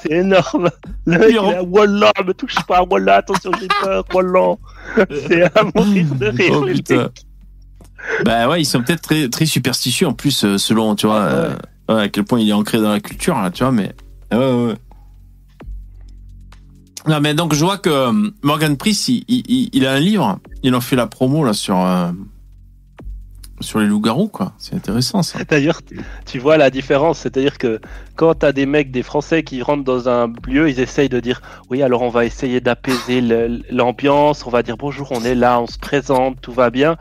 C'est énorme. Le mec il a, voilà, me touche pas, voilà, attention j'ai peur, voilà. C'est à mourir de rire.
Oh
le
putain.
mec.
Bah ouais, ils sont peut-être très, très superstitieux en plus, euh, selon, tu vois, euh, ouais, à quel point il est ancré dans la culture, là, tu vois, mais. Ouais, ouais. Non, mais donc je vois que euh, Morgan Price, il, il- il- il a un livre, il en fait la promo, là, sur. euh, sur les loups-garous, quoi. C'est intéressant, ça.
D'ailleurs, tu vois la différence, c'est-à-dire que quand t'as des mecs, des Français qui rentrent dans un lieu, ils essayent de dire oui, alors on va essayer d'apaiser l'ambiance, on va dire bonjour, on est là, on se présente, tout va bien.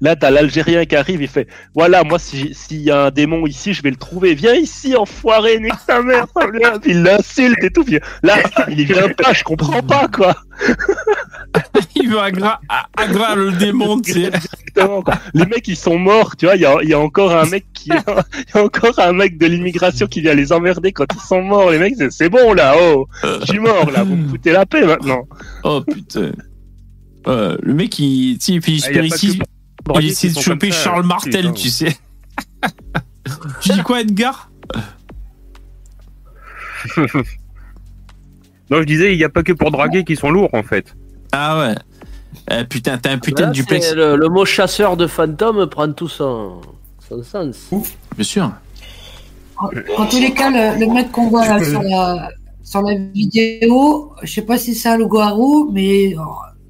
Là, t'as l'Algérien qui arrive, il fait voilà, moi, si- s'il y a un démon ici, je vais le trouver, viens ici, enfoiré, nique ta mère, ça vient. Puis il l'insulte et tout. Puis là, il vient pas, je comprends pas, quoi.
il veut agra le démon, tu sais.
Exactement, quoi. Les mecs, ils sont morts, tu vois. Il y a, il y a encore un mec qui, il y a encore un mec de l'immigration qui vient les emmerder quand ils sont morts. Les mecs, c'est- bon là, oh, je suis mort là, vous me foutez la paix maintenant.
Oh putain. Ouais, le mec, il, tu sais, il fait
Ah,
il essaie de choper Charles
si,
Martel, tu sais. tu dis quoi, Edgar?
Non, je disais, il n'y a pas que pour draguer qui sont lourds en fait.
Ah ouais. Eh, putain, t'as un putain
Là,
de duplex.
c'est Le, le mot chasseur de fantômes prend tout son, son sens.
Bien sûr.
En, en tous les cas, le, le mec qu'on voit là sur la, sur la vidéo, je sais pas si c'est un loup-garou, mais euh,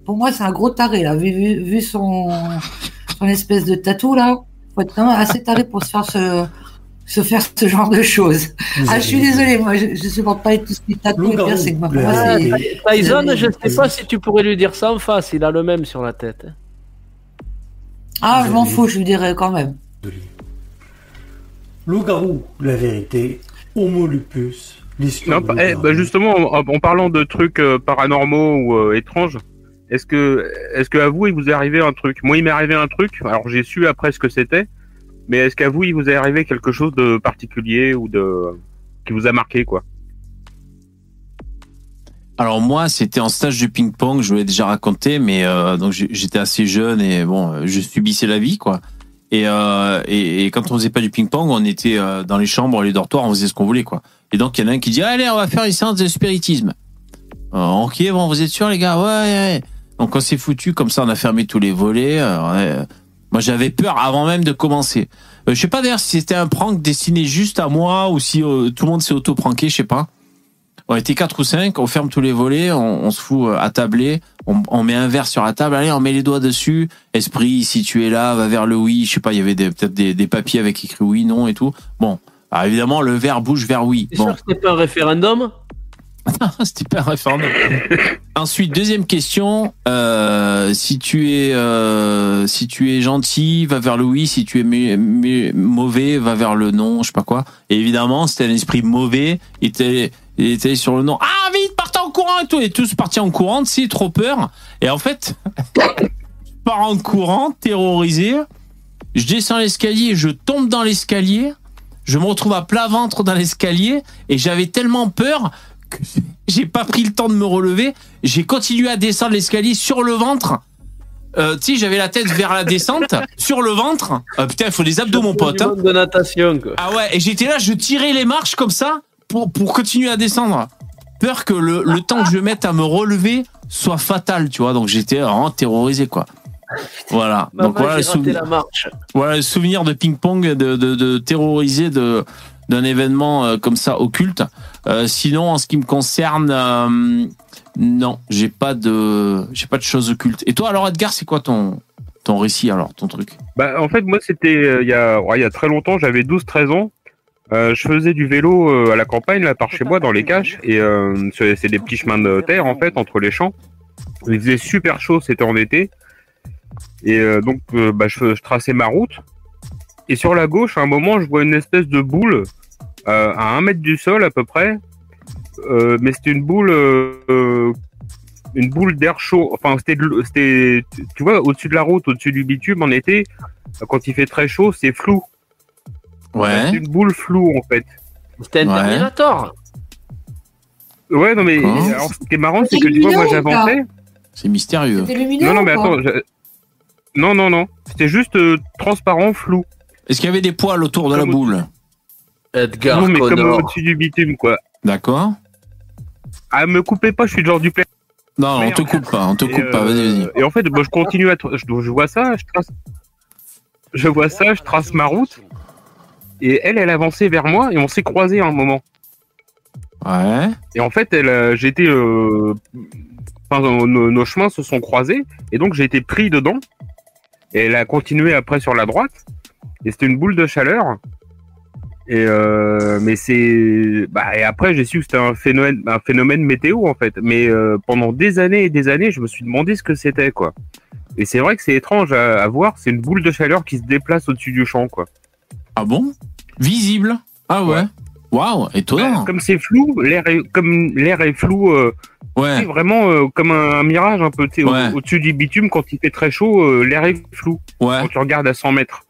pour moi, c'est un gros taré, là. Vu, vu, vu son, son espèce de tatou, là, faut être quand même assez taré pour se faire ce, se faire ce genre de choses. Ah,
avez
je suis désolée, moi, je, je supporte pas tout ce qui est tatou. Le
Loup-garou,
pire, c'est que moi.
Tyson,
c'est-
je sais pas si tu pourrais lui dire ça en face, il a le même sur la tête.
Ah, je m'en fous, je lui dirais quand même.
Loup-garou, la vérité. Homo lupus, l'histoire.
Non, eh, bah, justement, en, en parlant de trucs euh, paranormaux ou euh, étranges, est-ce que, est-ce que vous il vous est arrivé un truc? Moi, il m'est arrivé un truc. Alors, j'ai su après ce que c'était, mais est-ce qu'à vous il vous est arrivé quelque chose de particulier ou de qui vous a marqué quoi?
Alors moi, c'était en stage de ping-pong, je vous l'ai déjà raconté, mais euh, donc j'étais assez jeune et bon, je subissais la vie, quoi. Et, euh, et, quand on faisait pas du ping-pong, on était euh, dans les chambres, les dortoirs, on faisait ce qu'on voulait, quoi. Et donc il y en a un qui dit allez, on va faire une séance de spiritisme. Ok, bon, vous êtes sûrs les gars, ouais, ouais. Donc on s'est foutu comme ça, on a fermé tous les volets. euh. Moi, j'avais peur avant même de commencer. Euh, je sais pas d'ailleurs si c'était un prank destiné juste à moi ou si euh, tout le monde s'est auto-pranké, je sais pas. On était quatre ou cinq, on ferme tous les volets, on, on se fout euh, à tabler, on, on met un verre sur la table, allez, on met les doigts dessus. Esprit, si tu es là, va vers le oui. Je sais pas, il y avait peut-être des, des papiers avec écrit oui, non et tout. Bon, alors évidemment, le verre bouge vers oui.
C'est
Bon,
sûr que c'était pas un référendum?
c'était pas référendum. Ensuite, deuxième question. euh, si tu es euh, si tu es gentil, va vers le oui. Si tu es mauvais, va vers le non. Je sais pas quoi. Et évidemment, c'était un esprit mauvais. Il était il était sur le non. Ah vite, partez en courant et tout. Et tous partis en courant. C'est trop peur. Et en fait, je pars en courant, terrorisé. Je descends l'escalier, je tombe dans l'escalier. Je me retrouve à plat ventre dans l'escalier et j'avais tellement peur que j'ai pas pris le temps de me relever. J'ai continué à descendre l'escalier sur le ventre. Euh, tu sais, j'avais la tête vers la descente, sur le ventre. Euh, putain, il faut des abdos, mon pote. hein.
De natation, quoi.
Ah ouais, et j'étais là, je tirais les marches comme ça pour, pour continuer à descendre. Peur que le, le temps que je mette à me relever soit fatal, tu vois. Donc j'étais vraiment terrorisé, quoi. Voilà.
Maman,
Donc voilà le, souvenir,
la
voilà le souvenir de ping-pong, de, de, de terroriser de d'un événement euh, comme ça occulte. Euh, sinon, en ce qui me concerne, euh, non, j'ai pas de j'ai pas de choses occultes. Et toi, alors Edgar, c'est quoi ton récit alors, ton truc?
Bah, en fait, moi, c'était euh, il y, a, y a très longtemps, j'avais 12-13 ans. Je faisais du vélo à la campagne, là, par chez moi, dans les caches. Et c'est des petits chemins de terre, en fait, entre les champs. Il faisait super chaud, c'était en été. Et donc, bah, je, je traçais ma route. Et sur la gauche, à un moment, je vois une espèce de boule euh, à un mètre du sol, à peu près. Euh, mais c'était une boule... euh, une boule d'air chaud. Enfin, c'était, tu- vois, au-dessus de la route, au-dessus du bitume, en été, quand il fait très chaud, c'est flou.
Ouais.
C'est une boule floue, en fait.
C'était un
Ouais.
Terminator.
Ouais, non, mais alors, ce qui est marrant, c'est que tu vois, moi, j'avançais.
C'est mystérieux.
Non, non, mais attends. je- Non, non, non. C'était juste euh, transparent, flou.
Est-ce qu'il y avait des poils autour de la boule?
Edgar
non, mais comme
Connor.
au-dessus du bitume, quoi.
D'accord.
Ah, me coupez pas, je suis le genre du plaisir.
Non, on te coupe pas, on te
Et,
coupe pas.
euh,
Vas-y, vas-y.
Et en fait, moi, je continue à. tra- Je, je vois ça, je trace. Je vois ça, je trace ma route. Et elle, elle avançait vers moi et on s'est croisés à un moment.
Ouais.
Et en fait, elle, euh, euh, Enfin, nos, nos chemins se sont croisés et donc j'ai été pris dedans. Et elle a continué après sur la droite. Et c'était une boule de chaleur. Et euh, mais c'est bah et après j'ai su que c'était un phénomène un phénomène météo en fait. Mais euh, pendant des années et des années, je me suis demandé ce que c'était quoi. Et c'est vrai que c'est étrange à, à voir. C'est une boule de chaleur qui se déplace au-dessus du champ quoi.
Ah bon? Visible? Ah ouais. Waouh, étonnant.
Comme c'est flou, l'air est comme l'air est flou. euh,
Ouais.
c'est vraiment euh, comme un, un mirage un peu. au-
Ouais.
Au-dessus du bitume, quand il fait très chaud, euh, l'air est flou.
Ouais.
Quand tu regardes à 100 mètres.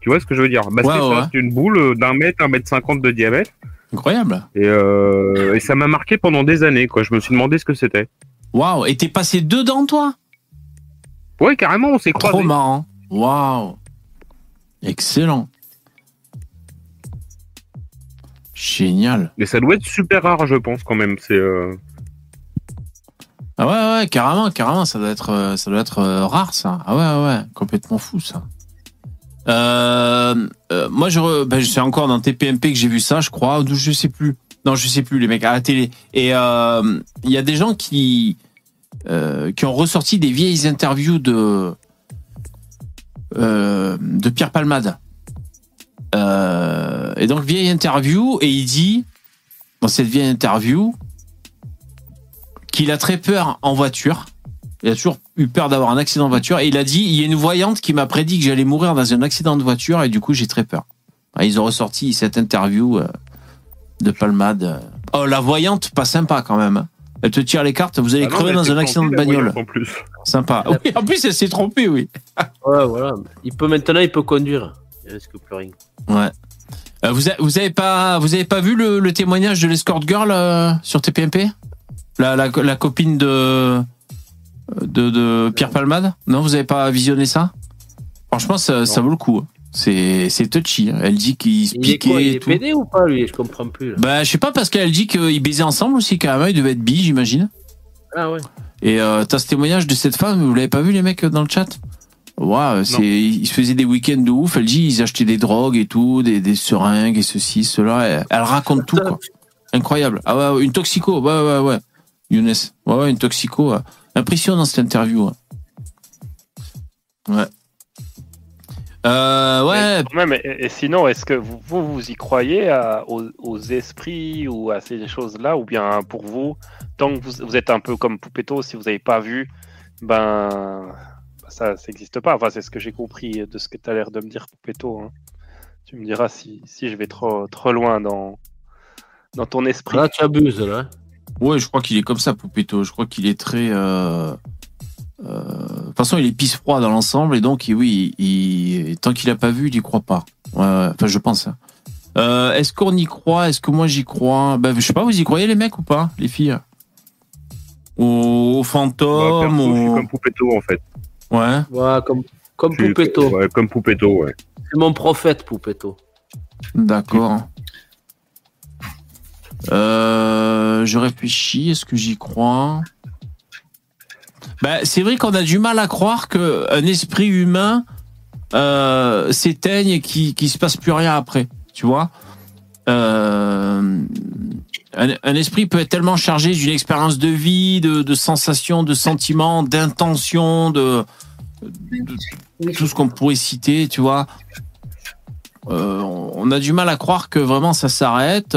Tu vois ce que je veux dire?
Ouais,
C'est ça, une boule d'un mètre, un mètre cinquante de diamètre.
Incroyable.
Et, euh, et ça m'a marqué pendant des années. Quoi. Je me suis demandé ce que c'était.
Waouh, et t'es passé dedans, toi?
Ouais, carrément, on s'est croisés.
Trop marrant. Waouh. Excellent. Génial.
Mais ça doit être super rare, je pense, quand même. C'est. euh,
Ah ouais, ouais, carrément, carrément, ça doit être, euh, ça doit être rare, ça. Ah ouais, ouais, complètement fou, ça. Euh, euh, moi, je, ben, c'est encore dans TPMP que j'ai vu ça, je crois, ou je sais plus. Non, je sais plus, les mecs, à la télé. Et euh, il y a des gens qui, qui ont ressorti des vieilles interviews de, de Pierre Palmade. Et donc, vieille interview, et il dit, dans cette vieille interview, qu'il a très peur en voiture. Il a toujours eu peur d'avoir un accident de voiture. Et il a dit, il y a une voyante qui m'a prédit que j'allais mourir dans un accident de voiture et du coup, j'ai très peur. Ah, Ils ont ressorti cette interview euh, de Palmade. Oh, la voyante, pas sympa quand même. hein. Elle te tire les cartes, vous allez
Ah
crever dans un accident de bagnole.
En plus.
Sympa. Oui, en plus, elle s'est trompée, oui.
Ouais, voilà. Il peut maintenant, il peut conduire. Il risque plus rien.
Ouais. Euh, vous, a- vous avez pas, vous avez pas vu le, le témoignage de l'escort girl euh, sur TPMP la, la, la copine de, de, de Pierre Palmade Non, vous avez pas visionné ça? Franchement, ça, ça vaut le coup. C'est touchy. Elle dit qu'il se
Il est
piquait
quoi Il est
tout.
PD ou pas, lui? Je comprends plus. là.
Bah, je sais pas parce qu'elle dit qu'ils baisaient ensemble aussi quand même. Ils devaient être bi, j'imagine.
Ah ouais.
Et euh, t'as ce témoignage de cette femme. Vous l'avez pas vu les mecs dans le chat? C'est ils se faisaient des week-ends de ouf. Elle dit ils achetaient des drogues et tout, des, des seringues et ceci, cela. Elle, elle raconte tout quoi. Incroyable. Ah ouais, ouais, une toxico. Ouais, ouais, ouais. Younes. Ouais, ouais, une toxico. ouais. Impressionnant cette interview. Ouais. Ouais. Euh, ouais.
Quand même, et, et sinon, est-ce que vous, vous, vous y croyez à- aux, aux esprits ou à ces choses-là Ou bien pour vous, tant que vous, vous êtes un peu comme Poupetto, si vous n'avez pas vu, ben ça n'existe pas. Enfin, c'est ce que j'ai compris de ce que tu as l'air de me dire, Poupetto. hein. Tu me diras si, si je vais trop, trop loin dans, dans ton esprit.
Là, tu abuses, là.
Ouais, je crois qu'il est comme ça, Poupetto. Je crois qu'il est très. euh, euh, De toute façon, il est pisse froid dans l'ensemble et donc, il- oui, il... tant qu'il a pas vu, il y croit pas. Ouais, ouais. Enfin, je pense. hein. Euh, Est-ce qu'on y croit? Est-ce que moi j'y crois? Ben, je sais pas, vous y croyez les mecs ou pas, les filles? Aux, aux
Bah, je suis comme Poupetto, en fait.
Ouais.
Ouais, comme, comme Poupetto.
Ouais, comme Poupetto, ouais.
C'est mon prophète, Poupetto.
D'accord. Euh, je réfléchis, est-ce que j'y crois? Bah, c'est vrai qu'on a du mal à croire qu'un esprit humain euh, s'éteigne et qu'il ne se passe plus rien après. Tu vois? Euh, un, esprit peut être tellement chargé d'une expérience de vie, de, de sensations, de sentiments, d'intentions, de, de tout ce qu'on pourrait citer, tu vois? On a du mal à croire que vraiment ça s'arrête.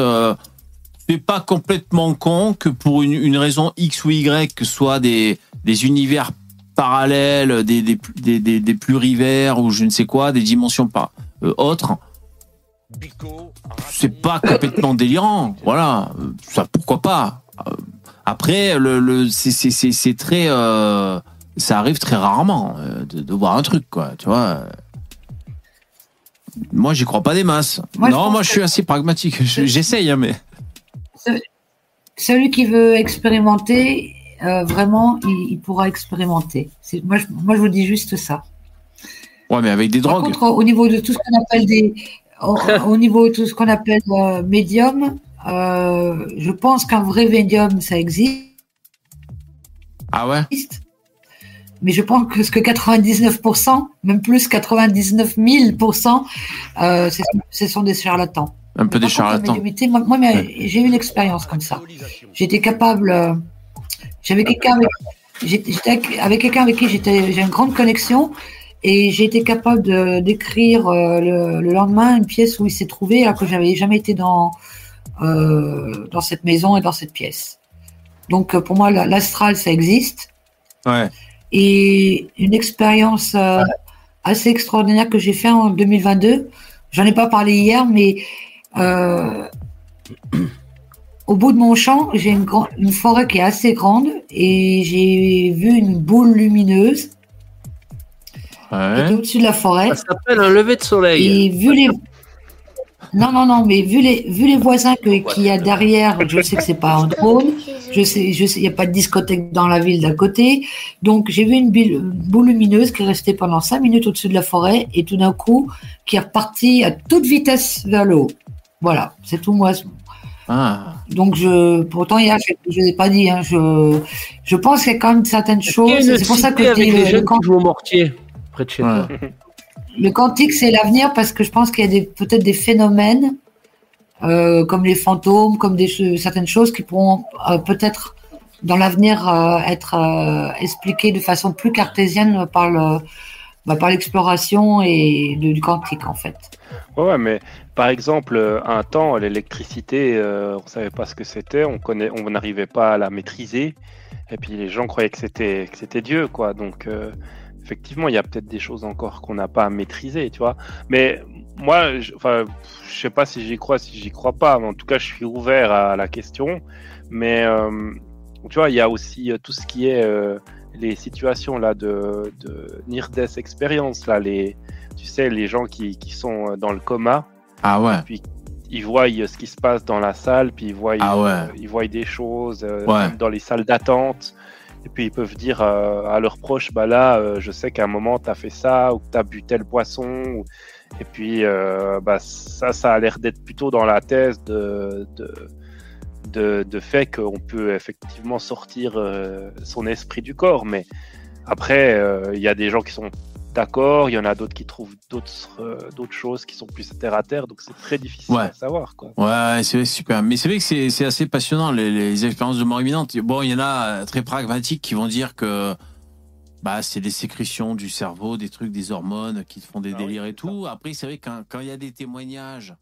C'est pas complètement con que pour une, une raison X ou Y, que ce soit des, des univers parallèles, des, des, des, des, des plurivers ou je ne sais quoi, des dimensions pas, euh, autres, c'est pas complètement délirant. Voilà, ça pourquoi pas? Euh, Après, le, le c'est c'est c'est c'est très, euh, ça arrive très rarement euh, de, de voir un truc quoi. Tu vois. Moi, j'y crois pas des masses.
Moi,
non, moi, je suis assez pragmatique. Je- J'essaye, hein, mais.
Ce- Celui qui veut expérimenter, euh, vraiment, il, il pourra expérimenter. Moi je, moi, je vous dis juste ça.
Ouais, mais avec des
Par
drogues.
contre, au niveau de tout ce qu'on appelle des, au, au niveau de tout ce qu'on appelle euh, médium, euh, je pense qu'un vrai médium, ça existe.
Ah ouais?
Mais je pense que ce que 99%, même plus 99 000%, euh, ce sont- ce sont des charlatans.
Un peu des charlatans.
moi, moi, j'ai eu une expérience comme ça. J'étais capable. euh, j'avais quelqu'un avec, j'étais quelqu'un avec qui j'ai une grande connexion et j'ai été capable d'écrire euh, le, le lendemain une pièce où il s'est trouvé alors que j'avais jamais été dans euh, dans cette maison et dans cette pièce. Donc pour moi, la- l'astral, ça existe
Ouais.
et une expérience euh, assez extraordinaire que j'ai fait en 2022. J'en ai pas parlé hier, mais euh, au bout de mon champ, j'ai une, une forêt qui est assez grande et j'ai vu une boule lumineuse qui était au-dessus de la forêt.
Ça s'appelle un lever de soleil.
Et vu les non non non mais vu les vu les voisins qu'il y a derrière, je sais que c'est pas un drone, je sais je sais il y a pas de discothèque dans la ville d'à côté, donc j'ai vu une boule lumineuse qui est restée pendant cinq minutes au-dessus de la forêt et tout d'un coup qui est repartie à toute vitesse vers le haut. Voilà, c'est tout moi.
Ah.
Donc je pourtant hier je je l'ai pas dit hein, je je pense qu'il y a quand même certaines choses. C'est pour ça que
avec
le-
les
le
jeunes qui jouent au mortier près de chez toi.
le quantique, c'est l'avenir parce que je pense qu'il y a des- peut-être des phénomènes euh, comme les fantômes, comme des certaines choses qui pourront euh, peut-être dans l'avenir euh, être euh, expliquées de façon plus cartésienne par le bah, par l'exploration et de- du quantique en fait.
Ouais, ouais, mais par exemple, euh, un temps, l'électricité, euh, on savait pas ce que c'était, on connaît, on n'arrivait pas à la maîtriser, et puis les gens croyaient que c'était que c'était Dieu, quoi. Donc, euh, effectivement, il y a peut-être des choses encore qu'on n'a pas à maîtriser, tu vois. Mais moi, je, enfin, je sais pas si j'y crois, si j'y crois pas, mais en tout cas, je suis ouvert à la question. Mais euh, tu vois, il y a aussi euh, tout ce qui est euh, les situations là de, de near death experience là, les, tu sais, les gens qui, qui sont dans le coma.
Ah ouais.
Puis ils voient euh, ce qui se passe dans la salle, puis ils voient,
Ah ouais.
euh, ils voient des choses euh,
Ouais.
dans les salles d'attente. Et puis ils peuvent dire euh, à leurs proches, bah là, euh, je sais qu'à un moment tu as fait ça ou que tu as bu tel boisson. ou- Et puis euh, bah, ça, ça a l'air d'être plutôt dans la thèse de, de, de, de fait qu'on peut effectivement sortir son esprit du corps. Mais après, il y a des gens qui sont d'accord, il y en a d'autres qui trouvent d'autres euh, d'autres choses qui sont plus terre à terre, donc c'est très difficile
Ouais.
à savoir. Quoi.
Ouais, c'est super. Mais c'est vrai que c'est assez passionnant, les, les expériences de mort imminente. Bon, il y en a euh, très pragmatiques qui vont dire que bah, c'est des sécrétions du cerveau, des trucs, des hormones qui te font des délires et tout. Après, c'est vrai que quand il y a des témoignages.